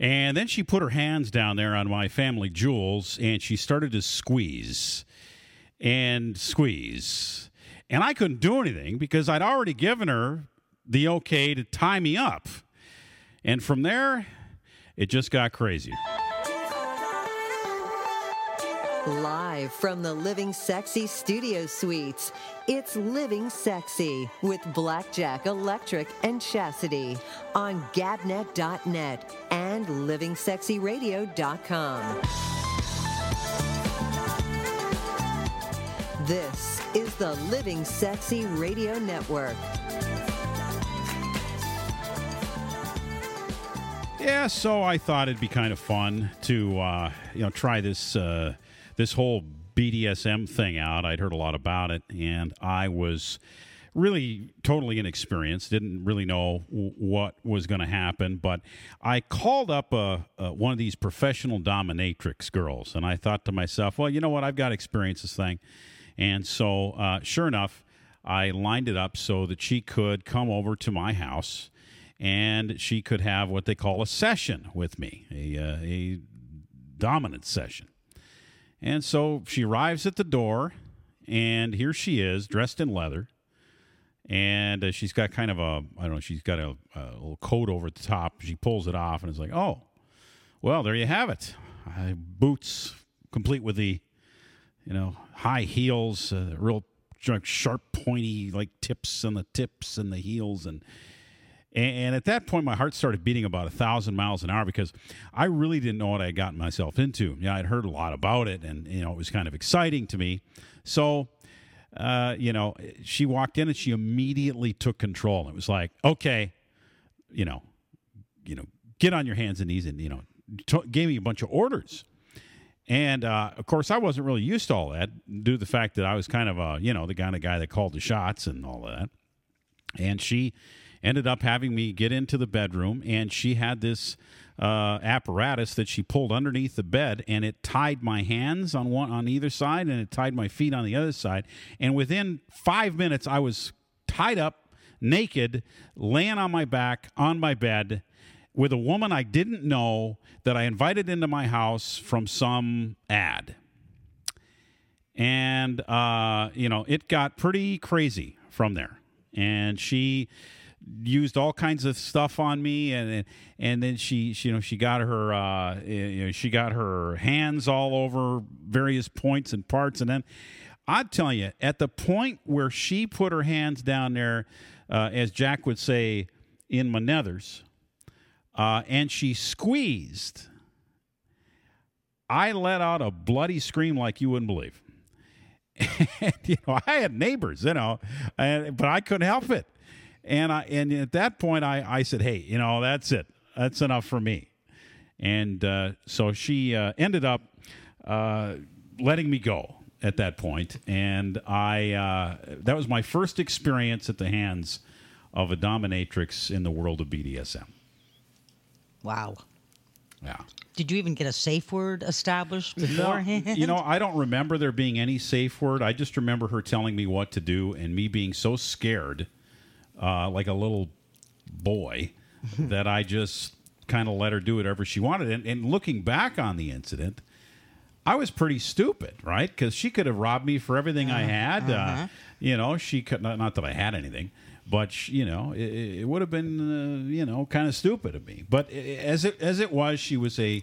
And then she put her hands down there on my family jewels and she started to squeeze and squeeze. And I couldn't do anything because I'd already given her the okay to tie me up. And from there, it just got crazier. Live from the Living Sexy Studio Suites, it's Living Sexy with Blackjack Electric and Chastity on Gabnet.net and LivingSexyRadio.com. This is the Living Sexy Radio Network. Yeah, so I thought it'd be kind of fun to uh, you know try this uh, this whole BDSM thing out. I'd heard a lot about it, and I was really totally inexperienced. Didn't really know w- what was going to happen, but I called up a, a, one of these professional dominatrix girls, and I thought to myself, well, you know what? I've got experience this thing, and so uh, sure enough, I lined it up so that she could come over to my house and she could have what they call a session with me, a, uh, a dominant session. And so she arrives at the door, and here she is, dressed in leather. And uh, she's got kind of a, I don't know, she's got a, a, little coat over the top. She pulls it off, and it's like, oh, well, there you have it. Uh, boots complete with the, you know, high heels, uh, real sharp, pointy, like tips on the tips and the heels. And and at that point, my heart started beating about a thousand miles an hour because I really didn't know what I had gotten myself into. Yeah, I'd heard a lot about it, and you know it was kind of exciting to me. So, uh, you know, she walked in and she immediately took control. It was like, okay, you know, you know, get on your hands and knees, and you know, t- gave me a bunch of orders. And uh, of course, I wasn't really used to all that due to the fact that I was kind of a, you know, the kind of guy that called the shots and all that. And she ended up having me get into the bedroom, and she had this uh, apparatus that she pulled underneath the bed, and it tied my hands on one on either side, and it tied my feet on the other side. And within five minutes, I was tied up, naked, laying on my back on my bed with a woman I didn't know that I invited into my house from some ad. And, uh, you know, it got pretty crazy from there. And she used all kinds of stuff on me and and then she, she you know she got her uh, you know she got her hands all over various points and parts and then I'd tell you at the point where she put her hands down there uh, as Jack would say in my nethers uh, and she squeezed I let out a bloody scream like you wouldn't believe. And, you know I had neighbors you know and, but I couldn't help it and I and at that point, I I said, hey, you know, that's it. That's enough for me. And uh, so she uh, ended up uh, letting me go at that point, and I uh, that was my first experience at the hands of a dominatrix in the world of BDSM. Wow. Yeah. Did you even get a safe word established beforehand? No, you know, I don't remember there being any safe word. I just remember her telling me what to do and me being so scared uh, like a little boy that I just kind of let her do whatever she wanted. And, and, looking back on the incident, I was pretty stupid, right? Because she could have robbed me for everything uh, I had. Uh, uh-huh. Uh, you know, she could not, not, that I had anything, but she, you know, it, it would have been uh, you know kind of stupid of me. But as it as it was, she was a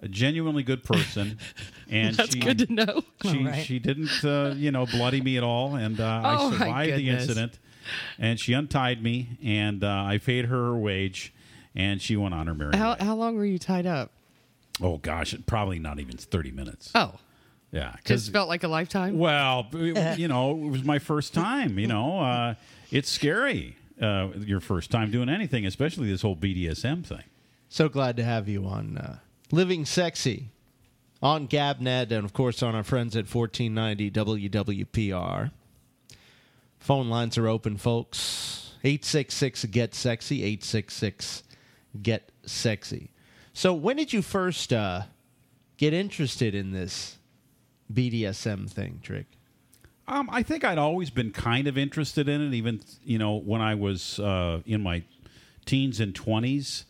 a genuinely good person, and that's she, good to know. She right. she didn't uh, you know bloody me at all, and uh, oh, I survived the incident and she untied me, and uh, I paid her her wage, and she went on her merry how, way. How long were you tied up? Oh gosh, probably not even thirty minutes. Oh, yeah, just felt like a lifetime. Well, you know, it was my first time. You know, uh, it's scary uh, your first time doing anything, especially this whole BDSM thing. So glad to have you on uh, Living Sexy on Gabnet and of course on our friends at 1490 WWPR. Phone lines are open, folks. 866 Get Sexy, 866 Get Sexy. So, when did you first uh, get interested in this BDSM thing, Trick? Um, I think I'd always been kind of interested in it, even you know when I was uh, in my teens and twenties.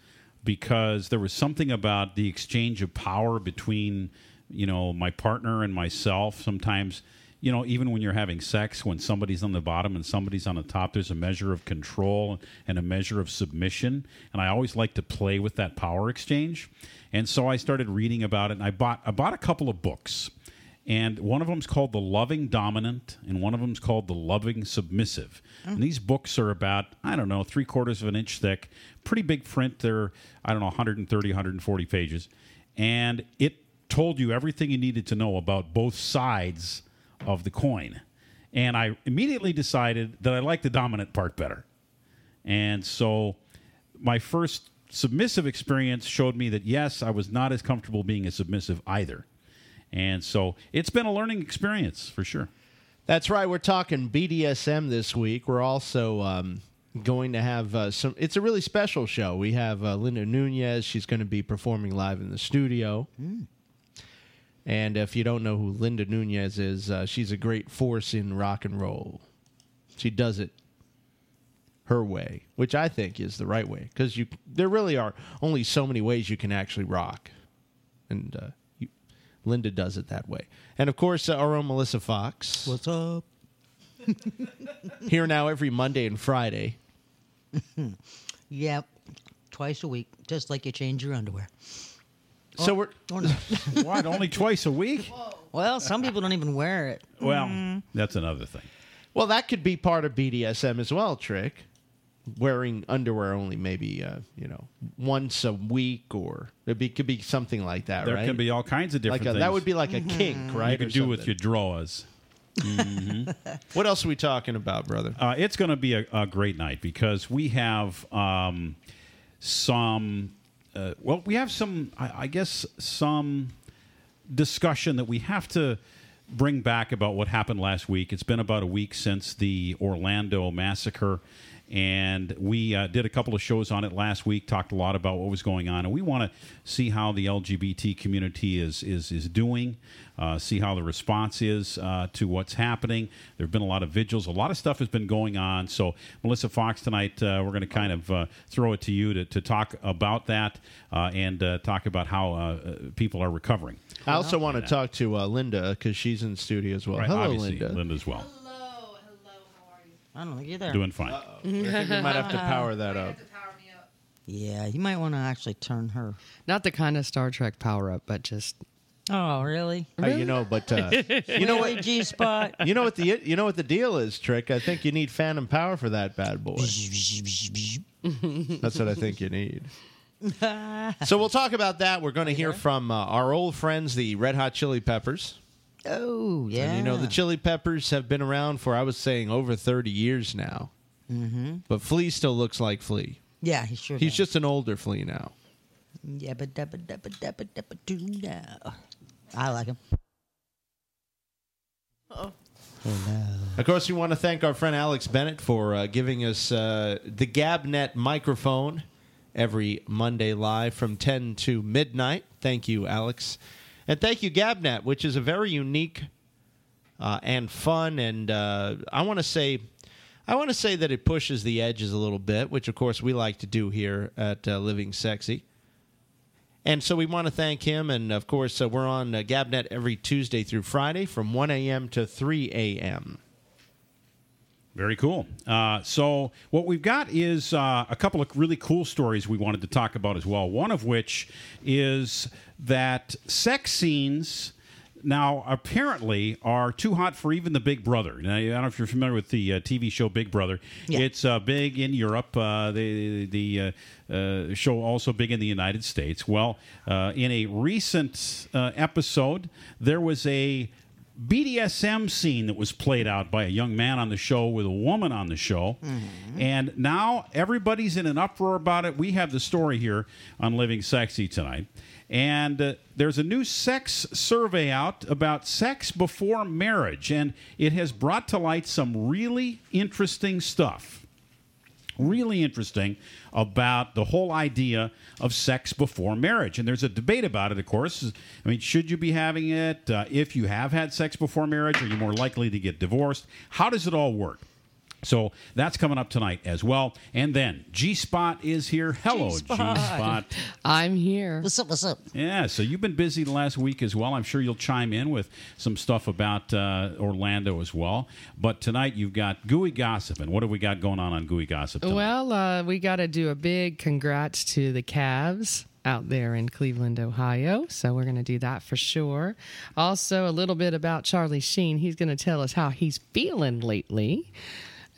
because there was something about the exchange of power between you know my partner and myself. Sometimes you know even when you're having sex, when somebody's on the bottom and somebody's on the top, there's a measure of control and a measure of submission, and I always like to play with that power exchange. And so I started reading about it, and I bought I bought a couple of books and one of them's called The Loving Dominant, and one of them's called The Loving Submissive. Hmm. And these books are about, I don't know, three quarters of an inch thick, pretty big print. They're, I don't know, 130, 140 pages. And it told you everything you needed to know about both sides of the coin. And I immediately decided that I liked the dominant part better. And so my first submissive experience showed me that yes, I was not as comfortable being a submissive either. And so it's been a learning experience for sure. That's right. We're talking BDSM this week. We're also um, going to have uh, some. It's a really special show. We have uh, Linda Nunez. She's going to be performing live in the studio. And if you don't know who Linda Nunez is, uh, she's a great force in rock and roll. She does it her way, which I think is the right way, because you there really are only so many ways you can actually rock, and uh, you, Linda does it that way. And of course, uh, our own Melissa Fox What's up? here now every Monday and Friday. Yep. Twice a week, just like you change your underwear. So we're Or what? Only twice a week? well, some people don't even wear it. Well, that's another thing. well, that could be part of BDSM as well. Trick wearing underwear only, maybe uh, you know once a week, or it be, could be something like that. There right? can be all kinds of different like a, things. that would be like a kink, right? you could or do with something. your drawers. What else are we talking about, brother? Uh, it's going to be a, a great night because we have um, some. Uh, well, we have some. I, I guess some discussion that we have to bring back about what happened last week. It's been about a week since the Orlando massacre, and we uh, did a couple of shows on it last week. Talked a lot about what was going on, and we want to see how the LGBT community is is is doing. Uh, see how the response is uh, to what's happening. There have been a lot of vigils. A lot of stuff has been going on. So, Melissa Fox, tonight uh, we're going to kind of uh, throw it to you to, to talk about that uh, and uh, talk about how people are recovering. I also want to talk to uh, Linda because she's in the studio as well. Right, Hello, Linda. Linda as well. Hello, hello, how are you? I don't think you're there. Doing fine. I think we might have to power that up. have to power me up. Yeah, you might want to actually turn her. Not the kind of Star Trek power up, but just Oh, really? Hey, you know, but uh, you know what? G spot. You know what the you know what the deal is, Trick. I think you need phantom power for that bad boy. That's what I think you need. so we'll talk about that. We're going to hear from uh, our old friends, the Red Hot Chili Peppers. Oh, yeah. And you know, the Chili Peppers have been around for I was saying over thirty years now. Mm-hmm. But Flea still looks like Flea. Yeah, he sure does. He's does. just an older Flea now. Yeah, but dabba dabba dabba dabba doo now. I like him. Oh. Hello. Of course, we want to thank our friend Alex Bennett for uh, giving us uh, the GabNet microphone every Monday live from 10 to midnight. Thank you, Alex. And thank you, GabNet, which is a very unique uh, and fun, and uh, I want to say. I want to say that it pushes the edges a little bit, which of course we like to do here at uh, Living Sexy. And so we want to thank him. And of course, uh, we're on uh, Gabnet every Tuesday through Friday from 1 a.m. to 3 a.m. Very cool. Uh, so, what we've got is uh, a couple of really cool stories we wanted to talk about as well. One of which is that sex scenes now apparently are too hot for even the Big Brother. Now, I don't know if you're familiar with the uh, TV show Big Brother. Yeah. It's uh, big in Europe. Uh, the the uh, uh, show also big in the United States. Well, uh, in a recent uh, episode, there was a BDSM scene that was played out by a young man on the show with a woman on the show. And now everybody's in an uproar about it. We have the story here on Living Sexy tonight. And uh, there's a new sex survey out about sex before marriage, and it has brought to light some really interesting stuff really interesting about the whole idea of sex before marriage. And there's a debate about it, of course. I mean, should you be having it? Uh, if you have had sex before marriage, are you more likely to get divorced? How does it all work? So that's coming up tonight as well. And then G Spot is here. Hello, G Spot. I'm here. What's up? What's up? Yeah, so you've been busy the last week as well. I'm sure you'll chime in with some stuff about uh, Orlando as well. But tonight you've got Gooey Gossip. And what have we got going on on Gooey Gossip tonight? Well, uh, we got to do a big congrats to the Cavs out there in Cleveland, Ohio. So we're going to do that for sure. Also, a little bit about Charlie Sheen. He's going to tell us how he's feeling lately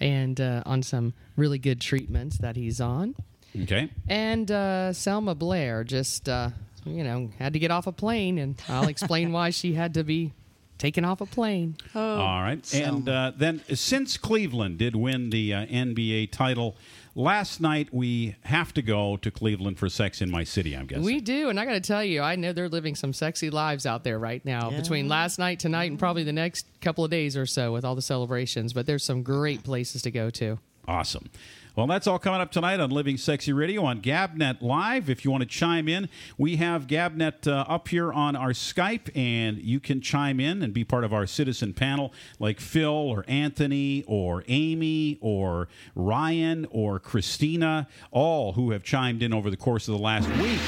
and uh, on some really good treatments that he's on. okay. And uh, Selma Blair just, uh, you know, had to get off a plane, and I'll explain why she had to be taken off a plane. Oh, All right. And uh, then since Cleveland did win the uh, NBA title, last night we have to go to Cleveland for Sex in My City, I'm guessing. We do, and I got to tell you, I know they're living some sexy lives out there right now. Between last night, tonight, and probably the next couple of days or so with all the celebrations. But there's some great places to go to. Awesome. Well, that's all coming up tonight on Living Sexy Radio on Gabnet Live. If you want to chime in, we have Gabnet uh, up here on our Skype, and you can chime in and be part of our citizen panel, like Phil or Anthony or Amy or Ryan or Christina, all who have chimed in over the course of the last week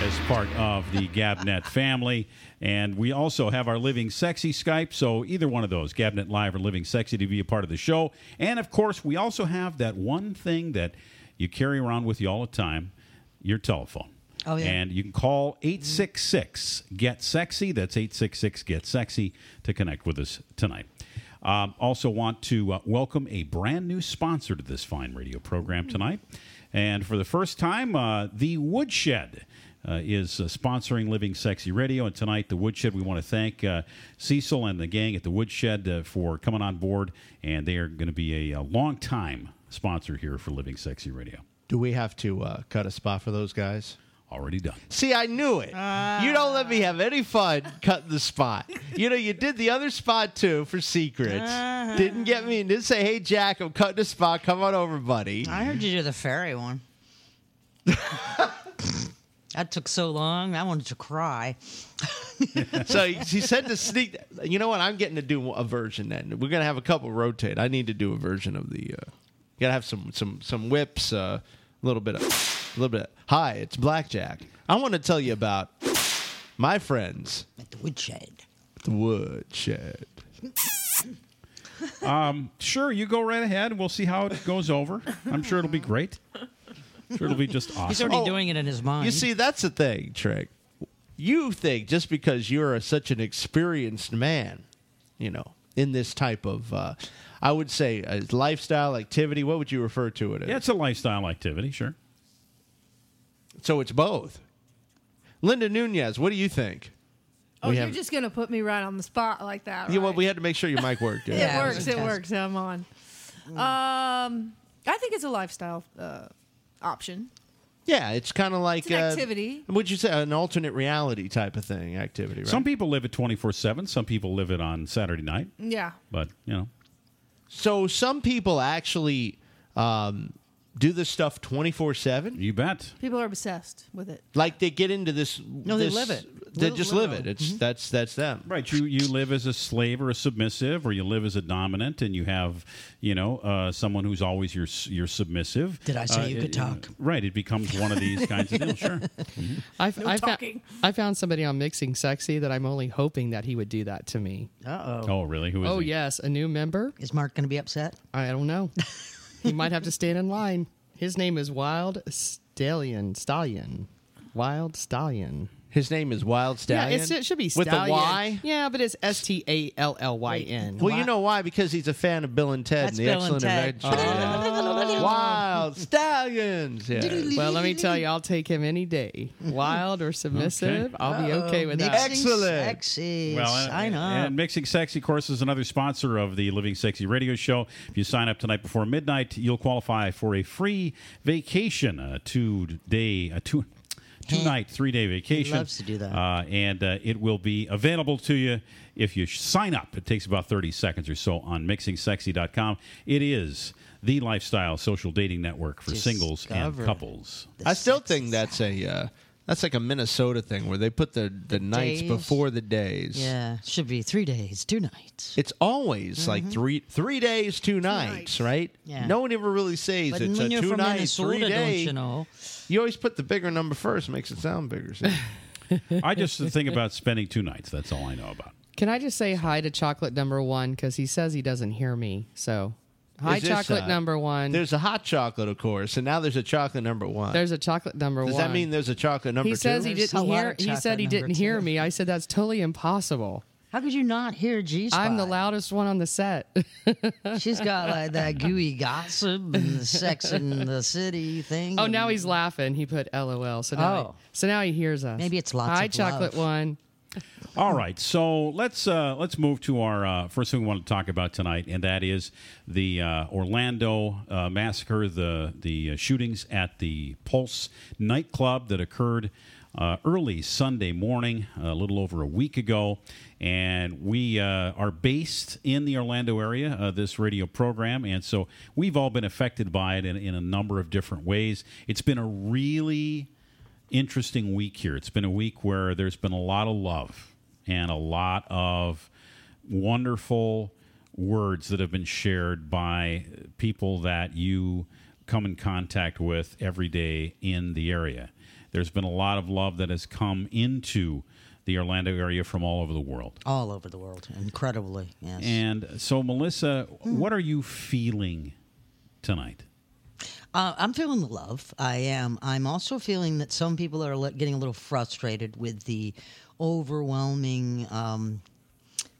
as part of the Gabnet family. And we also have our Living Sexy Skype. So either one of those, Gabnet Live or Living Sexy, to be a part of the show. And of course, we also have that one thing that you carry around with you all the time your telephone. Oh, yeah. And you can call 866 Get Sexy. That's 866 Get Sexy to connect with us tonight. Um, also, want to uh, welcome a brand new sponsor to this fine radio program tonight. And for the first time, uh, the Woodshed uh, is uh, sponsoring Living Sexy Radio. And tonight, the Woodshed, we want to thank uh, Cecil and the gang at the Woodshed uh, for coming on board. And they are going to be a, a long time sponsor here for Living Sexy Radio. Do we have to uh, cut a spot for those guys? Already done. See, I knew it. you don't let me have any fun cutting the spot. You know, you did the other spot too for secrets. Didn't get me didn't say, "Hey, Jack, I'm cutting the spot. Come on over, buddy." I heard you do the fairy one. that took so long. I wanted to cry. so he he said to sneak. You know what? I'm getting to do a version. Then we're gonna have a couple rotate. I need to do a version of the. Uh, gotta have some some some whips. A uh, little bit of a little bit. Of, Hi, it's Blackjack. I want to tell you about my friends At the woodshed. at the Woodshed. Um, sure, you go right ahead. And we'll see how it goes over. I'm sure it'll be great. Sure, it'll be just awesome. He's already Oh, doing it in his mind. You see, that's the thing, Trick. You think just because you're a, such an experienced man, you know, in this type of, uh, I would say, a lifestyle activity. What would you refer to it as? Yeah, it's a lifestyle activity, sure. So it's both. Linda Nunez, what do you think? Oh, We you're have- just gonna put me right on the spot like that. Right? Yeah, well, we had to make sure your mic worked. it Yeah, it works. was It works. I'm on. Um, I think it's a lifestyle uh, option. Yeah, it's kind of like It's an uh, activity. Would you say an alternate reality type of thing? Activity, right? Some people live it 24 7. Some people live it on Saturday night. Yeah. But, you know, so some people actually um, do this stuff twenty four seven. you bet. People are obsessed with it. Like they get into this. No, they this- live it. They Li- just live live it. it. It's that's that's them. Right. You, you live as a slave or a submissive, or you live as a dominant, and you have, you know, uh, someone who's always your, your submissive. Did I say Uh, you could talk? Right. It becomes one of these kinds of deals. Sure. I, I, found, talking. I found somebody on Mixing Sexy that I'm only hoping that he would do that to me. Uh oh. Oh, really? Who is Oh, he? yes, a new member. Is Mark going to be upset? I don't know. he might have to stand in line. His name is Wild Stallion. Stallion. Wild Stallion. His name is Wild Stallion. Yeah, it should be Stallion. with Stallion. a Y. Yeah, but it's S T A L L Y N. Well, you know why? Because he's a fan of Bill and Ted That's and the Bill and Excellent Ted. Adventures. Wild Stallions. Yeah. Well, let me tell you, I'll take him any day. Wild or submissive, Okay. I'll be okay with that. Excellent. Sexy. Well, uh, Sign up. And Mixing Sexy, of course, is another sponsor of the Living Sexy radio show. If you sign up tonight before midnight, you'll qualify for a free vacation, a two day, a two. Two night, three day vacation. loves to do that. Uh, and uh, it will be available to you if you sign up. It takes about 30 seconds or so on mixingsexy.com. It is the lifestyle social dating network for singles and couples. I still think that's a uh, That's like a Minnesota thing where they put the, the, nights days? before the days. Yeah, should be three days, two nights. It's always like three three days, two, nights, nights. right? Yeah. No one ever really says But it's a two from night, Minnesota, three day. don't you know? You always put the bigger number first, makes it sound bigger. see? I just think about spending two nights. That's all I know about. Can I just say hi to chocolate number one because he says he doesn't hear me. So, hi, Is this, chocolate uh, number one. There's a hot chocolate, of course, and now there's a chocolate number one. There's a chocolate number one. Does one. that mean there's a chocolate number he two? says he There's didn't lot hear? of He chocolate said he number didn't hear two. me. I said that's totally impossible. How could you not hear G Spot? I'm the loudest one on the set. She's got like that gooey gossip and the sex in the city thing. oh, now he's laughing. He put LOL. So now, Oh. he, so now he hears us. Maybe it's lots hi, of chocolate love. one. All right, so let's uh, let's move to our uh, first thing we want to talk about tonight, and that is the uh, Orlando uh, massacre, the the uh, shootings at the Pulse nightclub that occurred uh, early Sunday morning, a little over a week ago, and we uh, are based in the Orlando area. Uh, this radio program, and so we've all been affected by it in, in a number of different ways. It's been a really interesting week here. It's been a week where there's been a lot of love and a lot of wonderful words that have been shared by people that you come in contact with every day in the area. There's been a lot of love that has come into the Orlando area from all over the world. all over the world, incredibly. Yes. And so, Melissa, what are you feeling tonight? Uh, I'm feeling the love. I am. I'm also feeling that some people are getting a little frustrated with the overwhelming um,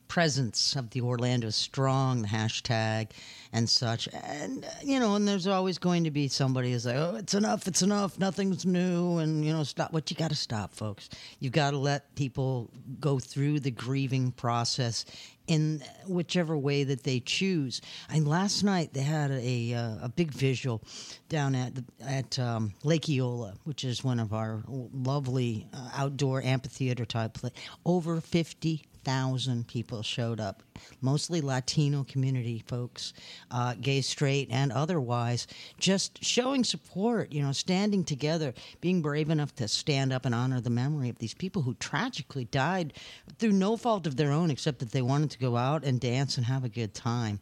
presence of the Orlando Strong, hashtag, and such. And, uh, you know, and there's always going to be somebody who's like, oh, it's enough, it's enough, nothing's new, and, you know, stop. What you got to stop, folks. You've got to let people go through the grieving process in whichever way that they choose. And last night they had a uh, a big visual down at the, at um, Lake Eola, which is one of our lovely uh, outdoor amphitheater type place. Over fifty thousand people showed up, mostly Latino community folks, uh, gay, straight, and otherwise, just showing support. You know, standing together, being brave enough to stand up and honor the memory of these people who tragically died through no fault of their own, except that they wanted to go out and dance and have a good time.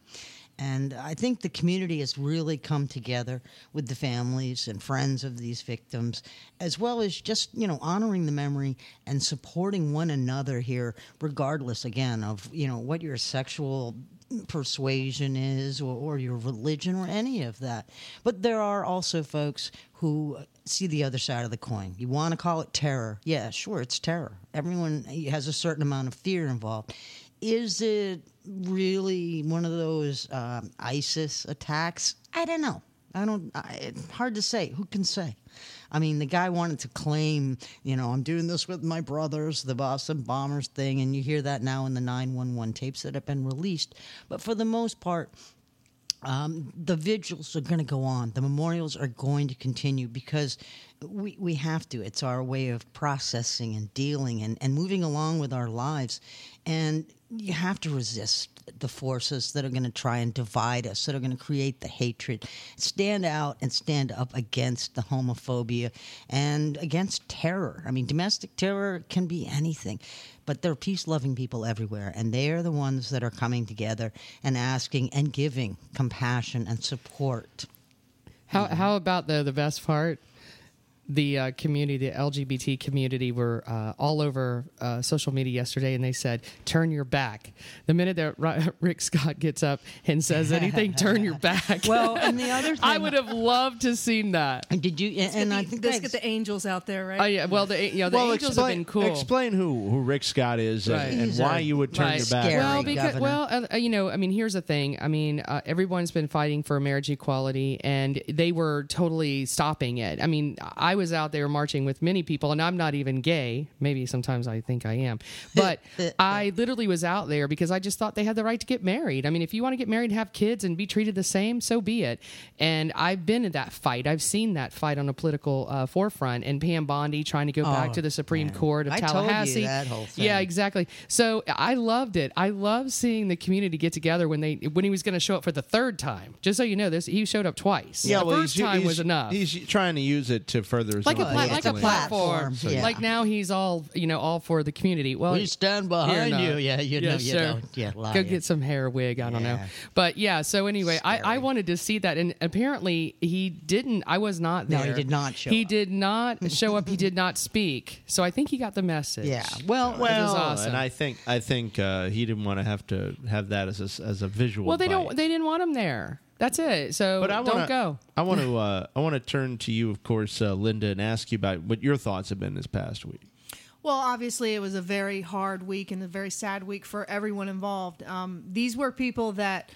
And I think the community has really come together with the families and friends of these victims, as well as just, you know, honoring the memory and supporting one another here, regardless, again, of, you know, what your sexual persuasion is or, or your religion or any of that. But there are also folks who see the other side of the coin. You want to call it terror. Yeah, sure, it's terror. Everyone has a certain amount of fear involved. Is it really one of those um, ISIS attacks? I don't know. I don't. I, it's hard to say. Who can say? I mean, the guy wanted to claim, you know, I'm doing this with my brothers, the Boston Bombers thing, and you hear that now in the 911 tapes that have been released. But for the most part, um, the vigils are going to go on. The memorials are going to continue because we, we have to. It's our way of processing and dealing and, and moving along with our lives. And you have to resist the forces that are going to try and divide us, that are going to create the hatred. Stand out and stand up against the homophobia and against terror. I mean, domestic terror can be anything, but there are peace loving people everywhere, and they are the ones that are coming together and asking and giving compassion and support. How how about the the best part? The uh, community, the LGBT community, were uh, all over uh, social media yesterday, and they said, "Turn your back." The minute that Ri- Rick Scott gets up and says anything, "Turn your back." Well, and the other thing, I would have loved to seen that. Did you? And, and I Let's think get the- that's, let's get the angels out there, right? Oh yeah, well the you know the well, Angels explain, have been cool. Explain who, who Rick Scott is and- Right. and, He's why a- you would turn Right. your back. Scary. Well, because governor. well, uh, you know, I mean, here's the thing. I mean, uh, everyone's been fighting for marriage equality, and they were totally stopping it. I mean, I was out there marching with many people, and I'm not even gay. Maybe sometimes I think I am, but I literally was out there because I just thought they had the right to get married. I mean, if you want to get married, have kids, and be treated the same, so be it. And I've been in that fight. I've seen that fight on a political uh, forefront, and Pam Bondi trying to go back Oh, to the Supreme man. Court of I told you Tallahassee. that whole thing. Yeah, exactly. So I loved it. I love seeing the community get together when they when he was going to show up for the third time. Just so you know, this he showed up twice. Yeah, the well, first he's, time he's- was enough. He's trying to use it to further there's like a pla- like a a platform. platform, yeah. Like now he's all you know all for the community. Well, We stand behind you. Yeah, you know, you sure. don't. Yeah, lie. Go get some hair wig. I don't know. But yeah. So anyway, I, I wanted to see that, and apparently he didn't. I was not there. No, he did not show He up. did not show up. He did not speak. So I think he got the message. Yeah. Well, well, awesome. and I think I think uh, he didn't want to have to have that as a, as a visual. Well, they bite. don't. They didn't want him there. That's it. So But I don't go. I want to. Uh, I want to turn to you, of course, uh, Linda, and ask you about what your thoughts have been this past week. Well, obviously, it was a very hard week and a very sad week for everyone involved. Um, these were people that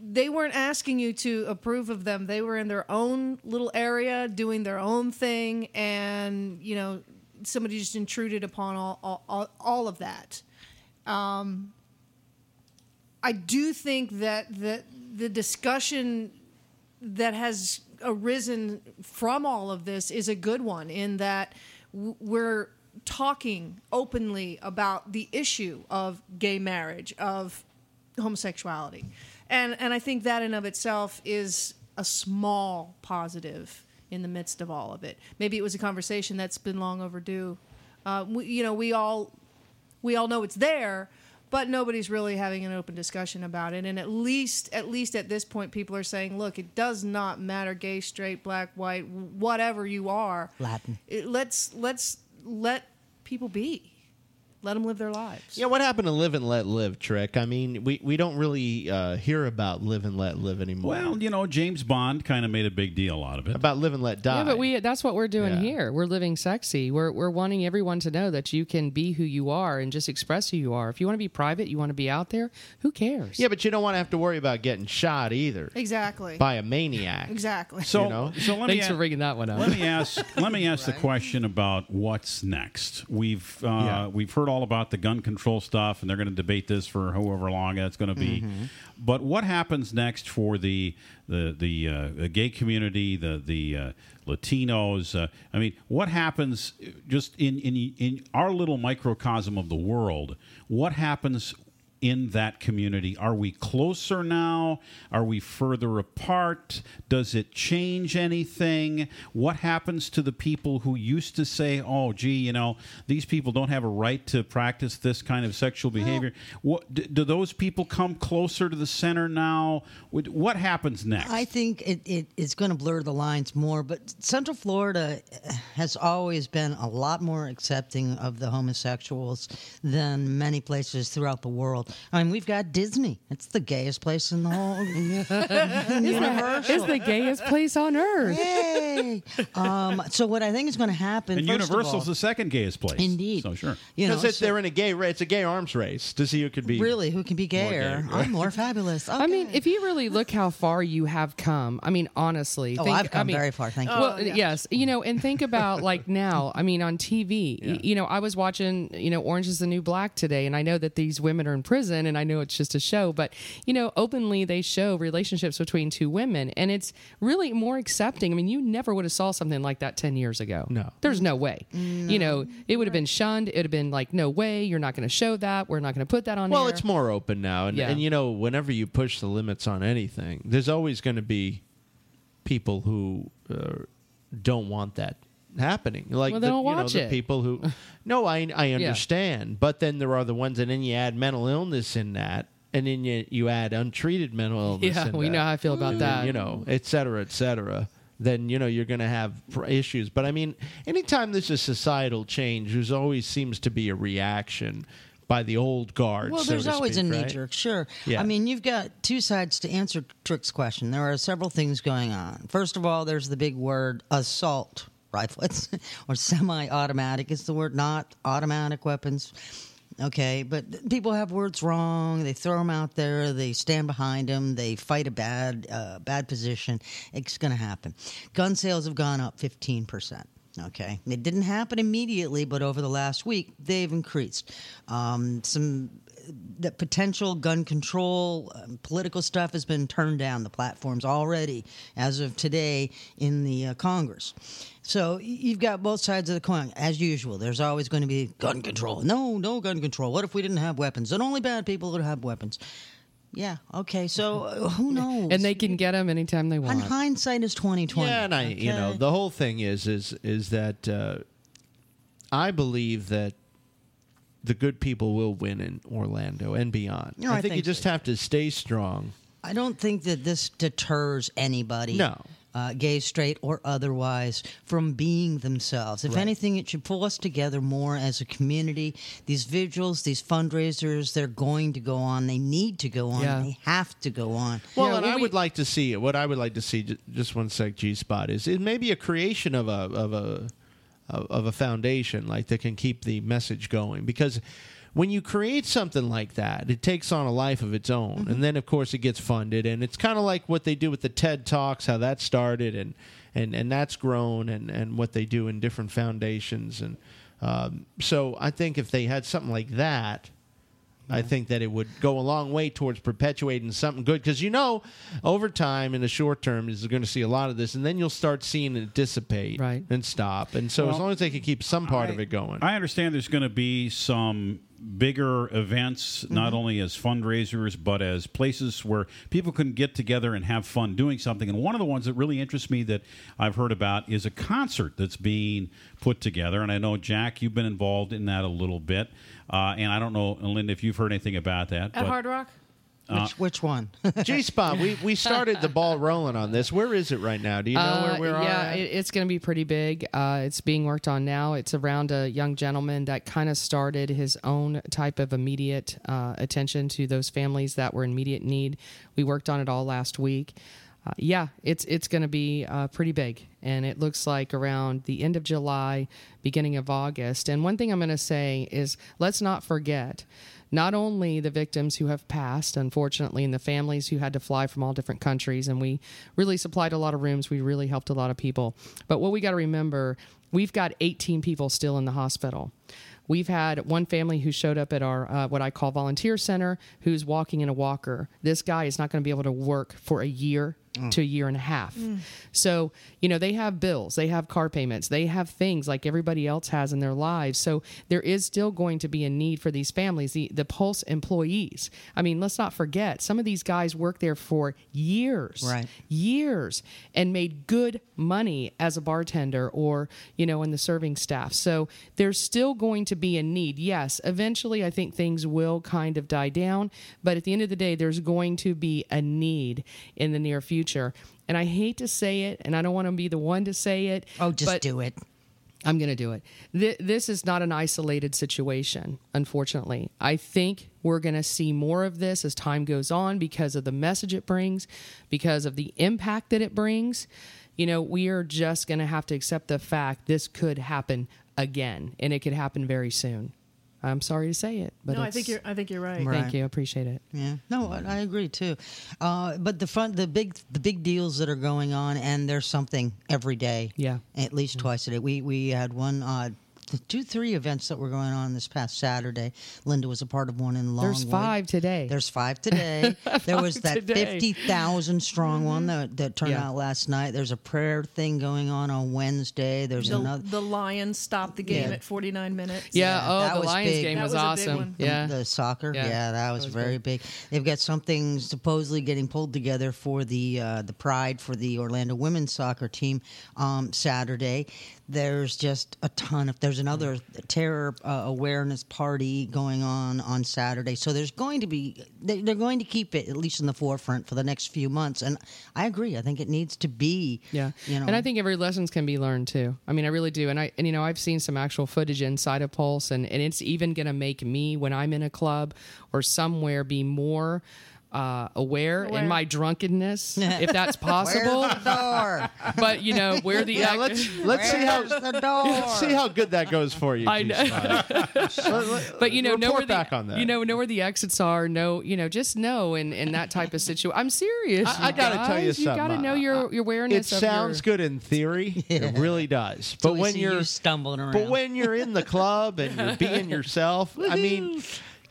they weren't asking you to approve of them. They were in their own little area doing their own thing, and you know, somebody just intruded upon all all, all, all of that. Um, I do think that that the discussion that has arisen from all of this is a good one in that we're talking openly about the issue of gay marriage of homosexuality. And and I think that in of itself is a small positive in the midst of all of it. Maybe it was a conversation that's been long overdue. Uh, we, you know we all we all know it's there but nobody's really having an open discussion about it. And at least at least at this point people are saying look it does not matter gay straight black white whatever you are. Latin. it, let's let's let people be let them live their lives Yeah, what happened to live and let live, Trick? I mean, we, we don't really uh, hear about live and let live anymore. Well, you know, James Bond kind of made a big deal out of it. about live and let die. Yeah, but we that's what we're doing Yeah. here. We're living sexy. We're we're wanting everyone to know that you can be who you are and just express who you are. If you want to be private, you want to be out there, who cares? yeah, but you don't want to have to worry about getting shot either exactly by a maniac. exactly So, you know? so let me Thanks for a- bringing that one up. let me ask let me ask the question about what's next. We've uh, Yeah. we've heard all about the gun control stuff, and they're going to debate this for however long that's going to be. But what happens next for the the the, uh, the gay community, the the uh, Latinos? Uh, I mean, what happens just in in in our little microcosm of the world? What happens? In that community? Are we closer now? Are we further apart? Does it change anything? What happens to the people who used to say, "Oh, gee, you know, these people don't have a right to practice this kind of sexual behavior"? What do, do those people come closer to the center now? What, happens next? I think it, it is going to blur the lines more, but Central Florida eh, has always been a lot more accepting of the homosexuals than many places throughout the world. I mean, we've got Disney. It's the gayest place in the whole Universal. It's the gayest place on earth. Yay! um, so what I think is going to happen, and first of Universal's all- the second gayest place. indeed, So sure. you know, Because so- they're in a gay race. It's a gay arms race to see who could be really who can be gayer. gay, I'm more fabulous. I mean, if you really look how far you have come, I mean, honestly, oh, think- I've come I mean, very far. Thank you. Well, yes, you know, and think about like now. I mean, on TV, y- you know, I was watching, you know, Orange is the New Black today, and I know that these women are in prison, and I know it's just a show, but you know, openly they show relationships between two women, and it's really more accepting. I mean, you never would have saw something like that ten years ago. No. there's no way. You know, it would have been shunned. It would have been like, no way, you're not going to show that. We're not going to put that on. Well, air. it's more open now, and Yeah. and you know, whenever you push the limits on anything, there's always going to be people who uh, don't want that happening. Like Well, the, don't you know, watch the people who. no, I I understand, but then there are the ones, and then you add mental illness in that, and then you you add untreated mental illness. Yeah, we that. know how I feel about And then, that. You know, et cetera, et cetera. Then you know you're going to have issues. But I mean, anytime there's a societal change, there's always seems to be a reaction by the old guard. Well, so there's to always speak, a knee right? jerk, sure. Yeah. I mean, you've got two sides to answer Trick's question. There are several things going on. First of all, there's the big word assault rifles or semi automatic is the word, not automatic weapons. Okay, but people have words wrong. They throw them out there. They stand behind them. They fight a bad, uh, bad position. It's going to happen. Gun sales have gone up fifteen percent. Okay, it didn't happen immediately, but over the last week they've increased. Um, some the potential gun control um, political stuff has been turned down the platforms already as of today in the uh, Congress. So you've got both sides of the coin as usual. There's always going to be gun control. No, no gun control. What if we didn't have weapons? And only bad people would have weapons. Yeah. Okay. So uh, who knows? and they can get them anytime they want. And hindsight is twenty twenty. Yeah, and I, you know, the whole thing is is is that uh, I believe that the good people will win in Orlando and beyond. No, I think, you think just so. have to stay strong. I don't think that this deters anybody. No. Uh, gay, straight, or otherwise, from being themselves. If Right. anything, it should pull us together more as a community. These vigils, these fundraisers, they're going to go on. They need to go on. Yeah. They have to go on. Well, Yeah, and well, I we- would like to see it. What I would like to see, just one sec, G Spot, is it maybe a creation of a of a of of a foundation like that can keep the message going because. When you create something like that, it takes on a life of its own, Mm-hmm. and then of course it gets funded, and it's kind of like what they do with the TED Talks, how that started, and and and that's grown, and and what they do in different foundations, and um, so I think if they had something like that, I think that it would go a long way towards perpetuating something good because you know, over time in the short term, is going to see a lot of this, and then you'll start seeing it dissipate Right. and stop. And so, as long as they can keep some part of it going, I understand there's going to be some bigger events, not mm-hmm. only as fundraisers, but as places where people can get together and have fun doing something. And one of the ones that really interests me that I've heard about is a concert that's being put together. And I know, Jack, you've been involved in that a little bit. Uh, and I don't know, Linda, if you've heard anything about that. At but Hard Rock? Which, which one? G Spot, we we started the ball rolling on this. Where is it right now? Do you know Uh, where we are? yeah, at? it, it's going to be pretty big. Uh, it's being worked on now. It's around a young gentleman that kind of started his own type of immediate uh, attention to those families that were in immediate need. We worked on it all last week. Uh, yeah, it's it's going to be uh, pretty big, and it looks like around the end of July, beginning of August. And one thing I'm going to say is, let's not forget not only the victims who have passed, unfortunately, and the families who had to fly from all different countries, and we really supplied a lot of rooms. We really helped a lot of people. But what we got to remember, we've got 18 people still in the hospital. We've had one family who showed up at our uh, what I call volunteer center who's walking in a walker. This guy is not going to be able to work for a year Mm. to a year and a half. Mm. So, you know, they have bills, they have car payments, they have things like everybody else has in their lives. So there is still going to be a need for these families, the, the Pulse employees. I mean, let's not forget, some of these guys worked there for years. Right. Years and made good money as a bartender or, you know, in the serving staff. So there's still going to be a need. Yes, eventually I think things will kind of die down, but at the end of the day, there's going to be a need in the near future. And I hate to say it, and I don't want to be the one to say it. oh, just do it. I'm going to do it. Th- this is not an isolated situation, unfortunately. I think we're going to see more of this as time goes on because of the message it brings, because of the impact that it brings. You know, we are just going to have to accept the fact this could happen again, and it could happen very soon. I'm sorry to say it, but no, I think you're. I think you're right. Right. Thank you. I appreciate it. Yeah, no, I, I agree too. Uh, but the front, the big, the big deals that are going on, and there's something every day. Yeah. at least twice a day. We we had one, uh, th- two, three events that were going on this past Saturday. Linda was a part of one in Longwood. There's five today. There's five today. there was that today. fifty thousand strong one that that turned Yeah. out last night. There's a prayer thing going on on Wednesday. There's The, another. the Lions stopped the game Yeah. at 49 minutes. yeah. Yeah, Oh, that the was Lions big. game That was, was a big awesome. one. Yeah. The soccer, Yeah. yeah, that was, was very big. They've got something supposedly getting pulled together for the uh, the pride for the Orlando women's soccer team um, Saturday. There's just a ton of. There's another terror uh, awareness party going on on Saturday. So there's going to be. they- They're going to keep it at least in the forefront for the next few months. And I agree. I think it needs to be. Yeah, You know. and I think every lessons can be learned too. I mean, I really do. And I and you know, I've seen some actual footage inside of Pulse, and and it's even going to make me when I'm in a club or somewhere be more. Uh, aware, Aware. in my drunkenness, if that's Where's possible. the door? but you know where the yeah, ac- let's let's see how the door? let's see how good that goes for you. I know. But you know, know report where the back on that. you know know where the exits are. Know you know just know in in that type of situation. I'm serious. I, I you gotta tell you guys. something. You got to know uh, your your awareness. It of sounds your, good in theory. It really does. But we when you're you stumbling around. But when you're in the club and you're being yourself, I mean,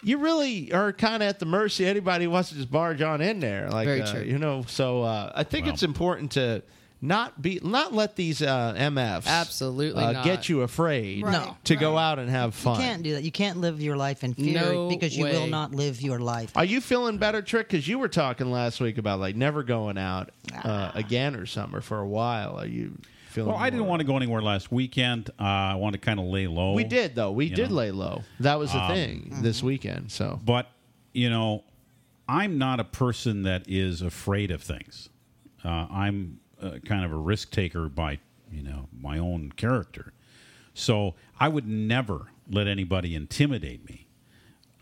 you really are kind of at the mercy of anybody who wants to just barge on in there. Like, Very uh, true. you know. So uh, I think Wow. it's important to not be not let these uh, MFs Absolutely uh, not. get you afraid Right, No. to go out and have fun. You can't do that. You can't live your life in fear No because you will not live your life. Are you feeling better, Trick? Because you were talking last week about like never going out uh, again or something or for a while. Are you feeling? Well, I didn't want to go anywhere last weekend. Uh, I wanted to kind of lay low. We did though. We did know. lay low. That was the Um, thing this weekend. So But, you know, I'm not a person that is afraid of things. Uh, I'm uh, kind of a risk taker by, you know, my own character. So I would never let anybody intimidate me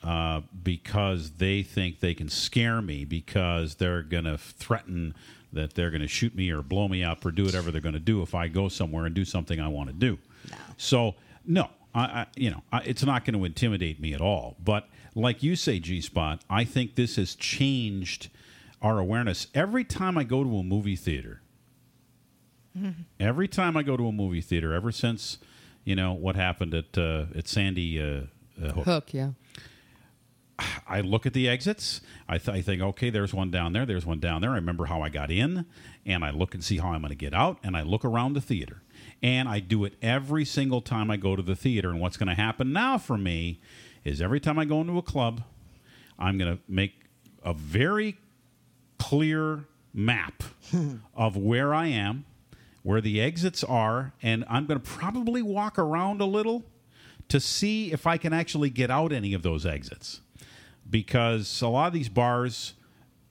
uh, because they think they can scare me because they're going to threaten that they're going to shoot me or blow me up or do whatever they're going to do if I go somewhere and do something I want to do. So no, I, I you know I, it's not going to intimidate me at all. But like you say, G Spot, I think this has changed our awareness. Every time I go to a movie theater, every time I go to a movie theater, ever since you know what happened at uh, at Sandy uh, uh, Hook, Hook, yeah. I look at the exits. I, th- I think, okay, there's one down there. There's one down there. I remember how I got in, and I look and see how I'm going to get out, and I look around the theater, and I do it every single time I go to the theater. And what's going to happen now for me is every time I go into a club, I'm going to make a very clear map of where I am, where the exits are, and I'm going to probably walk around a little to see if I can actually get out any of those exits. Because a lot of these bars,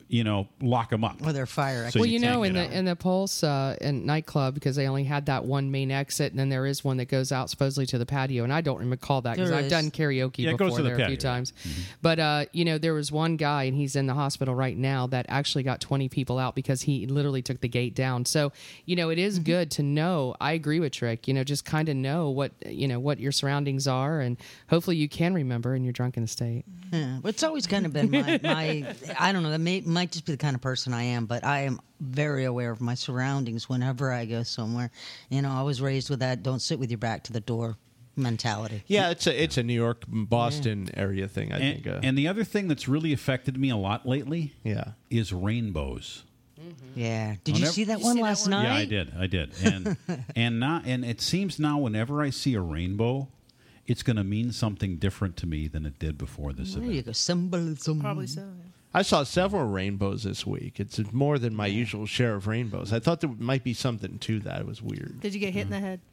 you know, lock them up. Or their fire So well, you you, know, in the out. in the Pulse uh, in nightclub because they only had that one main exit, and then there is one that goes out supposedly to the patio. And I don't recall that because I've done karaoke Yeah, before goes to the there a few patio, yeah. times. But uh, you know, there was one guy, and he's in the hospital right now that actually got twenty people out because he literally took the gate down. So you know, it is Mm-hmm. good to know. I agree with Trick. You know, just kind of know what you know what your surroundings are, and hopefully you can remember in your drunken state. Yeah, but it's always kind of been my, my I don't know, that may, might just be the kind of person I am, but I am very aware of my surroundings whenever I go somewhere. You know, I was raised with that don't sit with your back to the door mentality. yeah, it's a it's a New York Boston area thing. I And, think. Uh, and the other thing that's really affected me a lot lately yeah. is rainbows. Yeah. Did you see that one see that last one? night? Yeah, I did. I did. And and not and it seems now whenever I see a rainbow, it's going to mean something different to me than it did before this There event. you go. Symbolism. Probably so. Yeah. I saw several rainbows this week. It's more than my usual share of rainbows. I thought there might be something to that. It was weird. Did you get hit in the head?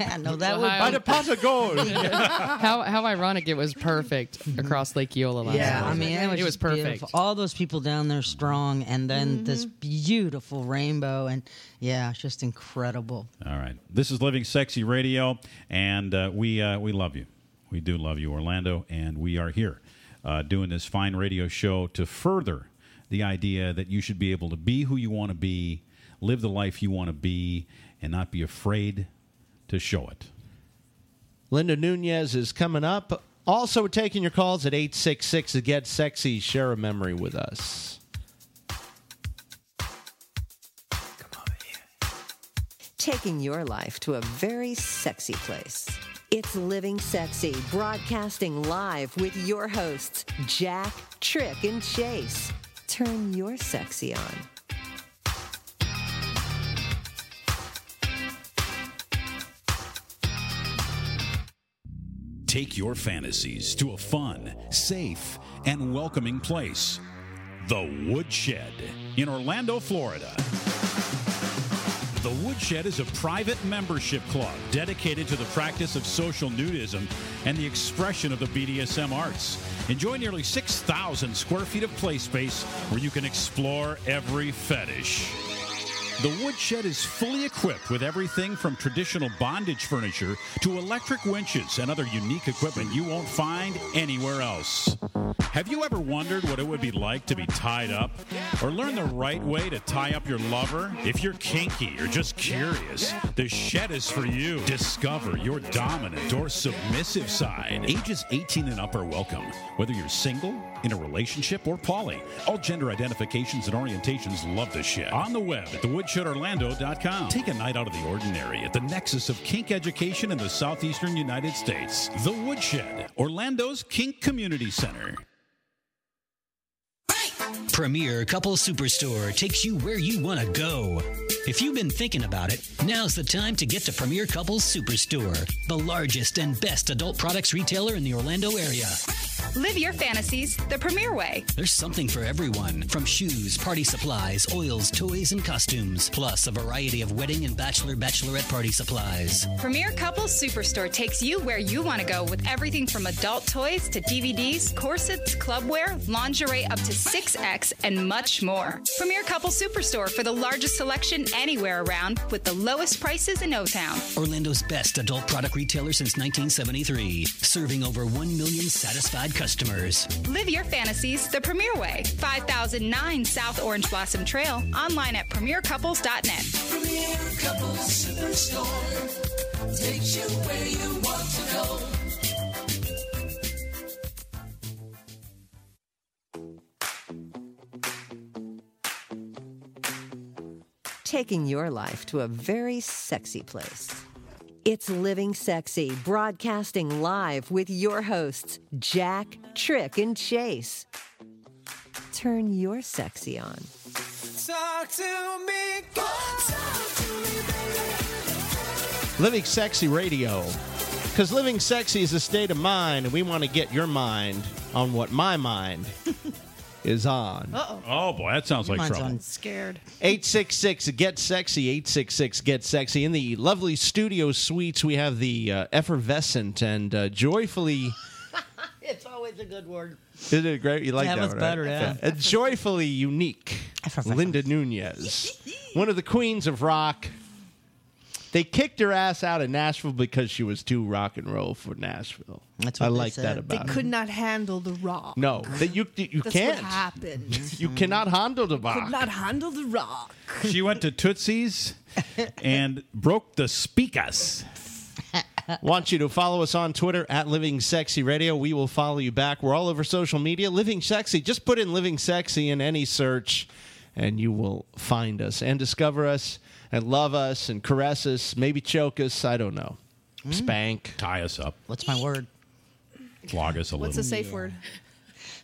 Yeah, no, that Well, would. By the pot of gold. how how ironic it was perfect across Lake Eola last Yeah, night. I mean, it was, it was perfect. beautiful. All those people down there strong, and then this beautiful rainbow, and yeah, it's just incredible. All right. This is Living Sexy Radio, and uh, we uh, we love you. We do love you, Orlando, and we are here uh, doing this fine radio show to further the idea that you should be able to be who you want to be, live the life you want to be, and not be afraid to show it. Linda Nunez is coming up. Also, we're taking your calls at 866 to get sexy. Share a memory with us. Taking your life to a very sexy place. It's Living Sexy, broadcasting live with your hosts, Jack, Trick, and Chase. Turn your sexy on. Take your fantasies to a fun, safe, and welcoming place. The Woodshed in Orlando, Florida. The Woodshed is a private membership club dedicated to the practice of social nudism and the expression of the BDSM arts. Enjoy nearly 6,000 square feet of play space where you can explore every fetish. The Woodshed is fully equipped with everything from traditional bondage furniture to electric winches and other unique equipment you won't find anywhere else. Have you ever wondered what it would be like to be tied up? Or learn the right way to tie up your lover? If you're kinky or just curious, the shed is for you. Discover your dominant or submissive side. Ages 18 and up are welcome, whether you're single, in a relationship, or poly. All gender identifications and orientations love the shed. On the web at thewoodshedorlando.com. Take a night out of the ordinary at the nexus of kink education in the southeastern United States. The Woodshed, Orlando's Kink Community Center. Premier Couple Superstore takes you where you want to go. If you've been thinking about it, now's the time to get to Premier Couples Superstore, the largest and best adult products retailer in the Orlando area. Live your fantasies the premier way. There's something for everyone from shoes, party supplies, oils, toys, and costumes, plus a variety of wedding and bachelor bachelorette party supplies. Premier Couples Superstore takes you where you want to go with everything from adult toys to DVDs, corsets, clubwear, lingerie up to 6X, and much more. Premier Couples Superstore for the largest selection anywhere around with the lowest prices in O Town. Orlando's best adult product retailer since 1973, serving over 1 million satisfied customers. Live your fantasies the premier way. 5009 South Orange Blossom Trail. Online at premiercouples.net. Premier Couples Superstore takes you where you want to go. taking your life to a very sexy place. It's Living Sexy, broadcasting live with your hosts, Jack, Trick, and Chase. Turn your sexy on. Talk to me. Talk to me. Living Sexy Radio. Because living sexy is a state of mind, and we want to get your mind on what my mind is on. Uh-oh. Oh boy, that sounds like Mine's trouble. on. Scared. 866 Get Sexy, 866 Get Sexy. In the lovely studio suites, we have the uh, effervescent and uh, joyfully. It's always a good word. Isn't it great? You like Yeah, that that's one, better, right? yeah. Uh, joyfully unique. Effervescent. Linda Nunez, one of the queens of rock. They kicked her ass out of Nashville because she was too rock and roll for Nashville. That's I what they like that said. They about her. could not handle the rock. No, that you you That's can't. what happened. You cannot handle the rock. Could not handle the rock. she went to Tootsie's and broke the speakers. Want you to follow us on Twitter at Living Sexy Radio. We will follow you back. We're all over social media. Living Sexy. Just put in Living Sexy in any search, and you will find us and discover us and love us and caress us, maybe choke us. I don't know. Spank. Tie us up, What's my word? flog us a little. What's little. the safe word?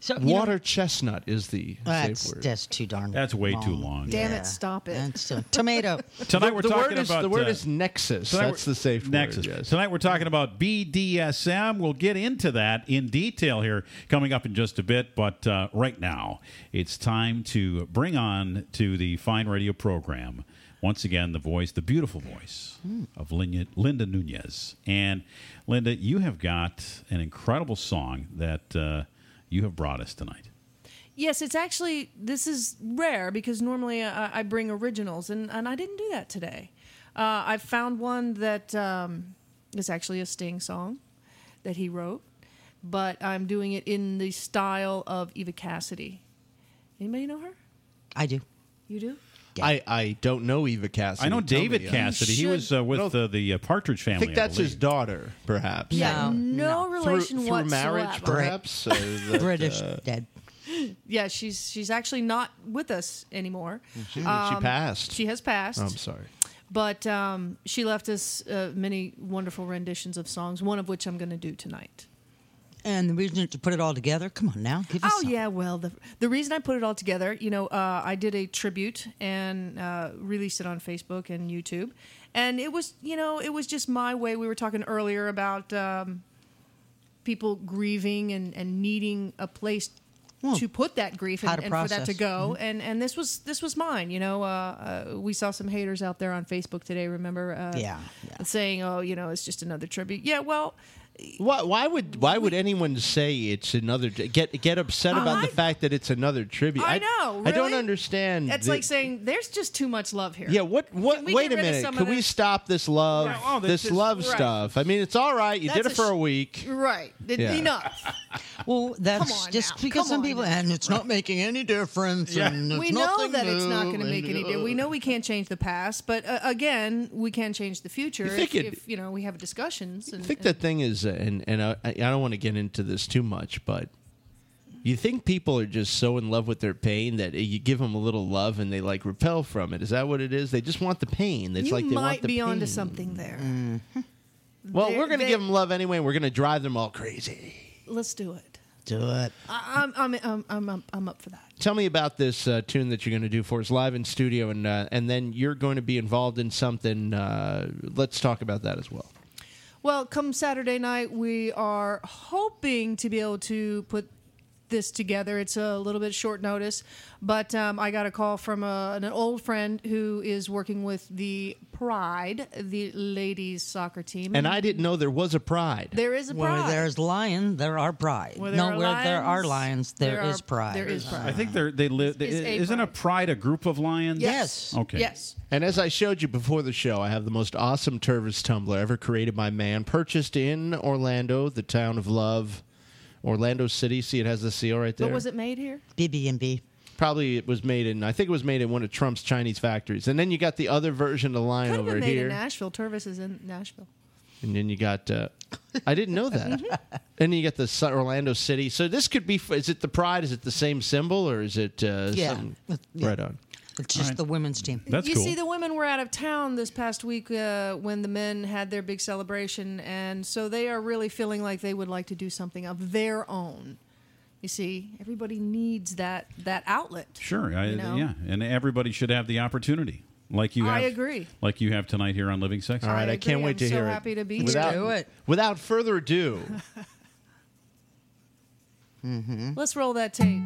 So, you know, Water chestnut is the that's safe word. just too darn. That's way too long. Damn Yeah. it, stop it. That's tomato. Tonight we're the talking word is, about the word uh, is nexus. Tonight That's we're- the safe Nexus. word. Yes. Tonight we're talking about BDSM. We'll get into that in detail here coming up in just a bit. But uh, right now, it's time to bring on to the Fine Radio program once again the voice, the beautiful voice of Linda, Linda Nunez. And Linda, you have got an incredible song that uh, you have brought us tonight. Yes, it's actually this is rare because normally I, I bring originals, and, and I didn't do that today. Uh, I found one that um, is actually a Sting song that he wrote, but I'm doing it in the style of Eva Cassidy. Anybody know her? I do. You do? I, I don't know Eva Cassidy. I know Tell David me, uh, Cassidy. He should- was uh, with No. uh, the uh, Partridge family. I think that's his believe. daughter, perhaps. Yeah, No, no, Through, relation through whatsoever. marriage, perhaps. Uh, that, British uh, dead. Yeah, she's she's actually not with us anymore. she, she Um, passed. She has passed. Oh, I'm sorry. But um, she left us uh, many wonderful renditions of songs, one of which I'm going to do tonight. And the reason to put it all together. Come on now, give us. Oh some. yeah, well the the reason I put it all together, you know, uh, I did a tribute and uh, released it on Facebook and YouTube, and it was you know it was just my way. We were talking earlier about um, people grieving and, and needing a place Well, to put that grief and, and for that to go. And and this was this was mine. You know, uh, uh, we saw some haters out there on Facebook today. Remember? Uh, Yeah, yeah. saying, oh, you know, it's just another tribute. Yeah, well. Why, why would why would anyone say it's another get get upset about the fact that it's another tribute? I know, I don't understand. That's the- like saying there's just too much love here. Yeah, what what wait a minute. Can we this? stop this love Yeah, oh, this this is- love right. stuff? I mean, it's all right. You That's did it a for sh- a week. Right. Yeah. Enough. Well, that's just now. because Come some on people, now. and it's not making any difference. And we know nothing that it's not going to make any difference. We know we can't change the past, but uh, again, we can change the future You if, it- if you know we have discussions. And, I think and- the thing is, and and I, I don't want to get into this too much, but you think people are just so in love with their pain that you give them a little love and they like repel from it. Is that what it is? They just want the pain. It's you like they want might the be pain. onto something there. Well, They- we're going to they- give them love anyway. and We're going to drive them all crazy. Let's do it. Do it. I, I'm, I'm, I'm, I'm, I'm, I'm up for that. Tell me about this uh, tune that you're going to do for us live in studio, and uh, and then you're going to be involved in something. Uh, let's talk about that as well. Well, come Saturday night, we are hoping to be able to put this together. It's a little bit short notice, but um, I got a call from a, an old friend who is working with the Pride, the ladies soccer team. And I didn't know there was a pride. there is a Pride. Where pride. there's lion, there are pride. Where there no, are where there are lions, lions, there there is are- pride. there is pride. I think they're they live. Is a Isn't a pride. pride a group of lions? Yes. Okay. Yes. And as I showed you before the show, I have the most awesome Tervis tumbler ever created by man, purchased in Orlando, the town of love, Orlando City. See, it has the seal right there. But was it made here? BB&B. Probably it was made in. I think it was made in one of Trump's Chinese factories. And then you got the other version of the lion Could have over been made here. in Nashville. Tervis is in Nashville. And then you got. Uh, I didn't know that. Mm-hmm. and then you got the Su- Orlando City. So this could be. Is it the pride? Is it the same symbol, or is it? Uh, Yeah. something- Yeah. Right on. It's just right. the women's team. That's you cool. see, the women were out of town this past week uh, when the men had their big celebration, and so they are really feeling like they would like to do something of their own. You see, everybody needs that that outlet. Sure. I, You know? Yeah, and everybody should have the opportunity, like you have. I agree. Like you have tonight here on Living Sex. All right, I, agree. can't wait I'm to so hear it. happy to be without, here. Do it. Without further ado, Let's roll that tape.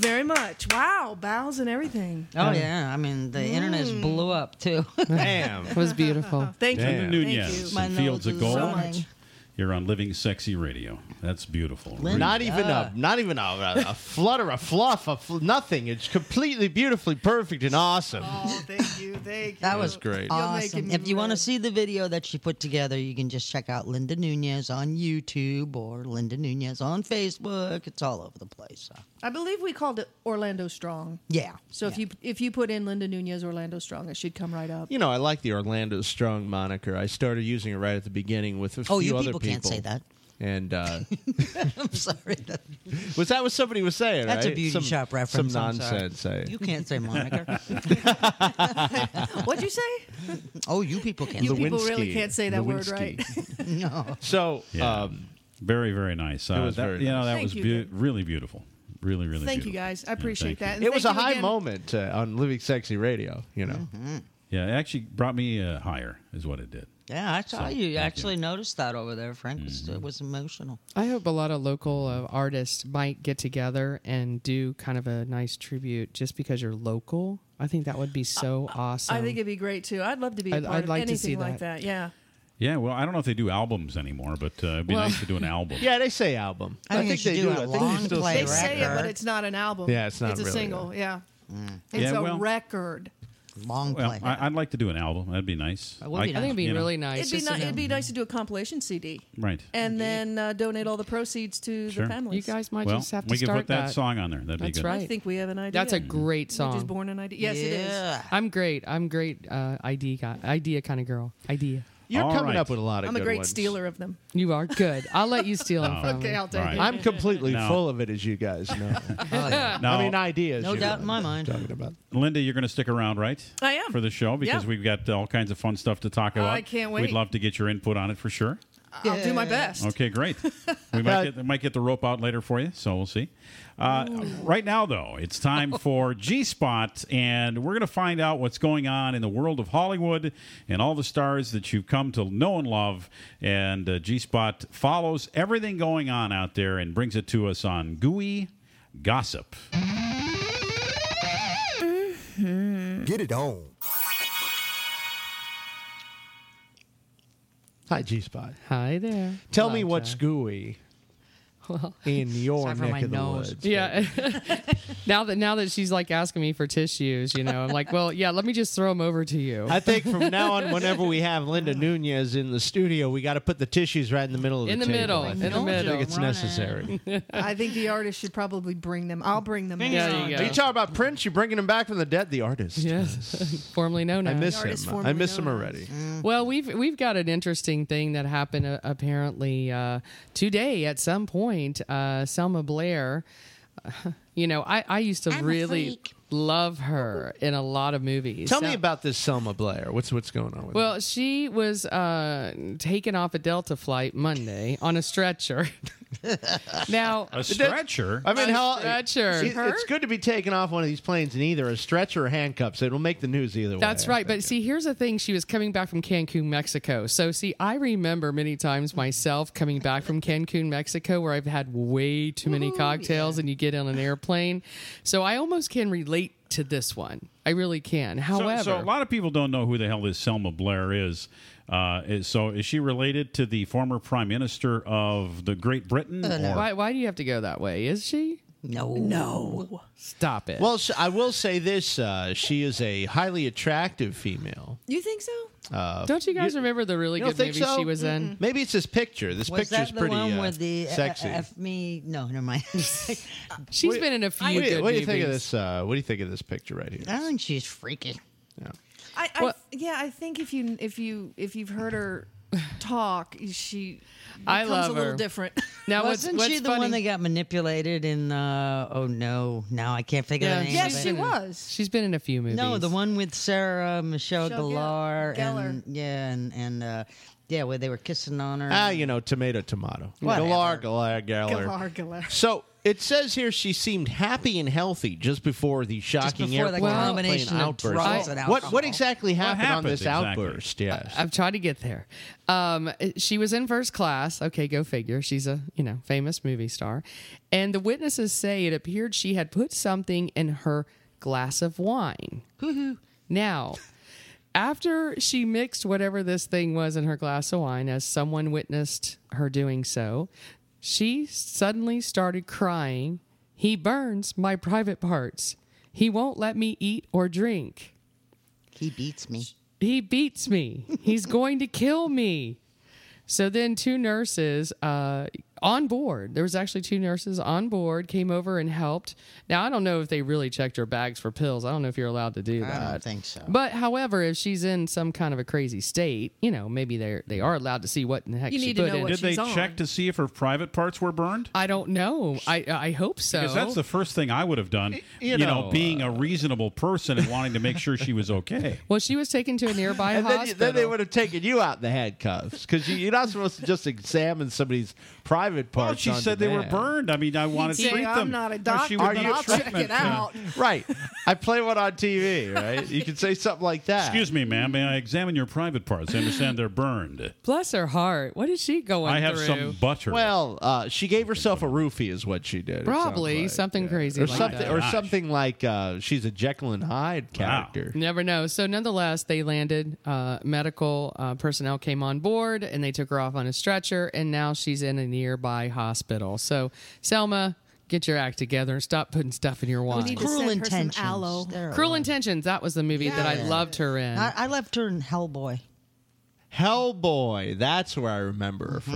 Very much. Wow, bows and everything. Oh yeah, I mean the internet Mm. blew up too. Damn. It was beautiful. Thank you. Nunez, Thank you. My and Fields of is Gold. running. You're on Living Sexy Radio. That's beautiful. Linda. Not even a, not even a, a, a flutter, a fluff, a fl- nothing. It's completely beautifully perfect and awesome. Oh, thank you. Thank you. That was great. Awesome. If you want to see the video that she put together, you can just check out Linda Nunez on YouTube or Linda Nunez on Facebook. It's all over the place. So. I believe we called it Orlando Strong. Yeah. So if you if you put in Linda Nunez Orlando Strong, it should come right up. You know, I like the Orlando Strong moniker. I started using it right at the beginning with a Oh, few you other people can't say that. And uh, I'm sorry. That- was that what somebody was saying? That's a beauty some, shop reference. Some I'm nonsense. eh? You can't say moniker. What'd you say? oh, you people can't. You say people really can't say that word right. no. So, Yeah. um, Very, very nice. Uh, was that- very You know, that Thank was you, beau- Dave. really beautiful. Really, really Thank you guys. I appreciate thank you. that. And it was a high again. moment uh, on Living Sexy Radio. You know, Mm-hmm. Yeah, it actually brought me uh, higher, is what it did. Yeah, I saw So, you. thank you. actually noticed that over there, Frank. It was- Mm-hmm. It was emotional. I hope a lot of local uh, artists might get together and do kind of a nice tribute just because you're local. I think that would be so awesome. I think it'd be great too. I'd love to be a I'd- part I'd of like to anything see like that. that. Yeah. Yeah, well, I don't know if they do albums anymore, but uh, it'd be Well- nice to do an album. yeah, they say album. I think they they do do. a I long play say They say it, but it's not an album. Yeah, it's not It's a really single. a- Yeah. Mm. It's Yeah, a well- record. Long Well, play. I, I'd like to do an album. That'd be nice. That would be Like, I think it'd be you know, really nice. It'd be, ni- it'd be nice to do a compilation CD Right. and then uh, donate all the proceeds to Sure. the families. You guys might well, just have to we could start put that, song on there. That'd That's be good. I think we have an idea. That's a great We're song. just born an idea. Yes, it is. I'm great. I'm great. Uh, idea idea kind of girl. Idea. You're All coming right. up with a lot of I'm a great ones. stealer of them. You are good. I'll let you steal them Oh. from Okay. I'll take Right. it. I'm completely No. full of it, as you guys know. Oh, yeah. No, I mean, ideas. No doubt in my mind. Talking about. Linda, you're going to stick around, right? I am. For the show because Yeah. we've got all kinds of fun stuff to talk oh, about. I can't wait. We'd love to get your input on it for sure. I'll do my best. Okay, great. We might get, we might get the rope out later for you, so we'll see. Uh, right now, though, it's time for G Spot, and we're going to find out what's going on in the world of Hollywood and all the stars that you've come to know and love. And uh, G Spot follows everything going on out there and brings it to us on Gooey Gossip. Get it on. Hi, G Spot. Hi there. Tell Hello, me what's Jack. gooey Well, in your Aside from neck my of the nose. woods. yeah. now that now that she's like asking me for tissues, you know, I'm like, well, yeah, let me just throw them over to you. I think from now on, whenever we have Linda Nunez in the studio, we got to put the tissues right in the middle of In the the table. middle, I in think. the middle. I think it's Running. necessary. I think the artist should probably bring them. I'll bring them. Bring next it There time. you Are you talking about Prince? You're bringing him back from the dead? The artist. Yes, formerly known I as. miss him. I miss him known already. Well, we've we've got an interesting thing that happened uh, apparently uh, today at some point. Uh, Selma Blair, you know, I, I used to I'm really love her in a lot of movies. Tell me about this Selma Blair. What's what's going on with her? Well, she was uh, taken off a Delta flight Monday on a stretcher. now, A stretcher? it? I mean, a how stretcher. It- it's good to be taken off one of these planes in either a stretcher or handcuffs. It'll make the news either way. That's right. But see, here's the thing. She was coming back from Cancun, Mexico. So, see, I remember many times myself coming back from Cancun, Mexico, where I've had way too many cocktails and you get on an airplane. So, I almost can relate to this one. I really can. So, However, so a lot of people don't know who the hell this Selma Blair is. Uh, is so is she related to the former prime minister of the Great Britain? or- why, why do you have to go that way? Is she? No. No. Stop it. Well, sh- I will say this: uh, she is a highly attractive female. You think so? don't you guys remember the really You good think movie so? she was in? Maybe it's this picture. This Was picture's that the pretty one uh, with the uh, sexy. F me? No, never mind. She's been in a few what do you, good what do you movies. think of this? Uh, what do you think of this picture right here? I think she's freaky. I, I Well- yeah, I think if you if you if you've heard her talk, she I becomes love a little her. different. Now, Wasn't what's she the funny, one that got manipulated in? Uh, oh no, now I can't figure Yeah, the name. yes, of she was. She's been in a few movies. No, the one with Sarah Michelle Michelle Gellar, Gell- and yeah, and and uh, yeah, where they were kissing on her. Ah, you know, tomato, tomato. Whatever. Galar, Galar, Galar. Galar, Galar. So It says here she seemed happy and healthy just before the shocking before the airplane combination of outburst. drugs and what alcohol. what exactly happened, on happened this exactly? outburst? Yes. I've tried to get there. Um, she was in first class. Okay, go figure. She's a you know famous movie star, and the witnesses say it appeared she had put something in her glass of wine. now, after she mixed whatever this thing was in her glass of wine, as someone witnessed her doing so, she suddenly started crying. He burns my private parts. He won't let me eat or drink. He beats me. He beats me. He's going to kill me. So then, two nurses uh, on board, there was actually two nurses on board, came over and helped. Now, I don't know if they really checked her bags for pills. I don't know if you're allowed to do that. I don't think so. But however, if she's in some kind of a crazy state, you know, maybe they they are allowed to see what in the heck You she need to put know in. what Did they she's on. check to see if her private parts were burned? I don't know. I I hope so. Because that's the first thing I would have done. you You, know, know, being a reasonable person and wanting to make sure she was okay. well, she was taken to a nearby and then, hospital. you- then they would have taken you out in the handcuffs because you, you're not supposed to just examine somebody's private Well, she on said they were burned. I mean, I want to say, treat "I'm them. not a doctor, she would but I'll check it out." Right. I play one on TV, right? You can say something like that. Excuse me, ma'am. May I examine your private parts? I understand they're burned. Bless her heart. What is she going I have through? some butter. Well, uh, she gave herself a roofie, is what she did. Probably like. something crazy or like something, that. or Gosh. something like uh, she's a Jekyll and Hyde character. Never know. So, nonetheless, they landed. Uh, medical uh, personnel came on board and they took her off on a stretcher, and now she's in a nearby hospital. So, Selma, get your act together and stop putting stuff in your wine. need to Cruel send her some intentions. aloe. There Cruel are. Intentions. That was the movie that I Yeah. loved her in. I, I left her in Hellboy. Hellboy, that's where I remember her Mm-hmm.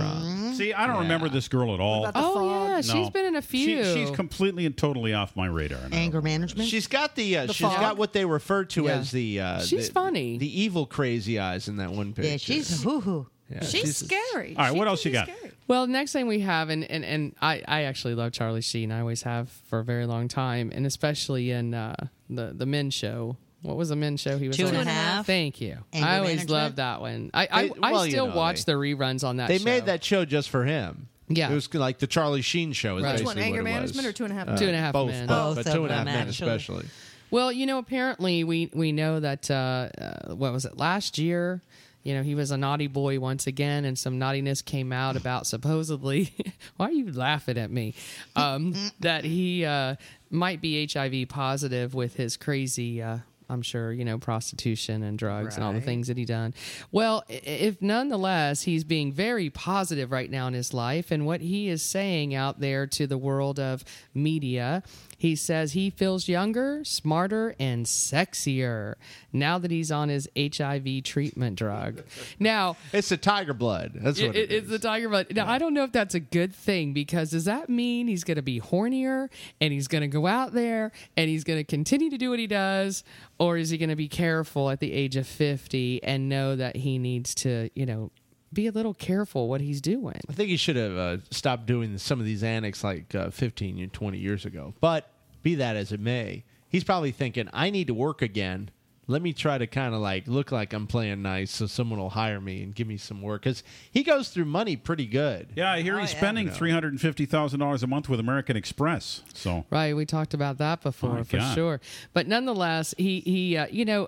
from. See, I don't remember this girl at all. oh fog? yeah, No. she's been in a few. She, she's completely and totally off my radar. now. Anger management. She's got the, uh, The she's fog? got what they refer to Yeah. as the uh, She's the- funny. the evil crazy eyes in that one picture. yeah, she's hoo hoo. Yeah, She's scary. All right, She what else you be got? scary. Well, next thing we have, and, and, and I, I actually love Charlie Sheen. I always have for a very long time, and especially in uh, the the Men Show. What was the Men Show he was Two on? and a half. Thank you. Anger I always management. loved that one. I I, They- I well, you still know, watch they- the reruns on that. They show. made that show just for him. Yeah. it was like the Charlie Sheen show. Is Right. Which one, anger what management or two and a half? Uh, Two and a half both, men. both, Both but two of and a half them, men especially. Well, you know, apparently we we know that uh, uh, what was it last year? You know, he was a naughty boy once again, and some naughtiness came out about supposedly. why are you laughing at me? Um, that he uh, might be HIV positive with his crazy. Uh, I'm sure you know prostitution and drugs and all the things that he done. Well, if nonetheless he's being very positive right now in his life, and what he is saying out there to the world of media, he says he feels younger, smarter, and sexier now that he's on his HIV treatment drug. Now, It's the tiger blood. That's what it, it it's the tiger blood. Now I don't know if that's a good thing because does that mean he's going to be hornier and he's going to go out there and he's going to continue to do what he does, or is he going to be careful at the age of fifty and know that he needs to, you know, be a little careful what he's doing? I think he should have uh, stopped doing some of these antics like uh, 15 and 20 years ago. But be that as it may, he's probably thinking, I need to work again. Let me try to kind of like look like I'm playing nice so someone will hire me and give me some work. Because he goes through money pretty good. Yeah, I hear he's spending three hundred and fifty thousand dollars a month with American Express. So Right, we talked about that before My for God. sure. But nonetheless, he he uh, you know,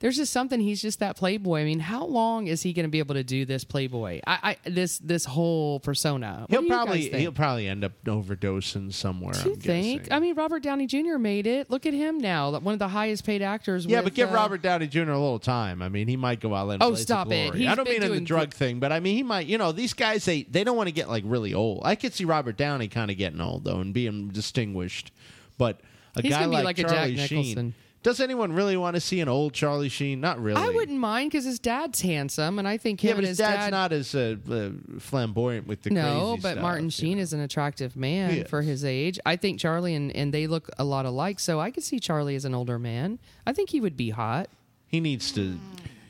there's just something. He's just that playboy. I mean, how long is he going to be able to do this playboy? I, I this this whole persona. What He'll probably he'll probably end up overdosing somewhere. Do you I'm think? guessing. I mean, Robert Downey Jr. made it. Look at him now, like, one of the highest paid actors. Yeah, with, but give uh, Robert Downey Jr. a little time. I mean, he might go out and Oh, stop it. He's I don't been mean in the doing drug thing, but I mean he might. You know, these guys they they don't want to get like really old. I could see Robert Downey kind of getting old though and being distinguished, but a He's guy gonna be like, like a Jack Charlie Nicholson. Sheen. Does anyone really want to see an old Charlie Sheen? Not really. I wouldn't mind because his dad's handsome, and I think him Yeah, and but his his dad's dad. not as uh, uh, flamboyant with the no, crazy but stuff, Martin you Sheen know. is an attractive man He for his age. I think Charlie and, and they look a lot alike, so I could see Charlie as an older man. I think he would be hot. He needs to.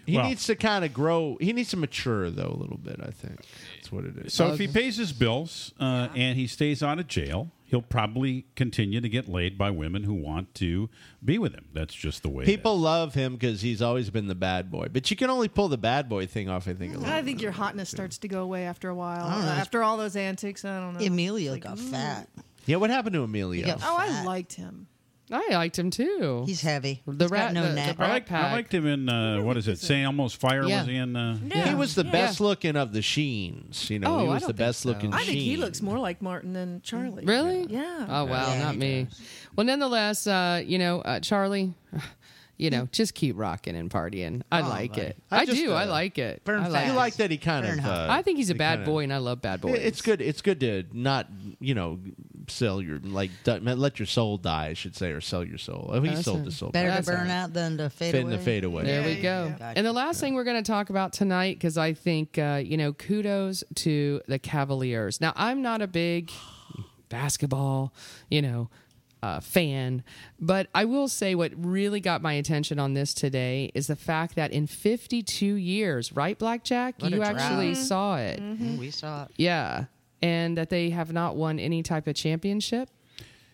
He Well- needs to kind of grow. He needs to mature though a little bit. I think that's what it is. So if he pays his bills uh, and he stays out of jail, he'll probably continue to get laid by women who want to be with him. That's just the way. it People is. love him because he's always been the bad boy. But you can only pull the bad boy thing off, I think. A little I think your hotness starts to go away after a while. I don't know. After all those antics, I don't know. Emilio It's like, got ooh. fat. Yeah, what happened to Emilio? He got Oh, I liked him. I liked him too. He's heavy. the He's got rat, no the, the neck. I Rat liked, I Pack. liked him in uh, what is it? St. Elmo's Fire Yeah. was he in? Uh, Yeah. He was the Yeah. best looking of the Sheens. You know, Oh, he I was don't the think best so. looking I think he Sheen. looks more like Martin than Charlie. Really? Yeah. Oh wow, Yeah, not he me. Well, nonetheless, uh, you know, uh, Charlie, you know, just keep rocking and partying. I Oh, like it. I I, just, do. I uh, like it. burn I like You it. like that he kind Burn of. hot. Uh, I think he's a he bad kinda- boy, and I love bad boys. It's good. It's good to not, you know, sell your like d- let your soul die. I should say, or sell your soul. Oh, he That's sold it. his soul. Better That's to burn out than to fade Fin away. the fade away. There we go. yeah, yeah. And the last thing we're going to talk about tonight, because I think, uh, you know, kudos to the Cavaliers. Now, I'm not a big basketball, you know, uh, fan, but I will say what really got my attention on this today is the fact that in 52 years, right, Blackjack? What a you drought. actually saw it. Mm, We saw it. Yeah. And that they have not won any type of championship.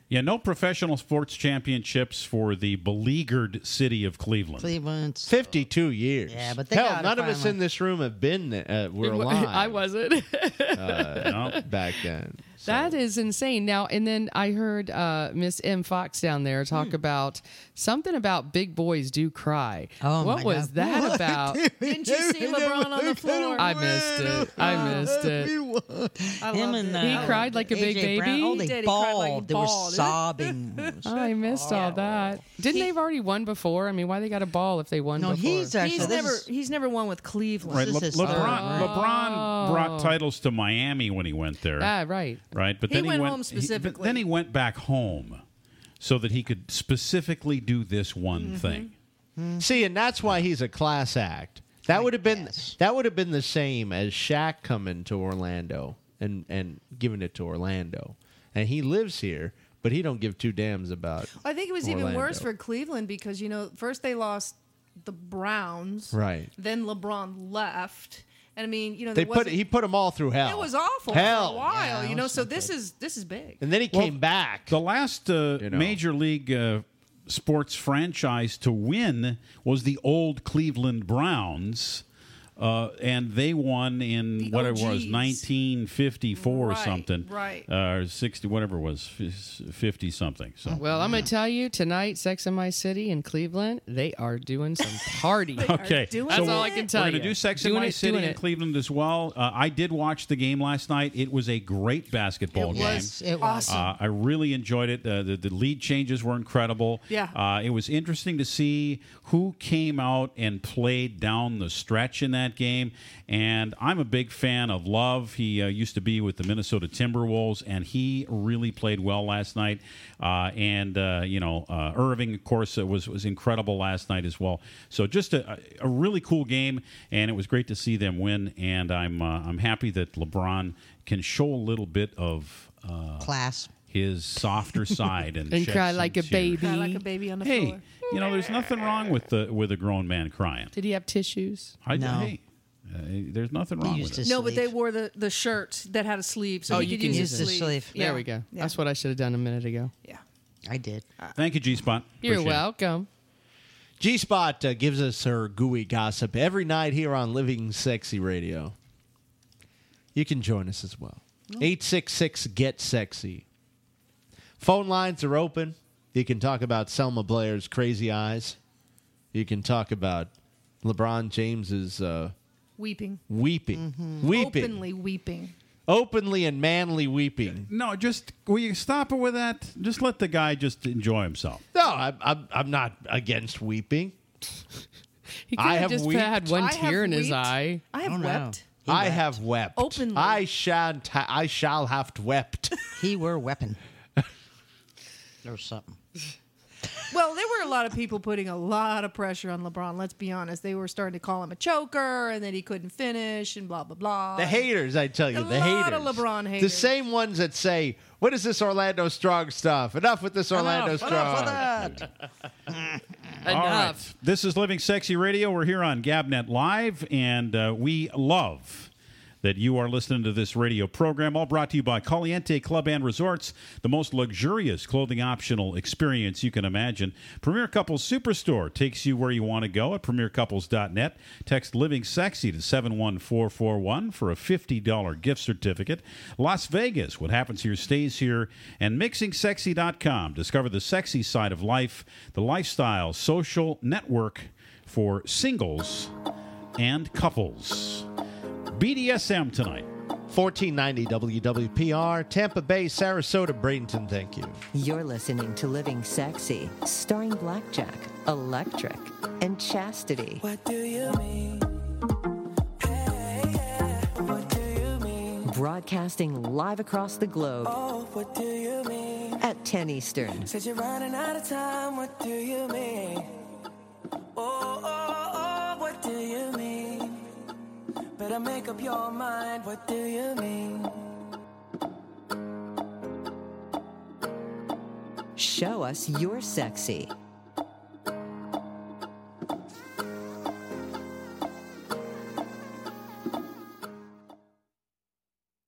yeah, no professional sports championships for the beleaguered city of Cleveland. Cleveland's Fifty-two years. Yeah, but they hell, none of us in this room have been. Uh, were alive. I wasn't. No? back then. So- That is insane. Now and then I heard uh, Miss M Fox down there talk Hmm. about something about big boys do cry. Oh, what my was God. that about? Didn't you see LeBron on the floor? I missed it. I missed it. I him and it. uh, He cried like a big AJ Brown. baby? Oh, He they did. He cried like bawled. They were bawled. sobbing. I missed all that. Didn't they've already won before? I mean, why they got a ball if they won no, before? he's actually. He's never is- he's never won with Cleveland. Right, Le- is LeBron, his third, right? LeBron brought titles to Miami when he went there. ah, right. right? But He then he went went home he- but then he went back home so that he could specifically do this one mm-hmm. thing. Mm-hmm. See, and that's why he's a class act. That would have been guess. that would have been the same as Shaq coming to Orlando and and giving it to Orlando, and he lives here, but he don't give two damns about. I think it was even worse for Cleveland because you know first they lost the Browns, Right. Then LeBron left, and I mean you know They put he put them all through hell. it was awful Hell. for a while, Yeah, you know. So this good. is this is big. and then he Well, came back. The last uh, You know. major league uh, sports franchise to win was the old Cleveland Browns. Uh, and they won in The what it was, OGs. 1954 or something, right. Uh, or 60, whatever it was, 50 something. So Well, I'm going to tell you tonight, Sex in My City in Cleveland, they are doing some party. Okay, doing That's it. all I can tell We're you. going to do Sex in My it, City in it. Cleveland as well. Uh, I did watch the game last night. It was a great basketball It game. It was. awesome. Uh, I really enjoyed it. Uh, the, the lead changes were incredible. Yeah. Uh, it was interesting to see who came out and played down the stretch in that game. And I'm a big fan of Love. He uh, used to be with the Minnesota Timberwolves, and he really played well last night. Uh, and, uh, you know, uh, Irving, of course, uh, was, was incredible last night as well. So just a, a really cool game, and it was great to see them win. And I'm, I'm happy that LeBron can show a little bit of. Class. His softer side and, And cry some like a tears. baby. Cry like a baby on the Hey, floor. you know, there's nothing wrong with the with a grown man crying. Did he have tissues? I, No. Hey, uh, there's nothing wrong with to it. No, but they wore the, the shirt that had a sleeve, so Oh, he you could can use use the sleeve. sleeve. Yeah. There we go. Yeah. That's what I should have done a minute ago. Yeah. I did. Thank you, G Spot. You're welcome. G Spot uh, gives us her gooey gossip every night here on Living Sexy Radio. You can join us as well. 866 Get Sexy. Phone lines are open. You can talk about Selma Blair's crazy eyes. You can talk about LeBron James's uh, Weeping. weeping. Weeping. Openly weeping. Openly and manly weeping. No, just will you stop it with that? Just let the guy just enjoy himself. No, I'm, I'm, I'm not against weeping. He I could have have just weeped. had one I tear in his eye. I have Oh, wept. He I wept. have wept. Openly. I shan't. Ha- I shall have to wept. He were weapon. Or something. Well, there were a lot of people putting a lot of pressure on LeBron. Let's be honest. They were starting to call him a choker, and then he couldn't finish, and blah blah blah. The haters, I tell you, A the lot haters. of LeBron haters. The same ones that say, "What is this Orlando Strong stuff? Enough with this Orlando Enough, Strong." enough of that. All right. Enough. This is Living Sexy Radio. We're here on Gabnet Live, and uh, we love that you are listening to this radio program. All brought to you by Caliente Club and Resorts, the most luxurious clothing optional experience you can imagine. Premier Couples Superstore takes you where you want to go at premiercouples.net. Text Living Sexy to 71441 for a $50 gift certificate. Las Vegas, what happens here stays here. And MixingSexy.com. Discover the sexy side of life, the lifestyle social network for singles and couples. BDSM tonight. 1490 WWPR, Tampa Bay, Sarasota, Bradenton. Thank you. You're listening to Living Sexy, starring Blackjack, Electric, and Chastity. What do you mean? Hey, yeah. What do you mean? Broadcasting live across the globe Oh, what do you mean? at 10 Eastern. Said you're running out of time. What do you mean? Oh, oh, oh, what do you mean? Better make up your mind. What do you mean? Show us you're sexy.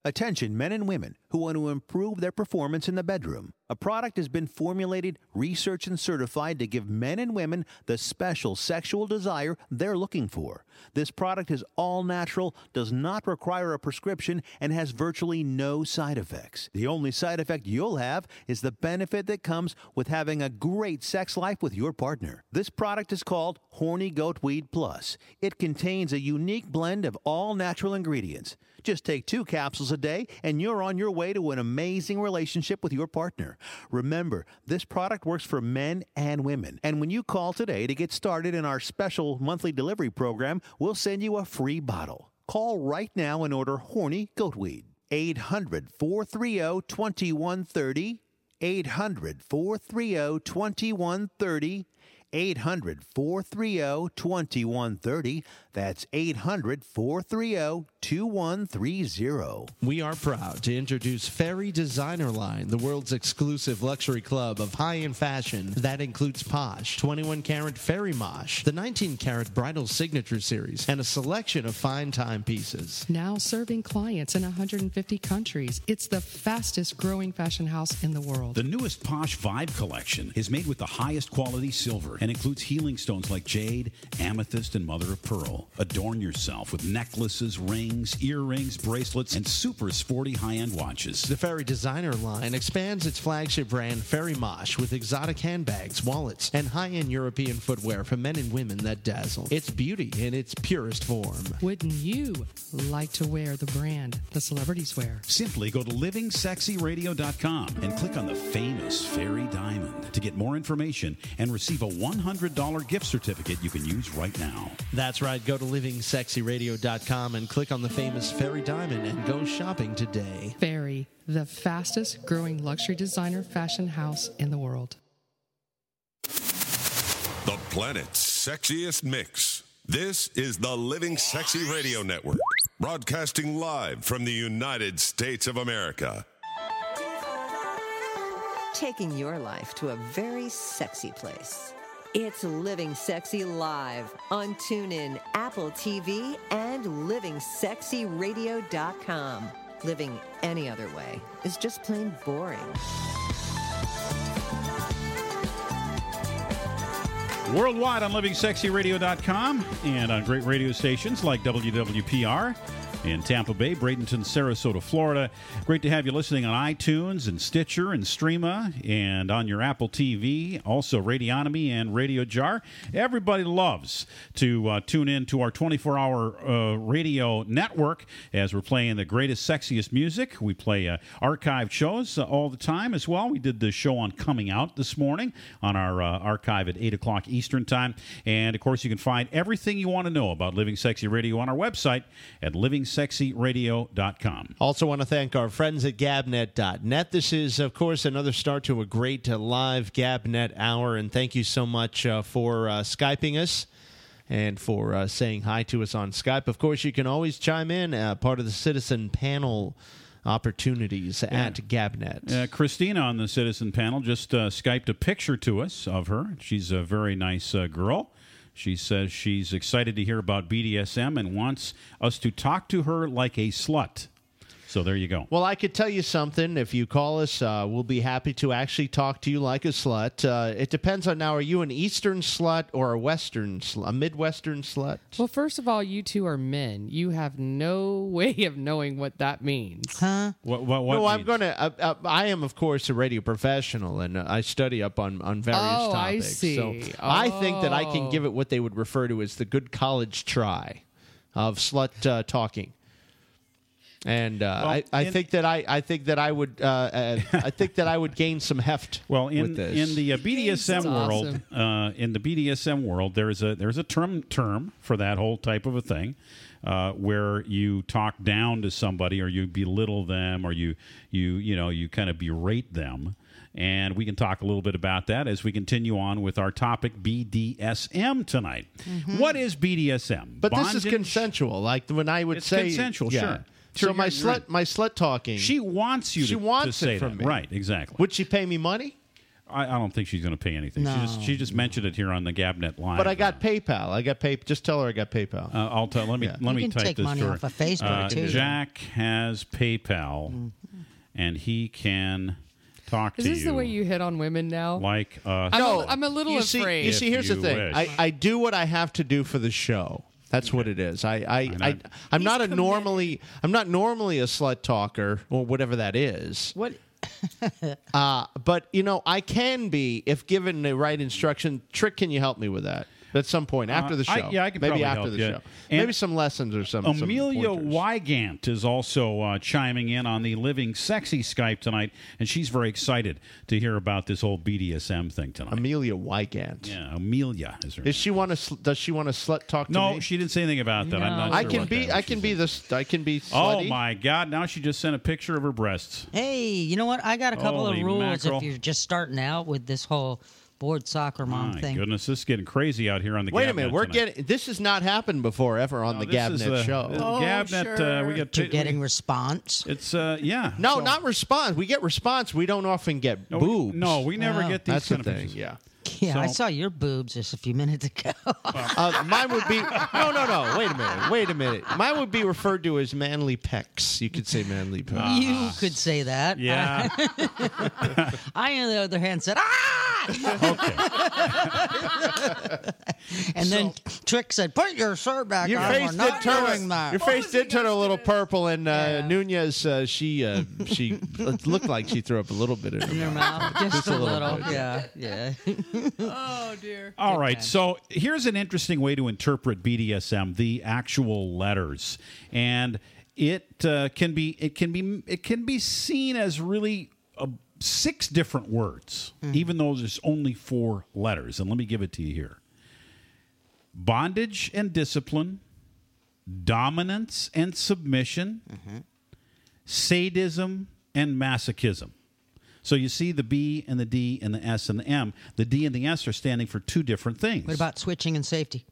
Attention men and women who want to improve their performance in the bedroom. A product has been formulated, researched, and certified to give men and women the special sexual desire they're looking for. This product is all natural, does not require a prescription, and has virtually no side effects. The only side effect you'll have is the benefit that comes with having a great sex life with your partner. This product is called Horny Goat Weed Plus. It contains a unique blend of all natural ingredients. Just take two capsules a day and you're on your way to an amazing relationship with your partner. Remember, this product works for men and women. And when you call today to get started in our special monthly delivery program, we'll send you a free bottle. Call right now and order Horny Goatweed. 800 430 2130. 800 430 2130. 800 430 2130. That's 800 430 2130. We are proud to introduce Fairy Designer Line, the world's exclusive luxury club of high-end fashion that includes Posh, 21 carat Fairy Mosh, the 19 carat Bridal Signature Series, and a selection of fine timepieces. Now serving clients in 150 countries. It's the fastest growing fashion house in the world. The newest Posh Vibe collection is made with the highest quality silver and includes healing stones like jade, amethyst, and mother of pearl. Adorn yourself with necklaces, rings, earrings, bracelets, and super sporty high end watches. The Fairy Designer line expands its flagship brand Fairy Mosh with exotic handbags, wallets, and high-end European footwear for men and women that dazzle. It's beauty in its purest form. Wouldn't you like to wear the brand the celebrities wear? Simply go to livingsexyradio.com and click on the famous Fairy Diamond to get more information and receive a $100 gift certificate you can use right now. That's right. Go to livingsexyradio.com and click on the famous Fairy Diamond and go shopping today. Fairy, the fastest growing luxury designer fashion house in the world. The planet's sexiest mix. This is the Living Sexy Radio Network, broadcasting live from the United States of America. Taking your life to a very sexy place. It's Living Sexy Live on TuneIn, Apple TV, and livingsexyradio.com. Living any other way is just plain boring. Worldwide on livingsexyradio.com and on great radio stations like WWPR in Tampa Bay, Bradenton, Sarasota, Florida. Great to have you listening on iTunes and Stitcher and Streema and on your Apple TV, also Radionomy and Radio Jar. Everybody loves to uh, tune in to our 24 hour uh, radio network as we're playing the greatest, sexiest music. We play uh, archived shows uh, all the time as well. We did the show on Coming Out this morning on our uh, archive at 8 o'clock Eastern Time. And of course, you can find everything you want to know about Living Sexy Radio on our website at livingsexyradio.com. Also, want to thank our friends at Gabnet.net. This is, of course, another start to a great uh, live Gabnet hour, and thank you so much uh, for uh, Skyping us and for uh, saying hi to us on Skype. Of course, you can always chime in, uh, part of the citizen panel opportunities at Gabnet. Uh, Christina on the citizen panel just uh, Skyped a picture to us of her. She's a very nice uh, girl. She says she's excited to hear about BDSM and wants us to talk to her like a slut. So there you go. Well, I could tell you something. If you call us, uh, we'll be happy to actually talk to you like a slut. Uh, it depends on now. Are you an Eastern slut or a Western, slut, a Midwestern slut? Well, first of all, you two are men. You have no way of knowing what that means. Huh? What? What? what no, I'm going to. Uh, uh, I am, of course, a radio professional, and uh, I study up on on various Oh, I topics. So see. I think that I can Oh. give it what they would refer to as the good college try of slut uh, talking. And uh, Well, I, I in- think that I, I think that I would, uh, uh, I think that I would gain some heft. Well, in with this. in the uh, BDSM That's world, uh, in the BDSM world, there's a there's a term term for that whole type of a thing, uh, where you talk down to somebody or you belittle them or you you you know you kind of berate them. And we can talk a little bit about that as we continue on with our topic BDSM tonight. What is BDSM? But this is consensual. Like when I would It's say consensual, yeah. sure. So Sure, my you're- you're slut, right. my slut talking. She wants you She to, wants to it say from that. me. Right, exactly. would she pay me money? I, I don't think she's going to pay anything. she just she just mentioned it here on the Gabnet line. But I got PayPal. I got pay. Just tell her I got PayPal. Uh, I'll tell. Let me Yeah. let You me can type take this money to off of Facebook, Uh, too. Jack has PayPal, and he can talk Is to you. Is this you the way you hit on women now? like uh, I'm, a, I'm a little you afraid. See, you see, here's you the thing. I, I do what I have to do for the show. That's what it is. I, I, I, I I'm not a normally. I'm not normally a slut talker or whatever that is. What? Uh, but you know, I can be if given the right instruction. Trick, can you help me with that? At some point after the show. Uh, I- yeah, I can maybe probably after help the you. show. And maybe some lessons or some. some Amelia pointers. Wygant is also uh, chiming in on the Living Sexy Skype tonight, and she's very excited to hear about this whole BDSM thing tonight. Amelia Wygant. yeah, Amelia is her. Is she want to? Sl- does she want to slut talk to no, me? she didn't say anything about that. I'm No. not I sure can be. that I can be said- the. I can be. Oh my God! Now she just sent a picture of her breasts. Hey, you know what? I got a couple Holy of rules mackerel. if you're just starting out with this whole board soccer mom My thing. goodness, this is getting crazy out here on the. Wait a minute. We're tonight. getting. This has not happened before ever on No, the Gabnet the- show. the Oh, Gabnet, uh, we get You're getting response. It's uh, yeah. no, So- not response. We get response. We don't often get no, we- boobs. No, we never Oh. get these That's the kind of thing. pictures. Yeah. Yeah, I saw your boobs just a few minutes ago. Uh, mine would be no, no, no. Wait a minute. Wait a minute. Mine would be referred to as manly pecs. You could say manly pecs. you could say that. Yeah. I, on the other hand, said, ah! And then Trick said, put your shirt back Your on. face We're not did turn. doing that. Your face did turn a little purple, and uh, Yeah. Nunez, uh, she, uh, she looked like she threw up a little bit in her In your mouth. mouth, just, a a little little. bit. Yeah, yeah. Oh dear. All right. So here's an interesting way to interpret BDSM: the actual letters, and it uh, can be it can be it can be seen as really. Uh, Six different words, hmm. even though there's only four letters. And let me give it to you here bondage and discipline, dominance and submission, mm-hmm. sadism and masochism. So you see the B and the D and the S and the M. The D and the S are standing for two different things. What about switching and safety?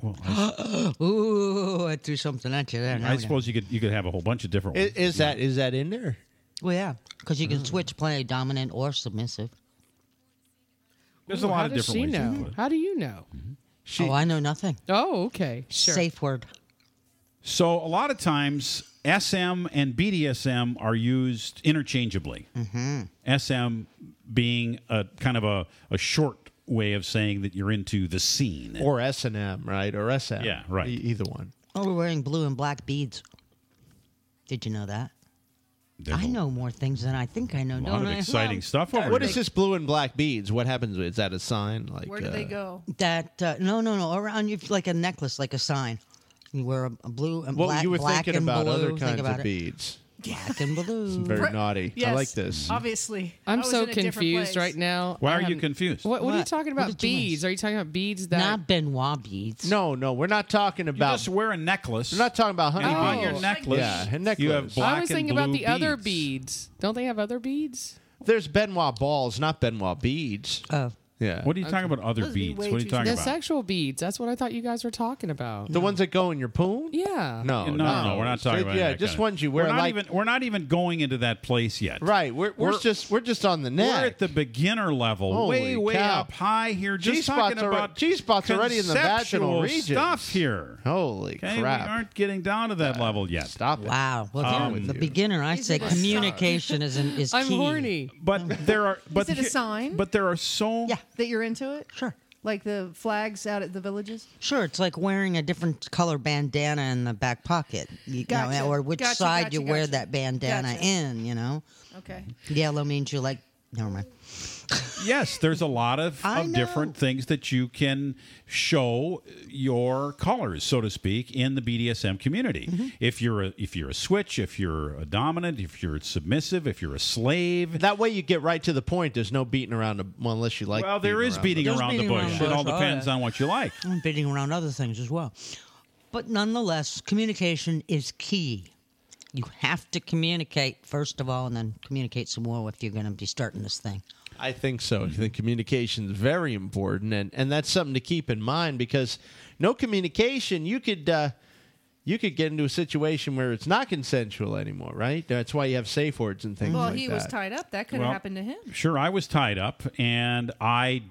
Well, I, Ooh, I threw something at you there. Now I suppose you could you could have a whole bunch of different Is, ones. is that is that in there? Well, yeah, because you can switch play dominant or submissive. There's Ooh, a lot how of does different she ways. to know? do it. How do you know? She, oh, I know nothing. Oh, okay. Sure. Safe word. So a lot of times SM and BDSM are used interchangeably. Mm-hmm. SM being a kind of a, a short way of saying that you're into the scene. or S and M, right? Or SM. Yeah, right. E- either one. Oh, we're wearing blue and black beads. Did you know that? There's I a know more things than I think I know. lot don't of I? exciting stuff over What here. is this blue and black beads? What happens? Is that a sign? Like Where do uh, they go? That uh, no, no, no. Around you, like a necklace, like a sign. You wear a, a blue and Well, black. you were black thinking about blue. other Think kinds about of it. beads. Black and blue. Very Pre- naughty. I like this. Obviously, I I'm so in a different confused right now. Why I are you um, confused? What, what are you What? talking What about? did you miss? Beads? Are you talking about beads that? Not Ben Wa beads. No, no, we're not talking You about. just wear a necklace. we're not talking about honey and on beads. your necklace, Yeah, a necklace. you have black I was and thinking about blue the other beads. beads. Don't they have other beads? There's Ben Wa balls, not Ben Wa beads. Oh. Yeah. What are you talking about? Other Those would be beads? way What are you too talking The about? sexual beads. That's what I thought you guys were talking about. The ones that go in your poon? Yeah. No, no, no, no, we're not talking So, about Yeah, that just kind of- ones you wear. We're not like, even. We're not even going into that place yet. right. We're, we're, We're- just we're just on the net. We're at the beginner level, Holy way, way cow. up high here. Just G-spots talking are- about G-spots already in the vaginal conceptual regions. stuff here. Holy Okay, crap! we aren't getting down to that level yet. Stop it. Wow. Well, Um, the, the beginner, I say it a communication is an, is I'm key. horny. But there are. But it a here- sign? But there are so. Yeah. That you're into it? Sure. Like the flags out at the villages? Sure, it's like wearing a different color bandana in the back pocket. You Gotcha. know, or which Gotcha, side gotcha, you wear that bandana in, you know? Okay. Yellow means you like never mind. Yes, there's a lot of, of different things that you can show your colors, so to speak, in the BDSM community. Mm-hmm. If you're a if you're a switch, if you're a dominant, if you're submissive, if you're a slave. That way you get right to the point. There's no beating around the well, unless you like. well, there is around beating There's around beating the around bush. It all bush, oh, depends yeah. on what you like. I'm beating around other things as well. But nonetheless, communication is key. You have to communicate first of all, and then communicate some more if you're going to be starting this thing. I think so. I think communication is very important, and and that's something to keep in mind because no communication, you could. Uh, you could get into a situation where it's not consensual anymore, right? That's why you have safe words and things Well, like he that. was tied up. That could have Well, happened to him. Sure, I was tied up, and I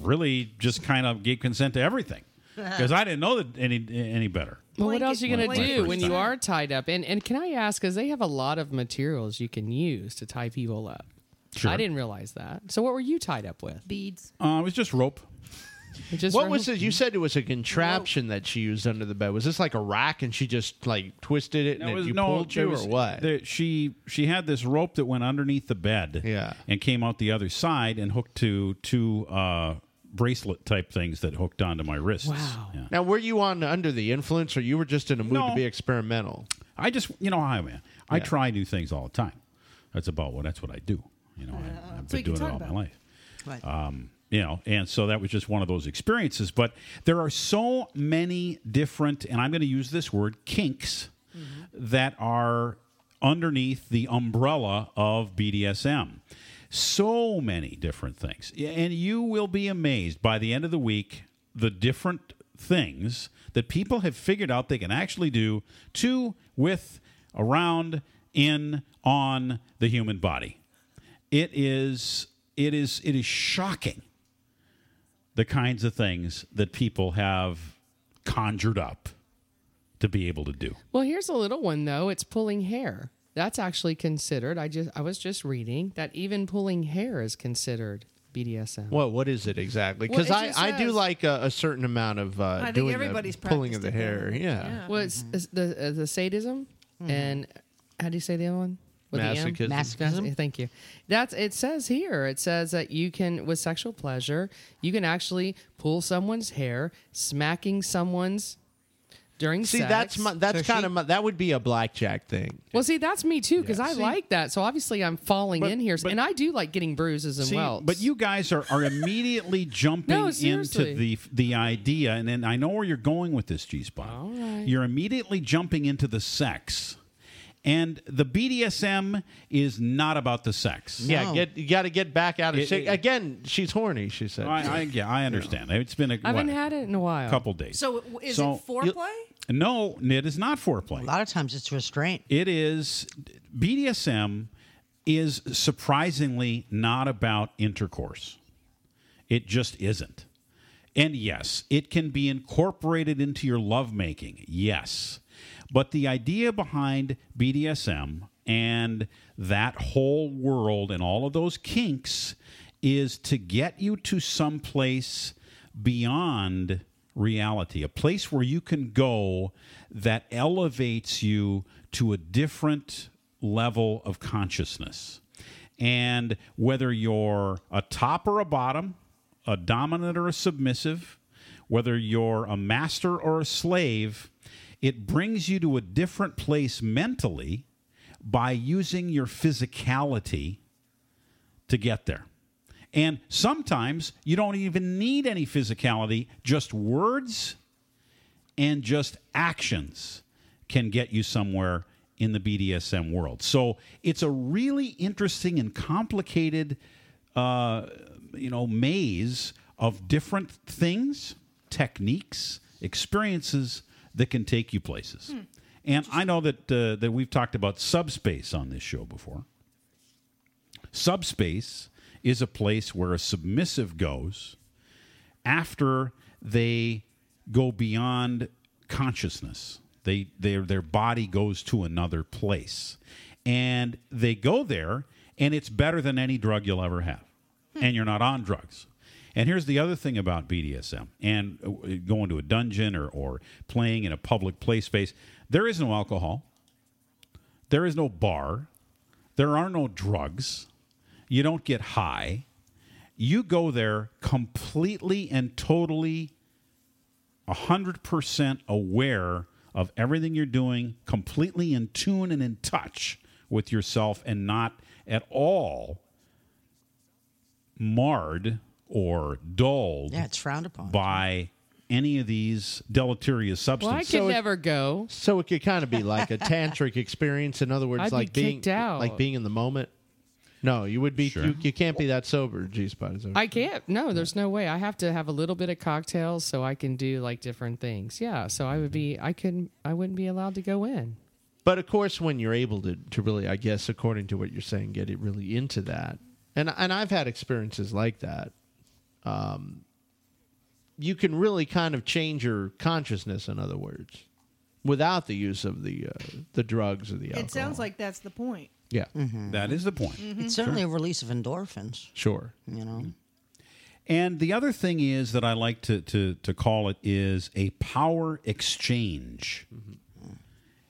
really just kind of gave consent to everything because I didn't know that any any better. Well, what else are you going to do first when you are tied up? And and can I ask, because they have a lot of materials you can use to tie people up. Sure. I didn't realize that. So what were you tied up with? Beads. Uh, it was just rope. Just what was it? You said it was a contraption that she used under the bed. Was this like a rack and she just like twisted it and No, it it, was- you no, pulled there you was- or what? there- she she had this rope that went underneath the bed, Yeah. and came out the other side and hooked to two uh, bracelet type things that hooked onto my wrists. Wow. Yeah. now, were you on under the influence, or you were just in a mood No. to be experimental? I just you know how I am. I Yeah. try new things all the time. That's about what that's what I do. You know, I, I've been doing it all about my life. Right. Um, you know, and so that was just one of those experiences. But there are so many different, and I'm going to use this word, kinks that are underneath the umbrella of BDSM. So many different things. And you will be amazed by the end of the week the different things that people have figured out they can actually do to, with, around, in, on the human body. It is it is it is shocking the kinds of things that people have conjured up to be able to do. Well, here's a little one though. It's pulling hair. That's actually considered. I just I was just reading that even pulling hair is considered BDSM. What what is it exactly? Because it I, just I do like a, a certain amount of uh, I think doing everybody's the pulling of the hair. Yeah. Yeah. Well, it's, it's the uh, the sadism and how do you say the other one? With the M? Masochism. Masochism. Thank you. That's it says here. It says that you can with sexual pleasure, you can actually pull someone's hair, smacking someone's during sex. See, sex. that's my, that's So kind she- of my, that would be a blackjack thing. well, see, that's me too because I See- like that. So obviously, I'm falling But- in here, but- and I do like getting bruises and See, welts. but you guys are, are immediately jumping No, into the the idea, and then I know where you're going with this, G Spot. All right. You're immediately jumping into the sex. And the BDSM is not about the sex. Yeah, No. get you got to get back out of It- shape. it- Again, she's horny. She said. I, I, yeah, I understand. It's been a I haven't what, had it in a while. couple days. So w- is So it foreplay? No, it is not foreplay. A lot of times it's restraint. It is BDSM is surprisingly not about intercourse. It just isn't. And yes, it can be incorporated into your lovemaking. Yes. But the idea behind BDSM and that whole world and all of those kinks is to get you to some place beyond reality, a place where you can go that elevates you to a different level of consciousness. And whether you're a top or a bottom, a dominant or a submissive, whether you're a master or a slave, it brings you to a different place mentally by using your physicality to get there. And sometimes you don't even need any physicality, just words and just actions can get you somewhere in the BDSM world. So it's a really interesting and complicated uh, you know maze of different things, techniques, experiences that can take you places. And I know that uh, that we've talked about subspace on this show before. Subspace is a place where a submissive goes after they go beyond consciousness. They their their body goes to another place. And they go there and it's better than any drug you'll ever have. And you're not on drugs. And here's the other thing about BDSM and uh, going to a dungeon or, or playing in a public play space. There is no alcohol. There is no bar. There are no drugs. You don't get high. You go there completely and totally 100% aware of everything you're doing, completely in tune and in touch with yourself, and not at all marred or dulled Yeah, it's frowned upon. by any of these deleterious substances. Well, I substances. could never go. So it could kind of be like a tantric experience. In other words, I'd be like being kicked out. like being in the moment. No, you would be. Sure. You, you can't be that sober, G Spot. is that- I can't. No, there's no way. I have to have a little bit of cocktails so I can do like different things. Yeah. So I would be. Mm-hmm. I couldn't. I wouldn't be allowed to go in. But of course, when you're able to, to really, I guess, according to what you're saying, get it really into that, and and I've had experiences like that. Um, you can really kind of change your consciousness. In other words, without the use of the uh, the drugs or the alcohol. It sounds like that's the point. yeah, that is the point. It's certainly a release of endorphins. sure. You know, And the other thing is that I like to, to, to call it is a power exchange.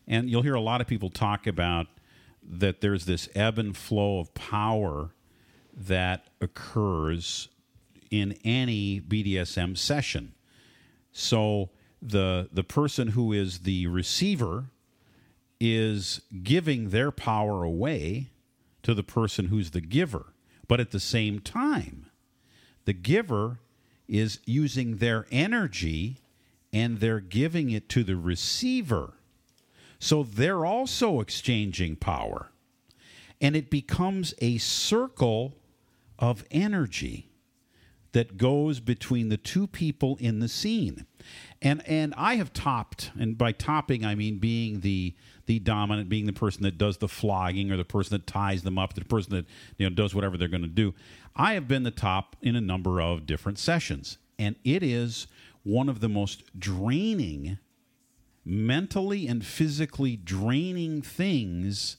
And you'll hear a lot of people talk about that there's this ebb and flow of power that occurs in any BDSM session. So the the person who is the receiver is giving their power away to the person who's the giver. But at the same time, the giver is using their energy and they're giving it to the receiver. So they're also exchanging power. And it becomes a circle of energy that goes between the two people in the scene. And and I have topped, and by topping I mean being the the dominant, being the person that does the flogging or the person that ties them up, the person that you know does whatever they're going to do. I have been the top in a number of different sessions, and it is one of the most draining, mentally and physically draining things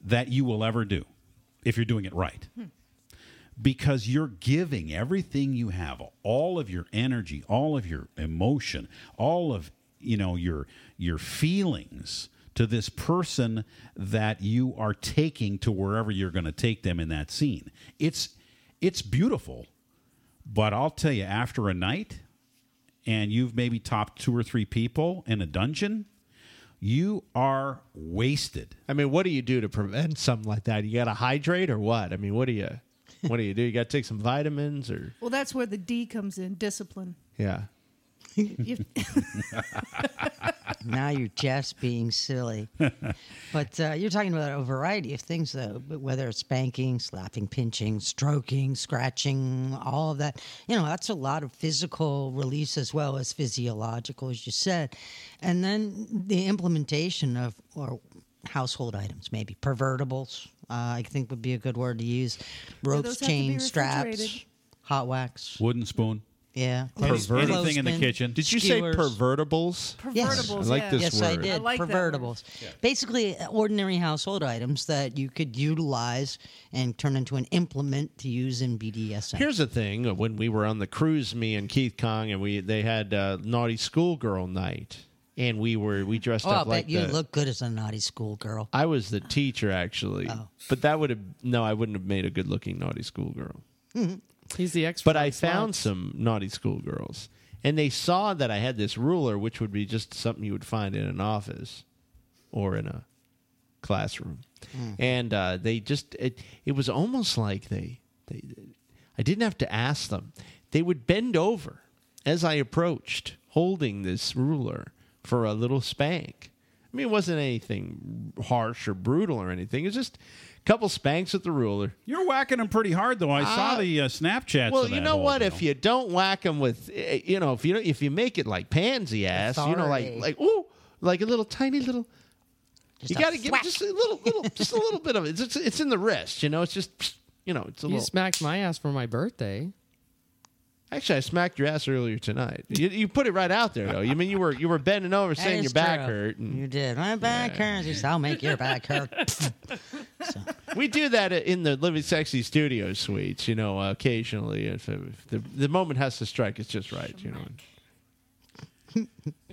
that you will ever do if you're doing it right hmm. Because you're giving everything you have all of your energy all of your emotion all of you know your your feelings to this person that you are taking to wherever you're going to take them in that scene it's it's beautiful but i'll tell you after a night and you've maybe topped two or three people in a dungeon you are wasted I mean, what do you do to prevent something like that? You got to hydrate or what? I mean, what do you what do you do? You got to take some vitamins or Well, that's where the D comes in discipline. yeah. You- now you're just being silly. but uh, you're talking about a variety of things, though, but whether it's spanking, slapping, pinching, stroking, scratching, all of that. You know, that's a lot of physical release as well as physiological, as you said. And then the implementation of or household items, maybe pervertibles. Uh, I think would be a good word to use. Ropes, those have to be chains, straps, hot wax. wooden spoon Yeah, Anything in the kitchen. Did you skewers. say pervertibles? Yes. Pervertibles, I like yeah. this Yes, I did. I like that word. Pervertibles. Basically, uh, ordinary household items that you could utilize and turn into an implement to use in BDSM. Here's the thing: uh, when we were on the cruise, me and Keith Kong, and we they had uh, naughty schoolgirl night, and we were we dressed oh, I up bet like you the, look good as a naughty schoolgirl. I was the teacher actually, Oh. but that would have no, I wouldn't have made a good looking naughty schoolgirl. He's the expert. But I found sluts. some naughty schoolgirls, and they saw that I had this ruler, which would be just something you would find in an office or in a classroom, and uh, they just it it was almost like they they I didn't have to ask them; they would bend over as I approached, holding this ruler for a little spank. I mean, it wasn't anything harsh or brutal or anything. It's just a couple spanks with the ruler. You're whacking them pretty hard, though. I saw Uh, the uh, Snapchats. Well, of you know what? deal. If you don't whack them with, eh, you know, if you don't, if you make it like pansy ass, you know, like like ooh, like a little tiny little. Just you a got to give just a little, little, just a little bit of it. It's, it's, it's in the wrist, you know. It's just, you know, it's a You little. smacked my ass for my birthday. Actually, I smacked your ass earlier tonight. You, you put it right out there, though. You mean you were you were bending over saying your back true. hurt. And You did. My back hurts. He said, I'll make your back hurt. we do that in the Living Sexy Studio suites, you know, uh, occasionally. If, if the the moment has to strike, it's just right, you know.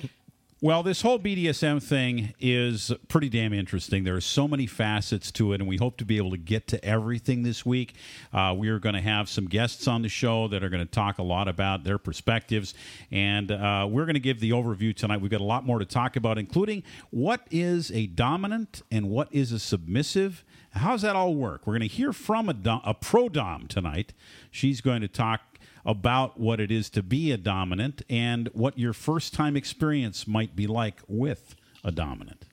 Well, this whole BDSM thing is pretty damn interesting. There are so many facets to it, and we hope to be able to get to everything this week. Uh, we are going to have some guests on the show that are going to talk a lot about their perspectives, and uh, we're going to give the overview tonight. We've got a lot more to talk about, including what is a dominant and what is a submissive. How does that all work? We're going to hear from a, dom- a pro dom tonight. She's going to talk about what it is to be a dominant and what your first time experience might be like with a dominant.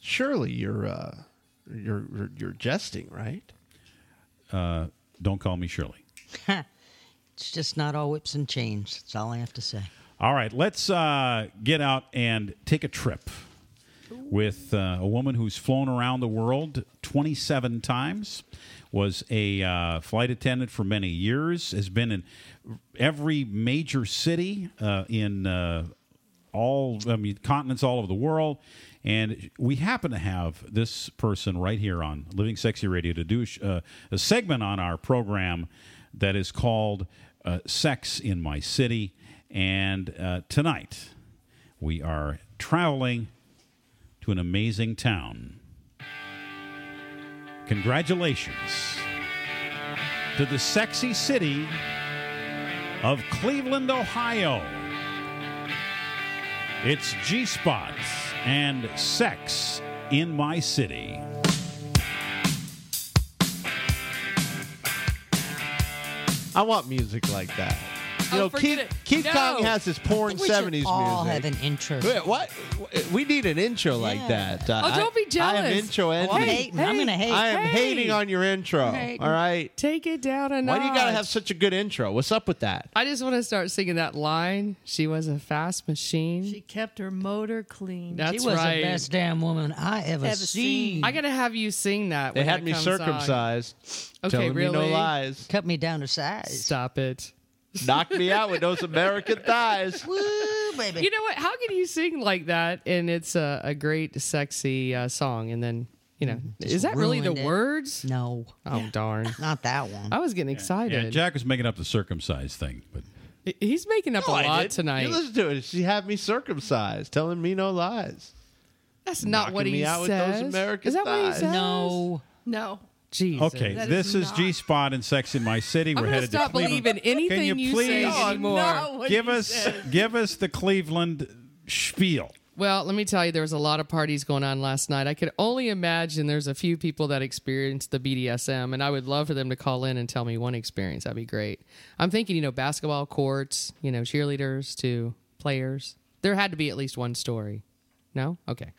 Surely you're uh, you're you're, you're jesting, right? Uh, don't call me Shirley. it's just not all whips and chains. That's all I have to say. All right, let's uh, get out and take a trip with uh, a woman who's flown around the world 27 times, was a uh, flight attendant for many years, has been in every major city uh, in uh, all I mean continents all over the world. And we happen to have this person right here on Living Sexy Radio to do uh, a segment on our program that is called uh, Sex in My City. And uh, tonight we are traveling to an amazing town. Congratulations to the sexy city of Cleveland, Ohio. It's G Spots and Sex in My City. I want music like that. You Oh, know, Keith, it. Keith No. Kong has his porn I think we should seventies all music. have an intro. Wait, what? We need an intro like that. Uh, Oh, don't be I, I am jealous. intro Oh. I'm hating. I'm gonna hate. I am Hey. hating on your intro. Hey. All right. Take it down a notch. Why do you gotta have such a good intro? What's up with that? I just want to start singing that line. She was a fast machine. She kept her motor clean. That's she was right. the best damn woman I ever, Ever seen. seen. I gotta have you sing that. They when had that me comes on. circumcised. Okay, telling me no really? lies. Cut me down to size. Stop it. Knocked me out with those American thighs. Woo, baby. You know what? How can you sing like that and it's a, a great, sexy uh, song? And then, you know, is that really the it. words? no, Oh, darn. not that one. I was getting Yeah, excited. Jack was making up the circumcised thing, but He's making up No, a I lot didn't. tonight. You listen to it. She had me circumcised, telling me no lies. That's not knocking what me he out with those says. American is that what he says? no. No. Jesus. okay. That This is is not- G Spot and Sex in My City. I'm We're gonna headed stop to Cleveland. believing anything Can you, you please say anymore. not what give he us said. give us the Cleveland spiel? Well, let me tell you, there was a lot of parties going on last night. I could only imagine there's a few people that experienced the BDSM, and I would love for them to call in and tell me one experience. That'd be great. I'm thinking, you know, basketball courts, you know, cheerleaders to players. There had to be at least one story. No? Okay.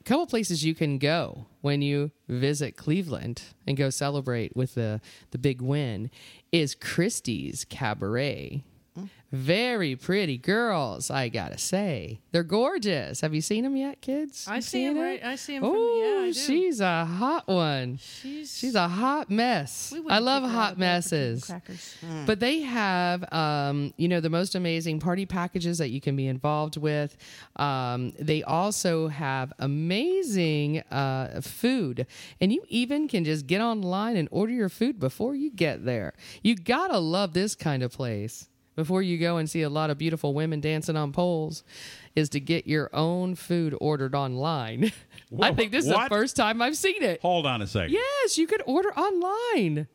A couple places you can go when you visit Cleveland and go celebrate with the, the big win is Christie's Cabaret. Very pretty girls, I gotta say. They're gorgeous. Have you seen them yet, kids? I see them. right. I see them. Oh, Yeah, she's a hot one. She's. She's a hot mess. I love kick her out hot of bed for chicken messes. Crackers. But they have, um, you know, the most amazing party packages that you can be involved with. Um, they also have amazing uh, food, and you even can just get online and order your food before you get there. You gotta love this kind of place. Before you go and see a lot of beautiful women dancing on poles, is to get your own food ordered online. I think this is the first time I've seen it. Hold on a second. Yes, you could order online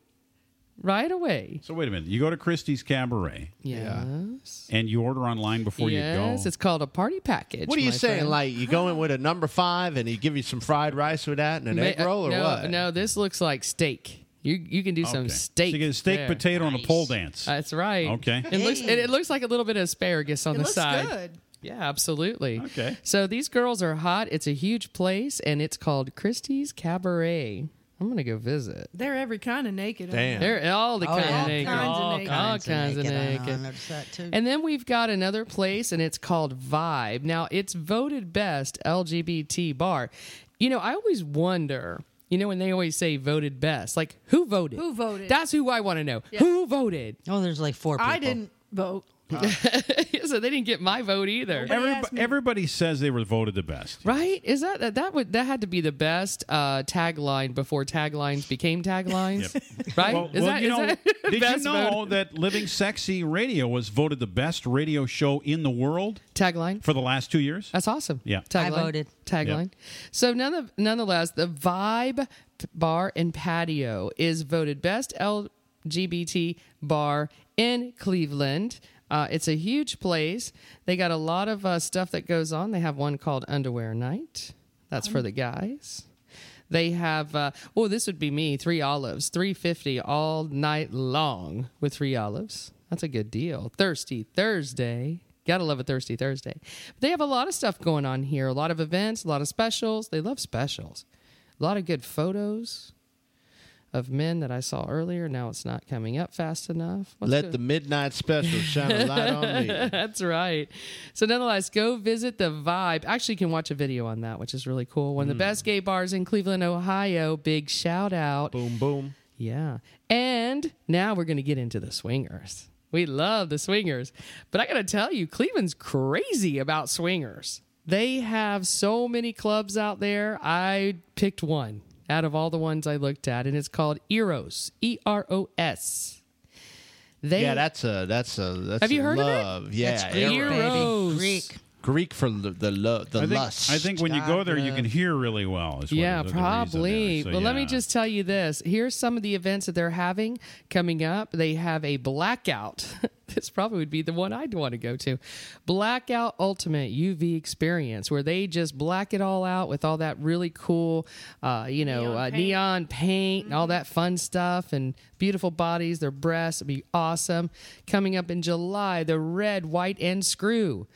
right away. So wait a minute. You go to Christie's Cabaret Yes. and you order online before yes, you go. Yes, it's called a party package. What are you saying? friend. Like you go in with a number five, and he give you some fried rice with that and an Ma- egg roll, or no, what? No, this looks like steak. You you can do some steak. So you get a steak, there. potato, and a pole dance. That's right. Okay. It looks it, it looks like a little bit of asparagus on It the looks side. good. Yeah, absolutely. Okay. So these girls are hot. It's a huge place, and it's called Christie's Cabaret. I'm gonna go visit. They're every kind of naked. Damn. They're all the Oh, kind yeah. of naked. Kinds of naked. all Kinds of kinds of naked. I know, naked. I noticed too. And then we've got another place, and it's called Vibe. Now, it's voted best LGBT bar. You know, I always wonder, you know, when they always say voted best, like who voted? Who voted? That's who I want to know. Who voted? oh, there's like four people. I didn't vote. so they didn't get my vote either. Nobody Everyb- asked me. everybody says they were voted the best. Right? Is that that, that would that had to be the best uh, tagline before taglines became taglines? Right? Well, is well, that, you is know, that did you know vote? that Living Sexy Radio was voted the best radio show in the world tagline? for the last two years? That's awesome. Yeah. Tagline. I voted. Tagline. So none of, nonetheless, the Vibe Bar and Patio is voted best LGBT bar in Cleveland. Uh, it's a huge place. They got a lot of uh, stuff that goes on. They have one called Underwear Night. That's for the guys. They have uh, oh, this would be me. Three olives, three fifty all night long with three olives. That's a good deal. Thirsty Thursday. Gotta love a Thirsty Thursday. But they have a lot of stuff going on here. A lot of events, a lot of specials. They love specials. A lot of good photos of men that I saw earlier. Now it's not coming up fast enough. What's Let good? the midnight special shine a light on me. That's right. So, nonetheless, go visit the Vibe. Actually, you can watch a video on that, which is really cool. One of the mm. best gay bars in Cleveland, Ohio. Big shout out. Boom, boom. Yeah. And now we're going to get into the swingers. We love the swingers. But I got to tell you, Cleveland's crazy about swingers. They have so many clubs out there. I picked one out of all the ones I looked at, and it's called Eros. E R O S. They yeah, that's a that's a that's Have you a heard of it? love. Yeah, That's Greek, Eros. baby. Eros. Greek. Greek for the the, lo- the I think, lust. I think when you go there, you can hear really well. Is Yeah, the probably. there. So, but let me just tell you this. Here's some of the events that they're having coming up. They have a blackout. this probably would be the one I'd want to go to. Blackout Ultimate UV Experience, where they just black it all out with all that really cool, uh, you know, Neon uh, paint. neon paint and all that fun stuff and beautiful bodies, their breasts. It'd be awesome. Coming up in July, the red, white, and screw.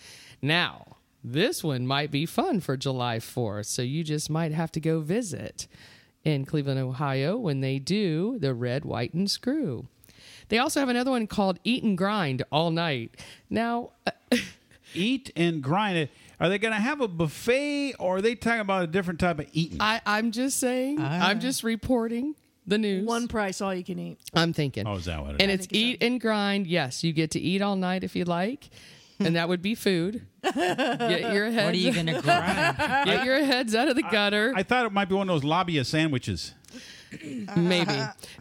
Now, this one might be fun for July 4th, so you just might have to go visit in Cleveland, Ohio when they do the red, white, and screw. They also have another one called Eat and Grind all night. Now, uh, eat and grind it. Are they going to have a buffet, or are they talking about a different type of eating? I, I'm just saying, I'm just reporting the news. One price, all you can eat. I'm thinking. oh, is that what it is? and it's eat and grind. Yes, you get to eat all night if you like, and that would be food. Get your heads. What are you going to grind? Get your heads out of the gutter. I thought it might be one of those labia sandwiches. Maybe.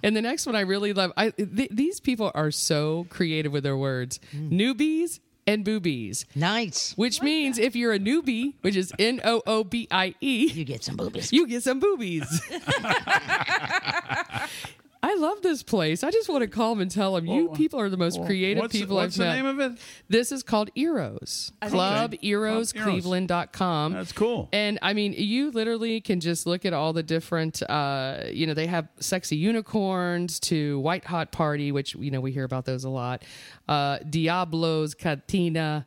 And the next one I really love. I th- these people are so creative with their words. Hmm. Newbies and boobies, nice. which means if you're a newbie, which is N O O B I E, You get some boobies. you get some boobies. I love this place. I just want to call them and tell them you people are the most creative what's people what's I've met. What's the name of it? This is called Eros. Club. Eros Cleveland.com. That's cool. And I mean, you literally can just look at all the different, uh, you know, they have sexy unicorns to White Hot Party, which, you know, we hear about those a lot. Uh, Diablo's Cantina.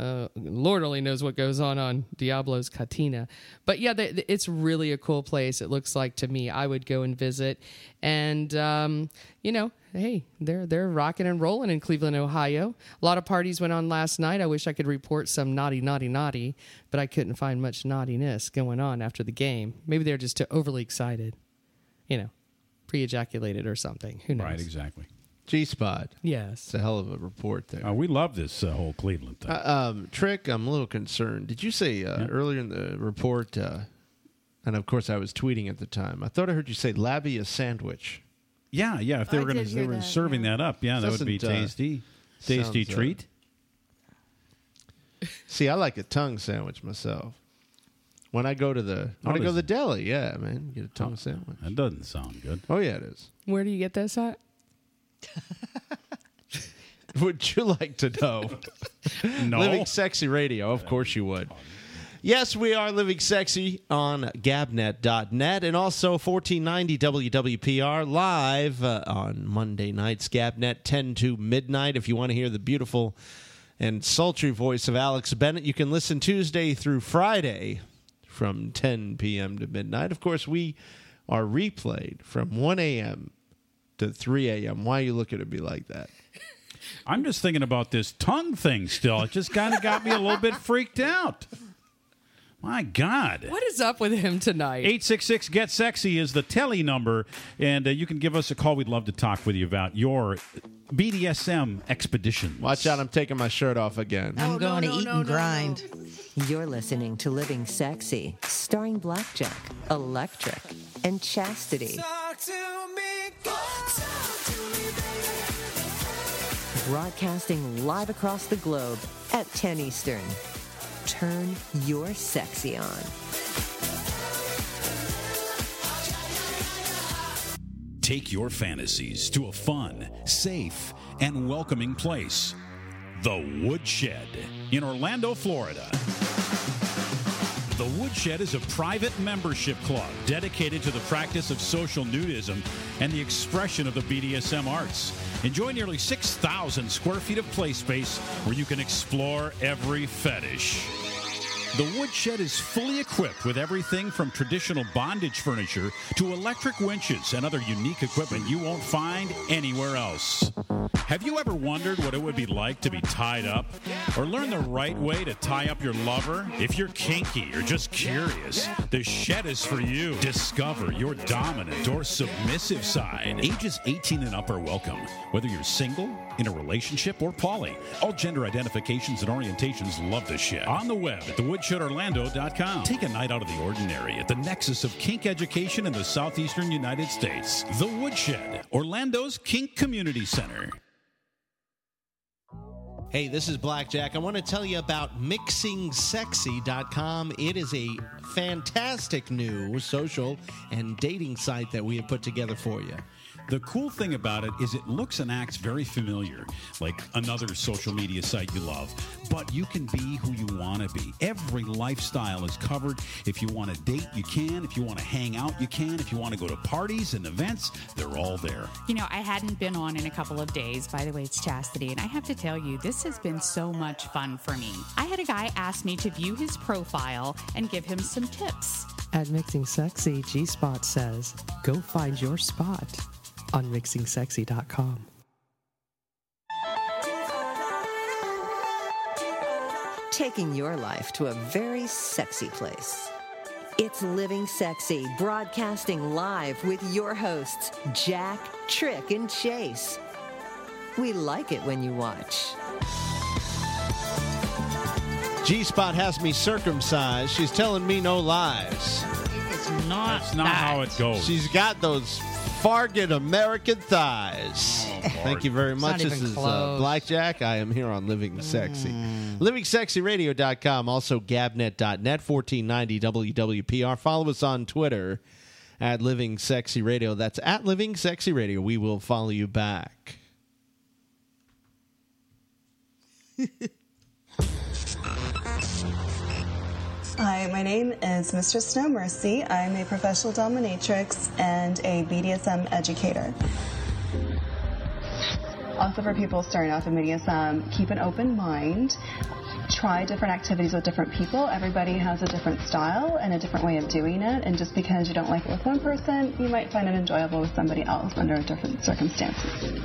Uh, Lord only knows what goes on on Diablo's Cantina. But yeah, they, they- it's really a cool place. It looks like to me. I would go and visit. And, um, you know, hey, they're, they're rocking and rolling in Cleveland, Ohio. A lot of parties went on last night. I wish I could report some naughty, naughty, naughty, but I couldn't find much naughtiness going on after the game. Maybe they're just too overly excited, you know, pre ejaculated or something. Who knows? Right, exactly. G Spot. Yes. It's a hell of a report there. Uh, we love this uh, whole Cleveland thing. Uh, um, Trick, I'm a little concerned. Did you say uh, earlier in the report, uh, and of course I was tweeting at the time, I thought I heard you say labia sandwich. yeah, yeah. If they I were going to hear they were that, serving yeah. that up, yeah, that would be Doesn't, uh, tasty. Tasty sounds, treat. See, I like a tongue sandwich myself. When I go to the when Oh, I go to the deli, yeah, man, get a tongue sandwich. That doesn't sound good. Oh yeah, it is. Where do you get this at? Would you like to know? No. Living Sexy Radio, of course you would. Yes, we are Living Sexy on Gabnet.net and also 1490 WWPR live uh, on Monday nights, Gabnet 10 to midnight. If you want to hear the beautiful and sultry voice of Alex Bennett. You can listen Tuesday through Friday from 10 p.m. to midnight. Of course, we are replayed from 1 a.m. to 3 a.m. Why are you looking at me like that? I'm just thinking about this tongue thing still. It just kind of got me a little bit freaked out. My God. What is up with him tonight? 866 Get Sexy is the telly number, and uh, you can give us a call. We'd love to talk with you about your BDSM expedition. Watch out, I'm taking my shirt off again. I'm going to eat and grind. You're listening to Living Sexy, starring Blackjack, Electric, and Chastity. Broadcasting live across the globe at 10 Eastern. Turn your sexy on. Take your fantasies to a fun, safe, and welcoming place. The Woodshed in Orlando, Florida. The Woodshed is a private membership club dedicated to the practice of social nudism and the expression of the BDSM arts. Enjoy nearly 6,000 square feet of play space where you can explore every fetish. The Woodshed is fully equipped with everything from traditional bondage furniture to electric winches and other unique equipment you won't find anywhere else. Have you ever wondered what it would be like to be tied up? Or learn the right way to tie up your lover? If you're kinky or just curious, the shed is for you. Discover your dominant or submissive side. Ages 18 and up are welcome, whether you're single, in a relationship, or poly. All gender identifications and orientations love the shed. On the web at thewoodshed.orlando.com. Take a night out of the ordinary at the nexus of kink education in the southeastern United States. The Woodshed, Orlando's Kink Community Center. Hey, this is Blackjack. I want to tell you about mixingsexy.com. It is a fantastic new social and dating site that we have put together for you. The cool thing about it is it looks and acts very familiar, like another social media site you love. But you can be who you want to be. Every lifestyle is covered. If you want to date, you can. If you want to hang out, you can. If you want to go to parties and events, they're all there. You know, I hadn't been on in a couple of days. By the way, it's Chastity. And I have to tell you, this has been so much fun for me. I had a guy ask me to view his profile and give him some tips. At Mixing Sexy, G Spot says, go find your spot on mixingsexy.com. Taking your life to a very sexy place. It's Living Sexy, broadcasting live with your hosts, Jack, Trick, and Chase. We like it when you watch. G Spot has me circumcised. She's telling me no lies. It's not. That's not how it goes. She's got those Fargan American thighs. Thank you very much. This is uh. Blackjack. I am here on Living Sexy. LivingSexyRadio.com, also Gabnet.net, 1490 WWPR. Follow us on Twitter at Living Sexy Radio. That's at Living Sexy Radio. We will follow you back. Hi, my name is Mistress Snow Mercy. I'm a professional dominatrix and a BDSM educator. Also, for people starting off in BDSM, keep an open mind. Try different activities with different people. Everybody has a different style and a different way of doing it. And just because you don't like it with one person, you might find it enjoyable with somebody else under different circumstances.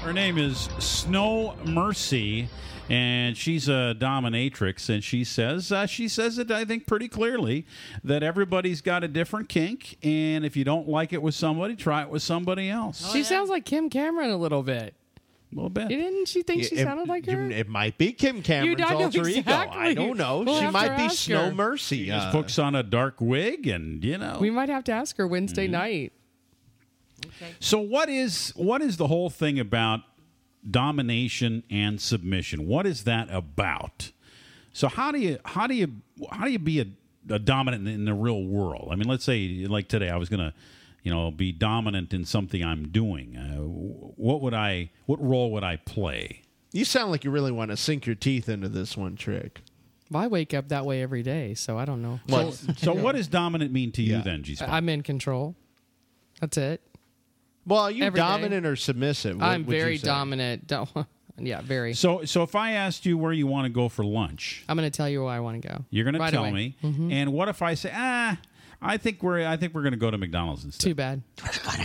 Her name is Snow Mercy, and she's a dominatrix. And she says uh, she says it, I think, pretty clearly that everybody's got a different kink, and if you don't like it with somebody, try it with somebody else. She sounds like Kim Cameron a little bit. A little bit. Didn't she think she It- sounded like her? It might be Kim Cameron's don't know alter ego. I don't know. We'll she might be ask Snow her. Mercy. She just uh, puts on a dark wig, and you know. We might have to ask her Wednesday Mm-hmm. night. So what is what is the whole thing about domination and submission? What is that about? So how do you how do you how do you be a, a dominant in the real world? I mean, let's say like today, I was gonna you know be dominant in something I'm doing. Uh, what would I what role would I play? You sound like you really want to sink your teeth into this one trick. Well, I wake up that way every day, so I don't know. So, so what does dominant mean to you then, G Spot? I'm in control. That's it. Well, are you Every day. dominant or submissive? What I'm would you very say? dominant. Don't, yeah, very. So, so if I asked you where you want to go for lunch, I'm going to tell you where I want to go. you're going to Right tell away. Mm-hmm. me. And what if I say, ah, I think we're I think we're going to go to McDonald's instead. Too bad.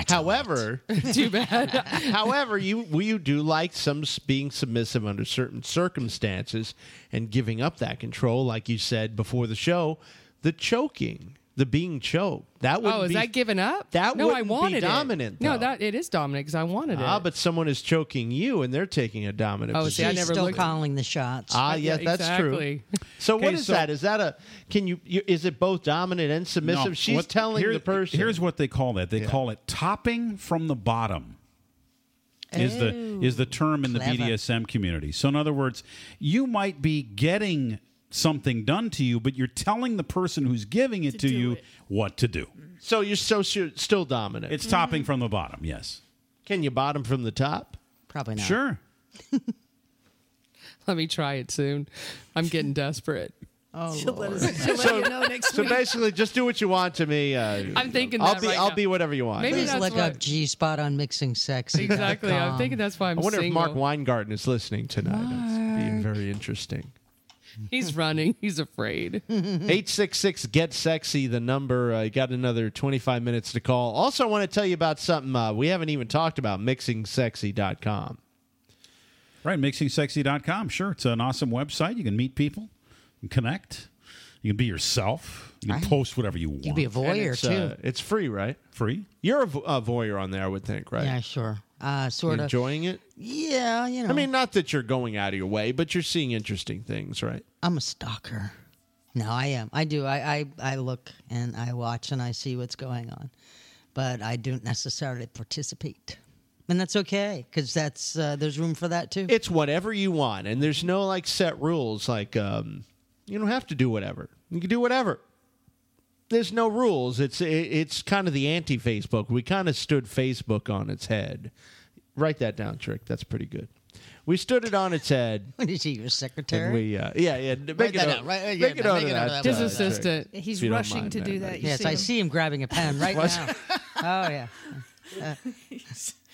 However, Too bad. however, you you do like some s- being submissive under certain circumstances and giving up that control, like you said before the show, the choking, the being choked. That would oh, is be that giving up? that no, I wouldn't be wanted dominant, It. No, though. that it is dominant because I wanted it. ah, but someone is choking you and they're taking a dominant Oh, see, I position. She's never still calling the shots. Ah, Yeah, yeah, that's exactly. true. So what is so, that? Is that a? Can you, you? Is it both dominant and submissive? No, She's what- telling here- the person. Here's what they call that. They Yeah. call it topping from the bottom. Is the is the term in the. BDSM community. So in other words, you might be getting something done to you, but you're telling the person who's giving it to, do you it. what to do. so you're so su- still dominant. It's topping from the bottom, yes. Can you bottom from the top? Probably not. Sure. Let me try it soon. I'm getting desperate. Oh, She'll let, us, she'll let you know next So week. basically, just do what you want to me. Uh, I'm thinking I'll that be right I'll now. be whatever you want. Maybe Please that's look what- up G Spot on Mixing Sexy. Exactly. I'm thinking that's why I'm I wonder single. if Mark Weingarten is listening tonight. It's being very interesting. He's running. He's afraid. 866 Get Sexy, the number. Uh, got another 25 minutes to call. Also, I want to tell you about something uh, we haven't even talked about mixingsexy.com. Right, mixingsexy.com. Sure, it's an awesome website. You can meet people, you can connect, you can be yourself, you can post whatever you want. You can be a voyeur it's, too. uh, it's free, right? Free. You're a, vo- a voyeur on there, I would think, right? Yeah, sure. Uh, sort of. Enjoying it? Yeah, you know. I mean, not that you're going out of your way, but you're seeing interesting things, right? I'm a stalker. No, I am. I do. I, I, I look and I watch and I see what's going on, but I don't necessarily participate, and that's okay because that's uh, there's room for that too. It's whatever you want, and there's no like set rules. Like um, you don't have to do whatever. You can do whatever. There's no rules. It's it's kind of the anti Facebook. We kind of stood Facebook on its head. Write that down, Trick. That's pretty good. We stood it on its head. What is he, your And secretary? we, uh, yeah, yeah. Make Write it that a- down, right? Make Yeah, it on make it that. on that His assistant. He's if you don't rushing mind to do uh, that. You yes, see I see him grabbing a pen right now. Oh yeah. Uh,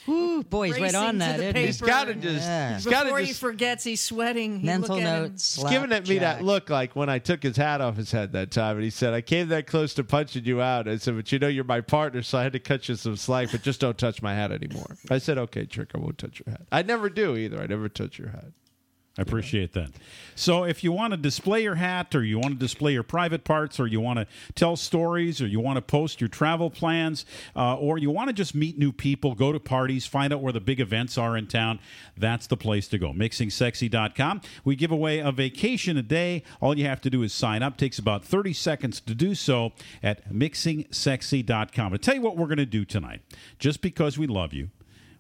Whew, boy, he's right on to that. the isn't he? He's got to just. Yeah. He's got to Before he just. forgets, he's sweating. You Mental look at him. notes. He's giving at me that look like when I took his hat off his head that time, and he said, "I came that close to punching you out." I said, "But you know, you're my partner, so I had to cut you some slack. But just don't touch my hat anymore." I said, "Okay, Trick, I won't touch your hat." I never do either. I never touch your hat. I appreciate that. So, if you want to display your hat, or you want to display your private parts, or you want to tell stories, or you want to post your travel plans, uh, or you want to just meet new people, go to parties, find out where the big events are in town, that's the place to go. MixingSexy.com. We give away a vacation a day. All you have to do is sign up. takes about 30 seconds to do so at MixingSexy.com. To tell you what we're going to do tonight, just because we love you,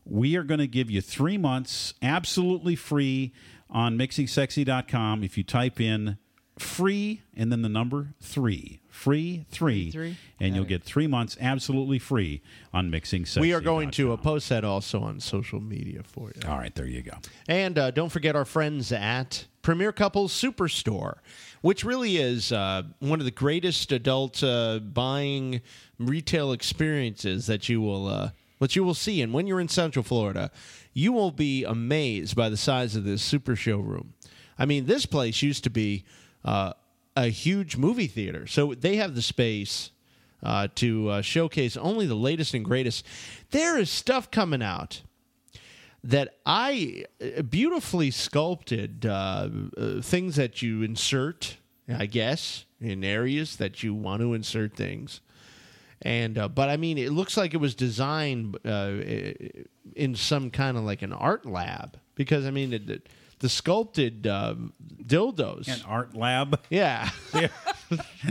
we are going to give you three months absolutely free on mixingsexy.com if you type in free and then the number three free three, Three? and you'll get three months absolutely free on mixing sexy. We are going to uh, post that also on social media for you. all right there you go And uh, don't forget our friends at Premier Couples Superstore, which really is uh, one of the greatest adult uh, buying retail experiences that you will that you will see. And when you're in Central Florida, you will be amazed by the size of this super showroom. I mean, this place used to be uh, a huge movie theater, so they have the space uh, to uh, showcase only the latest and greatest. There is stuff coming out that I uh, beautifully sculpted uh, uh, things that you insert, I guess, in areas that you want to insert things. And uh, but I mean, it looks like it was designed uh, in some kind of like an art lab because I mean, it, it- the sculpted uh, dildos. an art lab yeah,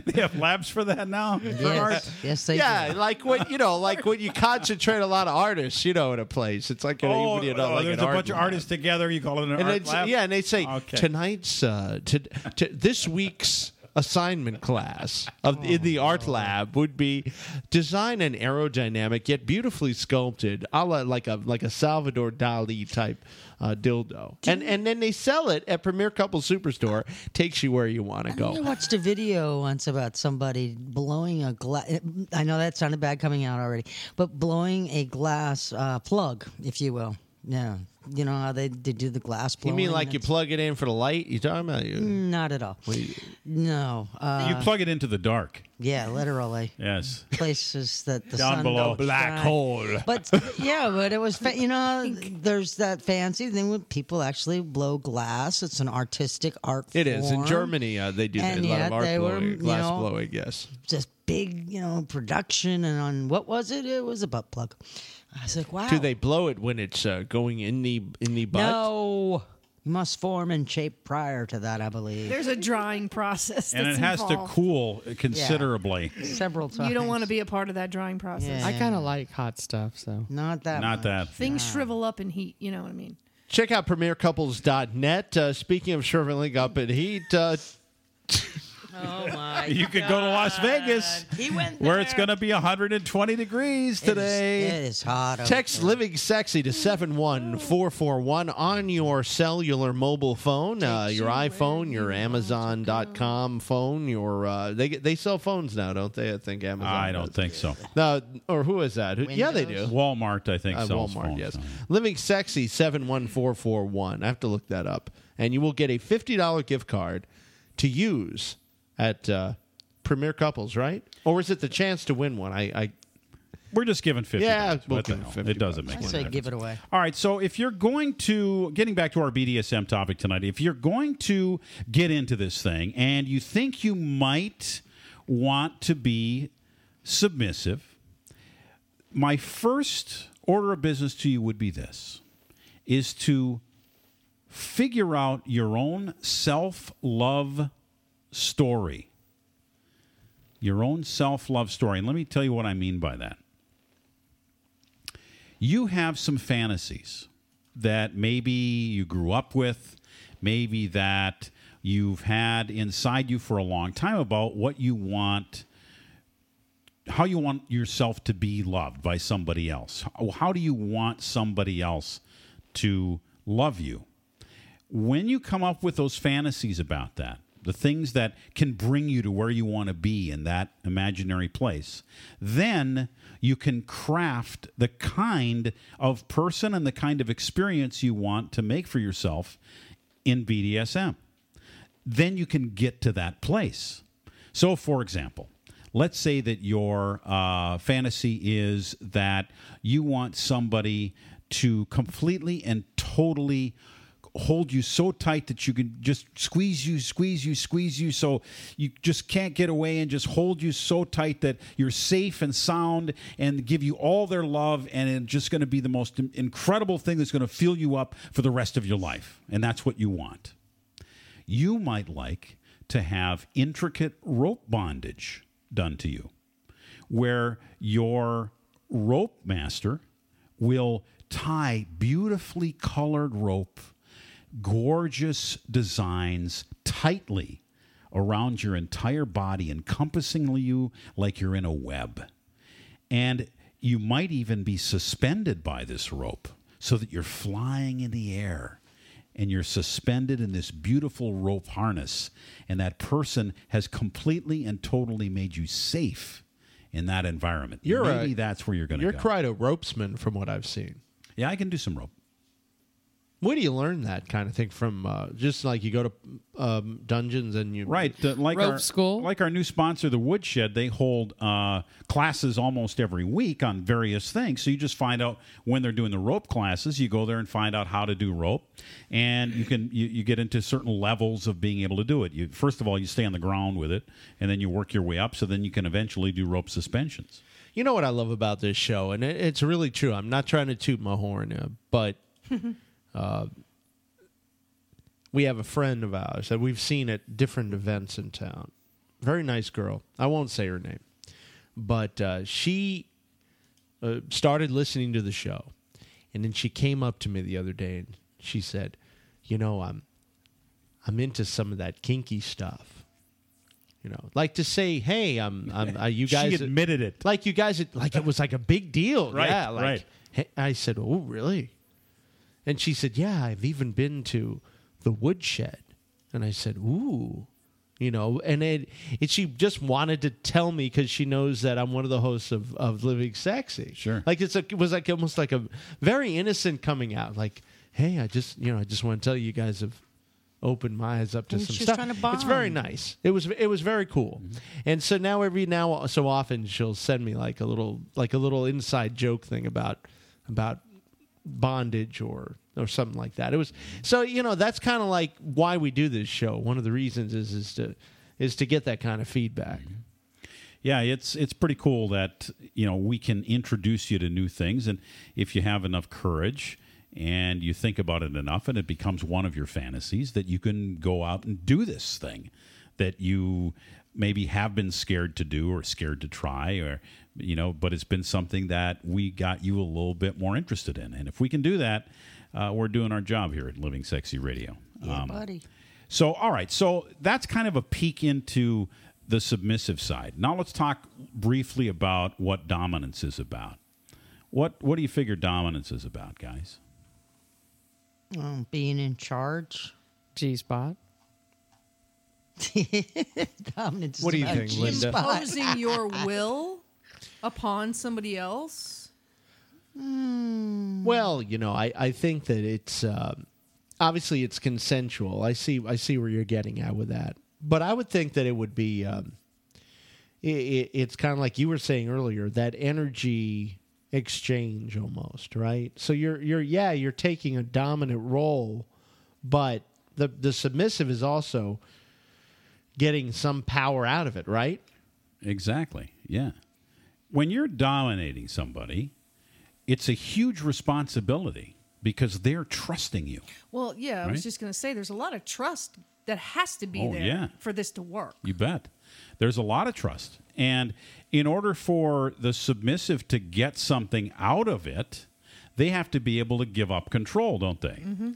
they have labs for that now for art Yes, yes, they yeah, do. like what you know, like when you concentrate a lot of artists, you know, in a place. It's like an, oh, you know, oh, like there's an a art bunch of artists together you call it an and art lab yeah, and they say Okay. tonight's uh, to, to this week's assignment class of in the art lab would be design an aerodynamic yet beautifully sculpted, a la, like a like a Salvador Dali type uh, dildo, and and then they sell it at Premier Couple Superstore. Takes you where you want to go. I watched a video once about somebody blowing a glass. I know that sounded bad coming out already, but blowing a glass uh, plug, if you will. Yeah, you know how they, they do the glass You blowing. mean like you It's- plug it in for the light? You talking about you? Not at all. No. Uh, you plug it into the dark. Yeah, literally. Yes. Places that the Down sun below. don't Black shine. hole. But yeah, but it was fa- you know there's that fancy thing when people actually blow glass. It's an artistic art. It is in form. Germany. Uh, they do that. And a lot yet of art they were, blowing, you glass know, blowing. Yes. Just big, you know, production and on what was it? It was a butt plug. I was like, wow. Do they blow it when it's uh, going in the in the butt? No. You must form and shape prior to that, I believe. There's a drying process. And it that's has to cool considerably. Several times. You don't want to be a part of that drying process. I kind of like hot stuff, so not that. Not that. Things shrivel up in heat. You know what I mean? Check out premiercouples.net. Uh, speaking of shriveling up in heat, uh, Oh my! You could go to Las Vegas, He went where it's going to be 120 degrees today. It is hot. over text living sexy to 71441 on your cellular mobile phone, uh, your iPhone, your Amazon.com phone, your uh, they they sell phones now, don't they? I think Amazon. I don't does. think so. No, or who is that? Who, yeah, they do. Walmart, I think, Uh, sells Walmart, phones. yes. Living Sexy 71441. I have to look that up. And you will get a $50 gift card to use at uh, Premier Couples, right? Or is it the chance to win one? I, I We're just giving 50 Yeah, bucks. we'll give 50 It doesn't bucks. make I say give it away. All right, so if you're going to getting back to our BDSM topic tonight, if you're going to get into this thing and you think you might want to be submissive, my first order of business to you would be this is to figure out your own self-love story. Your own self-love story. And let me tell you what I mean by that you have some fantasies that maybe you grew up with, maybe that you've had inside you for a long time about what you want, how you want yourself to be loved by somebody else. How do you want somebody else to love you? When you come up with those fantasies about that, the things that can bring you to where you want to be in that imaginary place, then you can craft the kind of person and the kind of experience you want to make for yourself in BDSM. Then you can get to that place. So, for example, let's say that your uh, fantasy is that you want somebody to completely and totally hold you so tight that you can just squeeze you, squeeze you, squeeze you, so you just can't get away and just hold you so tight that you're safe and sound and give you all their love, and it's just going to be the most incredible thing that's going to fill you up for the rest of your life. And that's what you want. You might like to have intricate rope bondage done to you, where your rope master will tie beautifully colored rope gorgeous designs tightly around your entire body, encompassing you like you're in a web. And you might even be suspended by this rope so that you're flying in the air and you're suspended in this beautiful rope harness. And that person has completely and totally made you safe in that environment. You're Maybe a- that's where you're going to you're go. quite a ropesman from what I've seen. Yeah, I can do some rope. Where do you learn that kind of thing from? Uh, just like you go to um, dungeons and you Right, uh, like Rope our school? like our new sponsor, the Woodshed. They hold uh, classes almost every week on various things. So you just find out when they're doing the rope classes. You go there and find out how to do rope, and you can you, you get into certain levels of being able to do it. You first of all you stay on the ground with it, and then you work your way up. So then you can eventually do rope suspensions. You know what I love about this show, and it, it's really true. I'm not trying to toot my horn, uh, but uh, we have a friend of ours that we've seen at different events in town. Very nice girl. I won't say her name, but uh, she uh, started listening to the show, and then she came up to me the other day and she said, "You know, I'm I'm into some of that kinky stuff." You know, like to say, "Hey, I'm, I'm uh, you She guys." admitted it. Like you guys, like it was like a big deal. Right, yeah, like, right. "Hey," I said, "Oh, really?" And she said, "Yeah, I've even been to the woodshed." And I said, "Ooh." You know, and it, it she just wanted to tell me because she knows that I'm one of the hosts of, of Living Sexy. Sure. Like it's a, it was like almost like a very innocent coming out. Like, hey, I just you know I just want to tell you, you guys have opened my eyes up to And some she's stuff. trying to It's very nice. It was it was very cool. Mm-hmm. And so now every now so often she'll send me like a little like a little inside joke thing about about bondage or or something like that. It was so you know that's kind of like why we do this show. One of the reasons is is to is to get that kind of feedback. Mm-hmm. Yeah, it's it's pretty cool that you know we can introduce you to new things, and if you have enough courage and you think about it enough, and it becomes one of your fantasies, that you can go out and do this thing that you maybe have been scared to do or scared to try, or you know, but it's been something that we got you a little bit more interested in, and if we can do that, uh, we're doing our job here at Living Sexy Radio. Yeah, Um, buddy. so, all right. So that's kind of a peek into the submissive side. Now let's talk briefly about what dominance is about. What What do you figure dominance is about, guys? Um, being in charge. G spot. Dominance. is What do you about think, Linda? G-spot. Imposing your will upon somebody else. Well, you know, I, I think that it's um obviously it's consensual. I see I see where you're getting at with that, but I would think that it would be um, i i it's kind of like you were saying earlier that energy exchange almost right. So you're you're yeah you're taking a dominant role, but the the submissive is also getting some power out of it, right? Exactly. Yeah. When you're dominating somebody, it's a huge responsibility because they're trusting you. Well, yeah, I was just going to say there's a lot of trust that has to be Oh, there yeah. for this to work. You bet. There's a lot of trust. And in order for the submissive to get something out of it, they have to be able to give up control, don't they? Mm-hmm.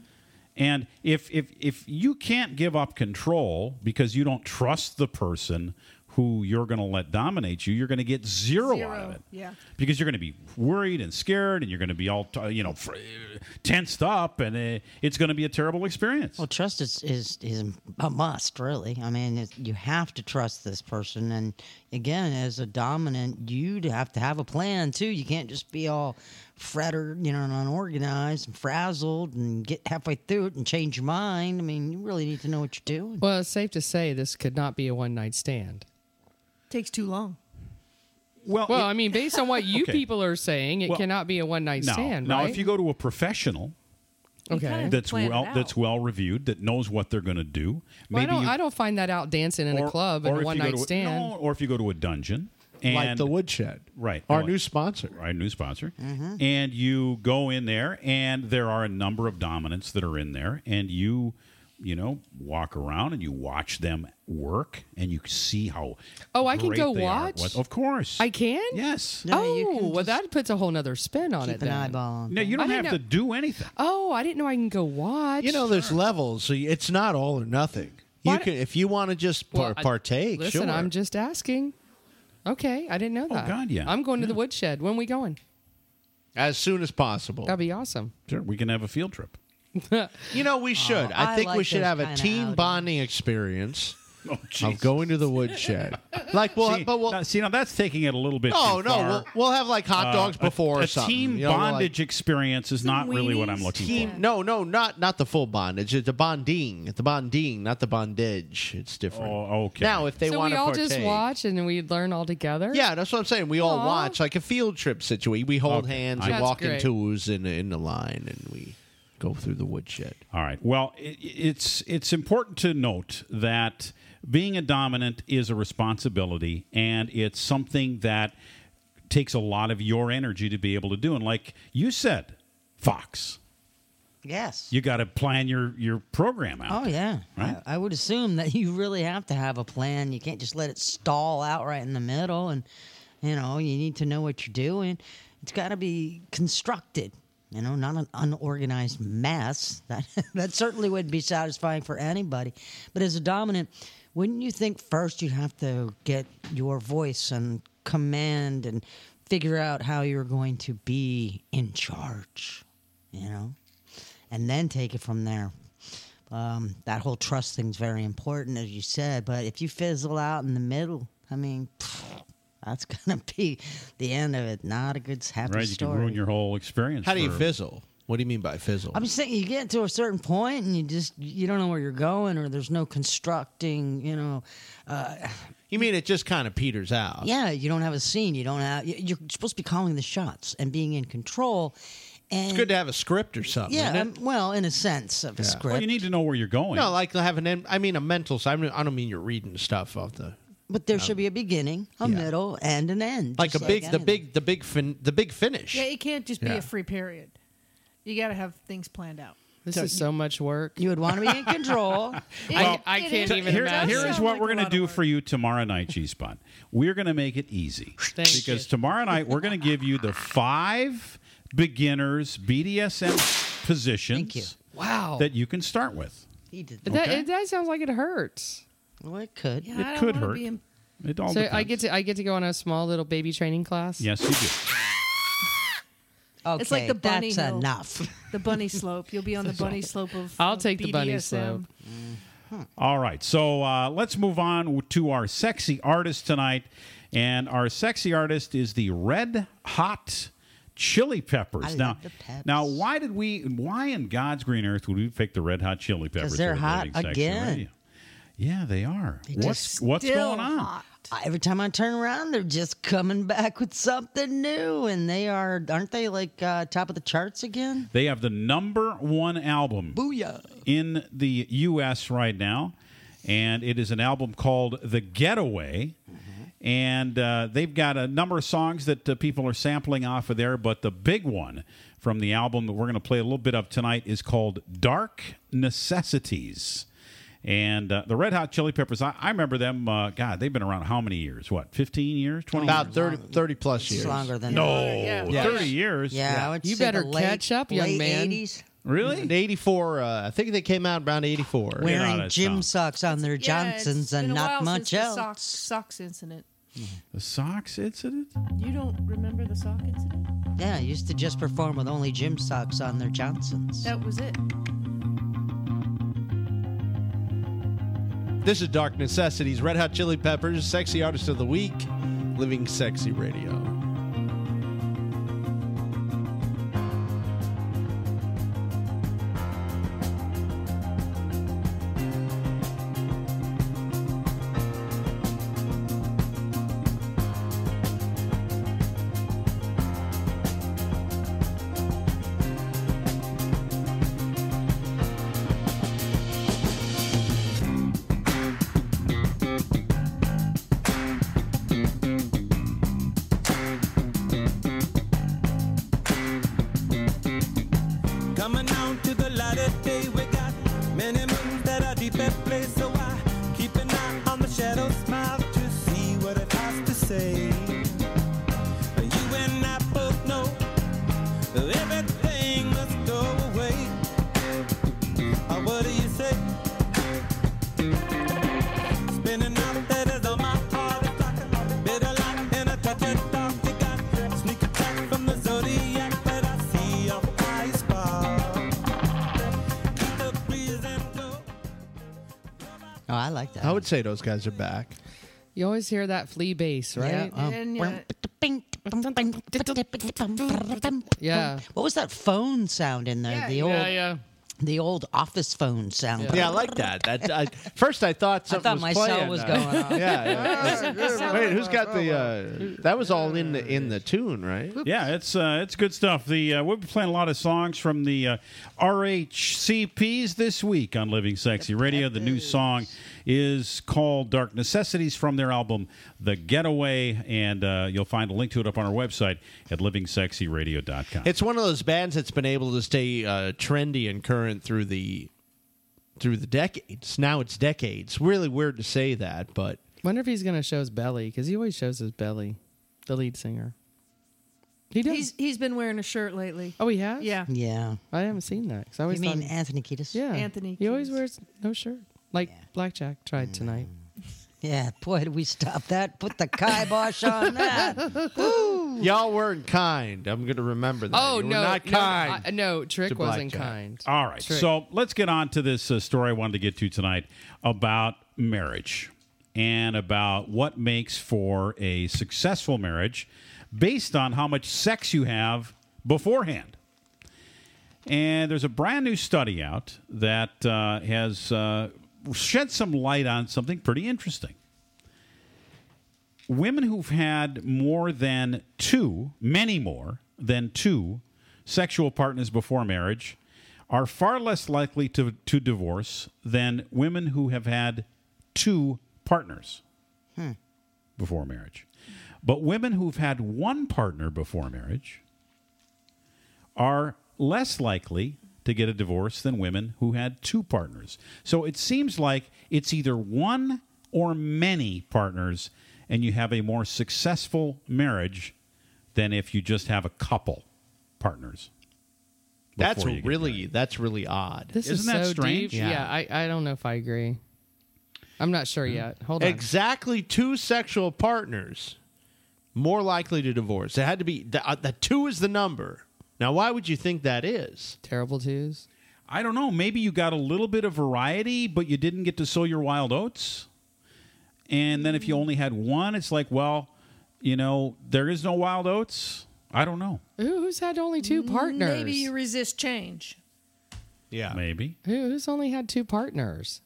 And if if if you can't give up control because you don't trust the person who you're going to let dominate you, you're going to get zero, out of it. yeah. Because you're going to be worried and scared, and you're going to be all t- you know fr- tensed up, and uh, it's going to be a terrible experience. Well, trust is is, is a must, really. I mean, it, you have to trust this person, and again, as a dominant, you have to have a plan too. You can't just be all frettered, you know, and unorganized and frazzled, and get halfway through it and change your mind. I mean, you really need to know what you're doing. Well, it's safe to say this could not be a one night stand. Takes too long. Well, Well, it- I mean, based on what you Okay. people are saying, it Well, cannot be a one night now, stand, now right? if you go to a professional, okay. that's well out. that's well reviewed that knows what they're going to do. Well, I don't. you- I don't find that out dancing in a club in or a one night to a- stand. no, or if you go to a dungeon and like the woodshed, right, Our no, new sponsor. our new sponsor, Mm-hmm. and you go in there, and there are a number of dominants that are in there, and you, you know, walk around and you watch them work, and you see how. Oh, I can go watch? What- Of course, I can. yes. No, oh, you can well, that puts a whole nother spin on keep it. an then. eyeball on. No, you don't I have to do anything. Oh, I didn't know I can go watch. You know, there's levels, so it's not all or nothing. You Why- can, if you want to just par- Well, I- partake. Listen, sure. I'm just asking. Okay, I didn't know oh, that. Oh, God, yeah. I'm going to the woodshed. When we going? as soon as possible. That'd be awesome. Sure, we can have a field trip. You know, we should. I I think we like should have a team outings. bonding experience Oh, of going to the woodshed. like, well, see, but we'll. now, see, now that's taking it a little bit. no, too no, far. we'll, we'll have like hot dogs Uh, before a, or something. team you know, like- bondage experience is not really what I'm weenies? looking Team, for. no, no, not not the full bondage. It's the bonding. It's the bonding, not the bondage. It's different. Oh, okay. Now, if they so want we to all partake, just watch and we learn all together. Yeah, that's what I'm saying. We all watch like a field trip situation. We hold Okay. hands That's and walk in twos in in the line, and we go through the woodshed. All right. Well, it, it's it's important to note that being a dominant is a responsibility, and it's something that takes a lot of your energy to be able to do. And like you said, Fox, Yes. you got to plan your your program out. Oh yeah, Right? I, I would assume that you really have to have a plan. You can't just let it stall out right in the middle, and you know you need to know what you're doing. It's got to be constructed. You know, not an unorganized mess. That that certainly wouldn't be satisfying for anybody. But as a dominant, Wouldn't you think first you'd have to get your voice and command and figure out how you're going to be in charge, you know, and then take it from there. Um, that whole trust thing's very important, as you said. But if you fizzle out in the middle, I mean, that's gonna be the end of it. Not a good happy right? You story. can ruin your whole experience. How do you for- fizzle? What do you mean by fizzle? I'm saying you get to a certain point and you just you don't know where you're going, or there's no constructing. You know, uh, you mean it just kind of peters out? yeah, you don't have a scene. You don't have. you- You're supposed to be calling the shots and being in control. And It's good to have a script or something. yeah, isn't it? um, well, in a sense of a script. Well, you need to know where you're going. No, like have an. I mean, a mental. side. I, mean, I don't mean you're reading stuff off the. But there should be a beginning, a Yeah. middle, and an end. Like a just big, the anything. big, the big, fin, the big finish. Yeah, it can't just be Yeah. a free period. You got to have things planned out. This is so much work. You would want to be in control. I, I can't So even here, imagine. here is what we're going to do for you tomorrow night, G Spot. We're going to make it easy Thank because tomorrow night we're going to give you the five beginners BDSM positions Wow. that you can start with. He did. That, Okay. it, that sounds like it hurts. Well, it could. Yeah, It I don't could wanna hurt. Be in, It all so depends. I get to I get to go on a small little baby training class. yes, you do. Okay, it's like the bunny that's hill. enough. the bunny slope. You'll be on the bunny slope of. I'll of take the bunny BDSM. slope. All right, so uh, let's move on to our sexy artist tonight, and our sexy artist is the Red Hot Chili Peppers. I now, love the peps. now, why did we? Why in God's green earth would we pick the Red Hot Chili Peppers? they're here at hot Living Sexy again. Radio? Yeah, they are. What's what's going on? hot. Every time I turn around, they're just coming back with something new, and they are, aren't they like uh, top of the charts again? They have the number one album Booyah! in the U.S. right now, and it is an album called "The Getaway." And uh, they've got a number of songs that uh, people are sampling off of there, but the big one from the album that we're going to play a little bit of tonight is called "Dark Necessities." And uh, the Red Hot Chili Peppers, I, I remember them. Uh, God, they've been around how many years? What, fifteen years, twenty? About years? 30, 30 plus years. It's longer than No, that. Yeah. thirty years. Yeah, I would You say better the late, catch up, young late man. 80s, really? In 84, uh, I think they came out around 84. Yeah, wearing that gym sounds- socks on their Yeah, it's Johnsons been and a not while much since else. The socks, socks incident. The socks incident? You don't remember the sock incident? Yeah, used to just perform with only gym socks on their Johnsons. That was it. This is Dark Necessities, Red Hot Chili Peppers, Sexy Artist of the Week, Living Sexy Radio. I like that. I would say those guys are back. You always hear that Flea bass, right? Yeah. And uh, Yeah. What was that phone sound in there? Yeah, the old, Yeah, yeah. the old office phone sound. Yeah, I like that. That I, first I thought something thought was my cell was uh, going off. Yeah, yeah. Wait, who's got the? Uh, that was all in the in the tune, right? Yeah, it's uh, it's good stuff. The uh, we'll be playing a lot of songs from the uh, RHCPs this week on Living Sexy Radio. The new song is called "Dark Necessities" from their album "The Getaway," and uh, you'll find a link to it up on our website at livingsexyradio.com. It's one of those bands that's been able to stay uh, trendy and current through the through the decades. Now it's decades. Really weird to say that, but Wonder if he's gonna show his belly because he always shows his belly. The lead singer. He does. he's he's been wearing a shirt lately. oh, he has. Yeah. Yeah. I haven't seen that. 'cause I You always mean thought, Anthony Kiedis? yeah, Anthony He always Kiedis. wears no shirt, like Blackjack tried tonight. Yeah, boy, did we stop that? Put the kibosh on that. Woo. Y'all weren't kind. I'm going to remember that. Oh You were no, not no, kind. I- no, Trick wasn't Blackjack. kind. All right. Trick. So let's get on to this uh, story I wanted to get to tonight about marriage and about what makes for a successful marriage based on how much sex you have beforehand. And there's a brand new study out that uh, has uh, shed some light on something pretty interesting. Women who've had more than two, many more than two sexual partners before marriage are far less likely to, to divorce than women who have had two partners Hmm. before marriage. But women who've had one partner before marriage are less likely to get a divorce than women who had two partners. So it seems like it's either one or many partners, and you have a more successful marriage than if you just have a couple partners. That's before you get really that's really odd. This is Isn't that so strange? Deep. Yeah, I, I don't know if I agree. I'm not sure yet. Hold on. exactly two sexual partners more likely to divorce. It had to be the, uh, the two is the number. Now, why would you think that is? Terrible twos. I don't know. Maybe you got a little bit of variety, but you didn't get to sow your wild oats. And then if you only had one, it's like, well, you know, there is no wild oats. I don't know. Who, who's had only two mm, partners? Maybe you resist change. Yeah, maybe. Who, who's only had two partners?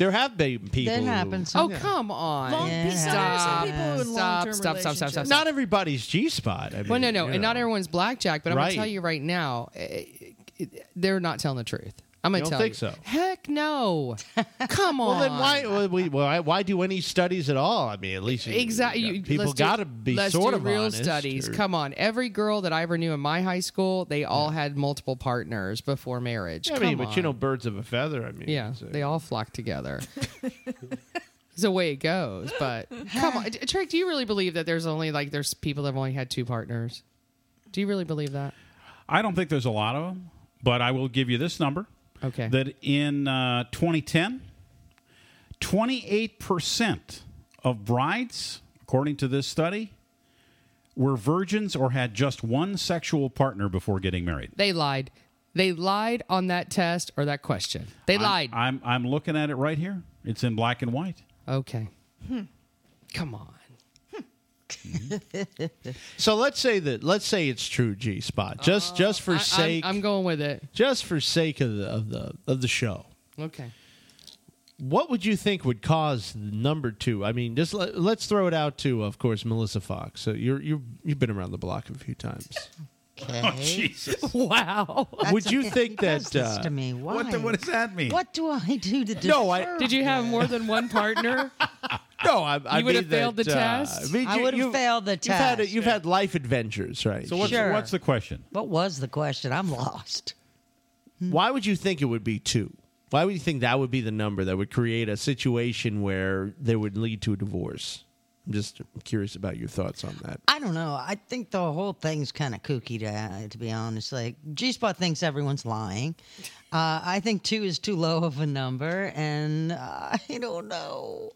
There have been people. That happens. Oh, come on. Long, Yeah. there are some Stop. people in Stop, long-term stop, stop, stop, stop. Not everybody's G spot. I mean, Well, no, no, you and not everyone's blackjack. But I'm Right. gonna tell you right now, eh, eh, they're not telling the truth. I'm gonna You don't tell think you. so? Heck no. Come on. Well, then why, well, we, why why do any studies at all? I mean, at least you- Exactly. you You- people let's got to be let's sort do of real honest, studies. or- Come on, every girl that I ever knew in my high school, they all had multiple partners before marriage. I Come mean, but you know, birds of a feather. I mean, yeah, it's, uh, they all flock together. it's the way it goes. But come on, Trick. Do you really believe that there's only like there's people that have only had two partners? Do you really believe that? I don't think there's a lot of them, but I will give you this number. Okay. That in uh, 2010, 28% of brides, according to this study, were virgins or had just one sexual partner before getting married. They lied. They lied on that test or that question. They I'm- lied. I'm, I'm looking at it right here. It's in black and white. okay. Come on. So let's say that let's say it's true, G spot. Just just for Uh, I- I'm- sake, I'm going with it. just for sake of the of the of the show. Okay. What would you think would cause number two? I mean, just let, let's throw it out to, of course, Melissa Fox. So you're you you've been around the block a few times. Okay. Jesus. Wow. would you think that? Uh, to me? Why? What, the, what does that mean? What do I do to No, I- Did you have more than one partner? no, I, I You would have failed that, the uh, test? mean, I you- would have you- failed the You've had test. you've had life adventures, right? So what's, Sure. what's the question? What was the question? I'm lost. Why would you think it would be two? Why would you think that would be the number that would create a situation where they would lead to a divorce? I'm just curious about your thoughts on that. I don't know. I think the whole thing's kind of kooky, to, to be honest. Like, G Spot thinks everyone's lying. Uh, I think two is too low of a number, and uh, I don't know.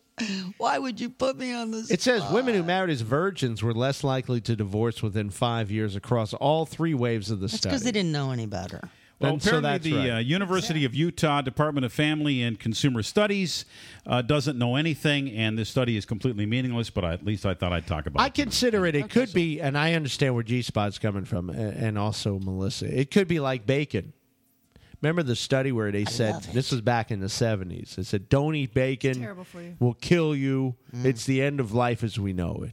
Why would you put me on this? It says women who married as virgins were less likely to divorce within five years across all three waves of the That's study. because they didn't know any better. Well, And so apparently that's the right. uh, University of Utah Department of Family and Consumer Studies uh, doesn't know anything, and this study is completely meaningless. But I, at least I thought I'd talk about I it. consider it. It could be, and I understand where G Spot's coming from, and also Melissa. It could be like bacon. Remember the study where they said this was back in the seventies. They said, "Don't eat bacon; Terrible for you. will kill you. It's the end of life as we know it."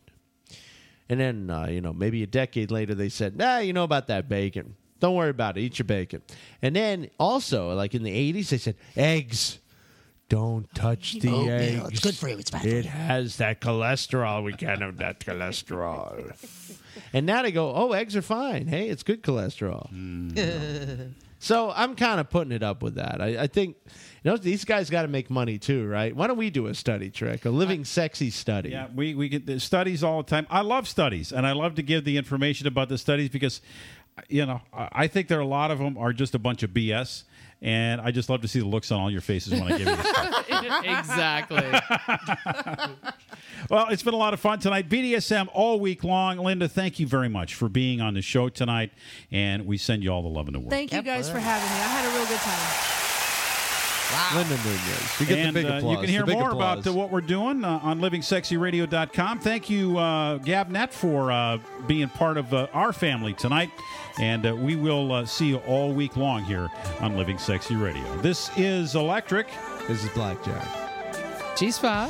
And then, uh, you know, maybe a decade later, they said, "Nah, you know about that bacon? Don't worry about it. Eat your bacon." And then also, like in the eighties, they said, "Eggs." Don't touch the oh, Oatmeal, eggs. it's good for you, it's bad for It has that cholesterol. We can't have that cholesterol. and now they go, oh, eggs are fine. Hey, it's good cholesterol. Mm. so I'm kind of putting it up with that. I, I think, you know, these guys got to make money too, right? Why don't we do a study trick, a living sexy study? Yeah, we, we get the studies all the time. I love studies, and I love to give the information about the studies because you know, I I think there are a lot of them are just a bunch of BS. And I just love to see the looks on all your faces when I give you this stuff. exactly. Well, it's been a lot of fun tonight. BDSM all week long. Linda, thank you very much for being on the show tonight. And we send you all the love in the world. Thank you guys for having me. I had a real good time. Wow. Linda Nunez. We get and, the big uh, applause. you can hear more applause. about uh, what we're doing uh, on livingsexyradio.com. Thank you, uh, Gabnet, for uh, being part of uh, our family tonight. And uh, we will uh, see you all week long here on Living Sexy Radio. This is Electric. This is Blackjack. G Spot.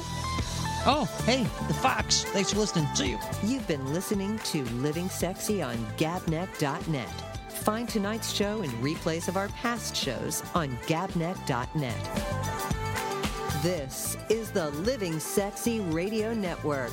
Oh, hey, the Fox. Thanks for listening. See you. You've been listening to Living Sexy on Gabnet.net. Find tonight's show and replays of our past shows on Gabnet.net. This is the Living Sexy Radio Network.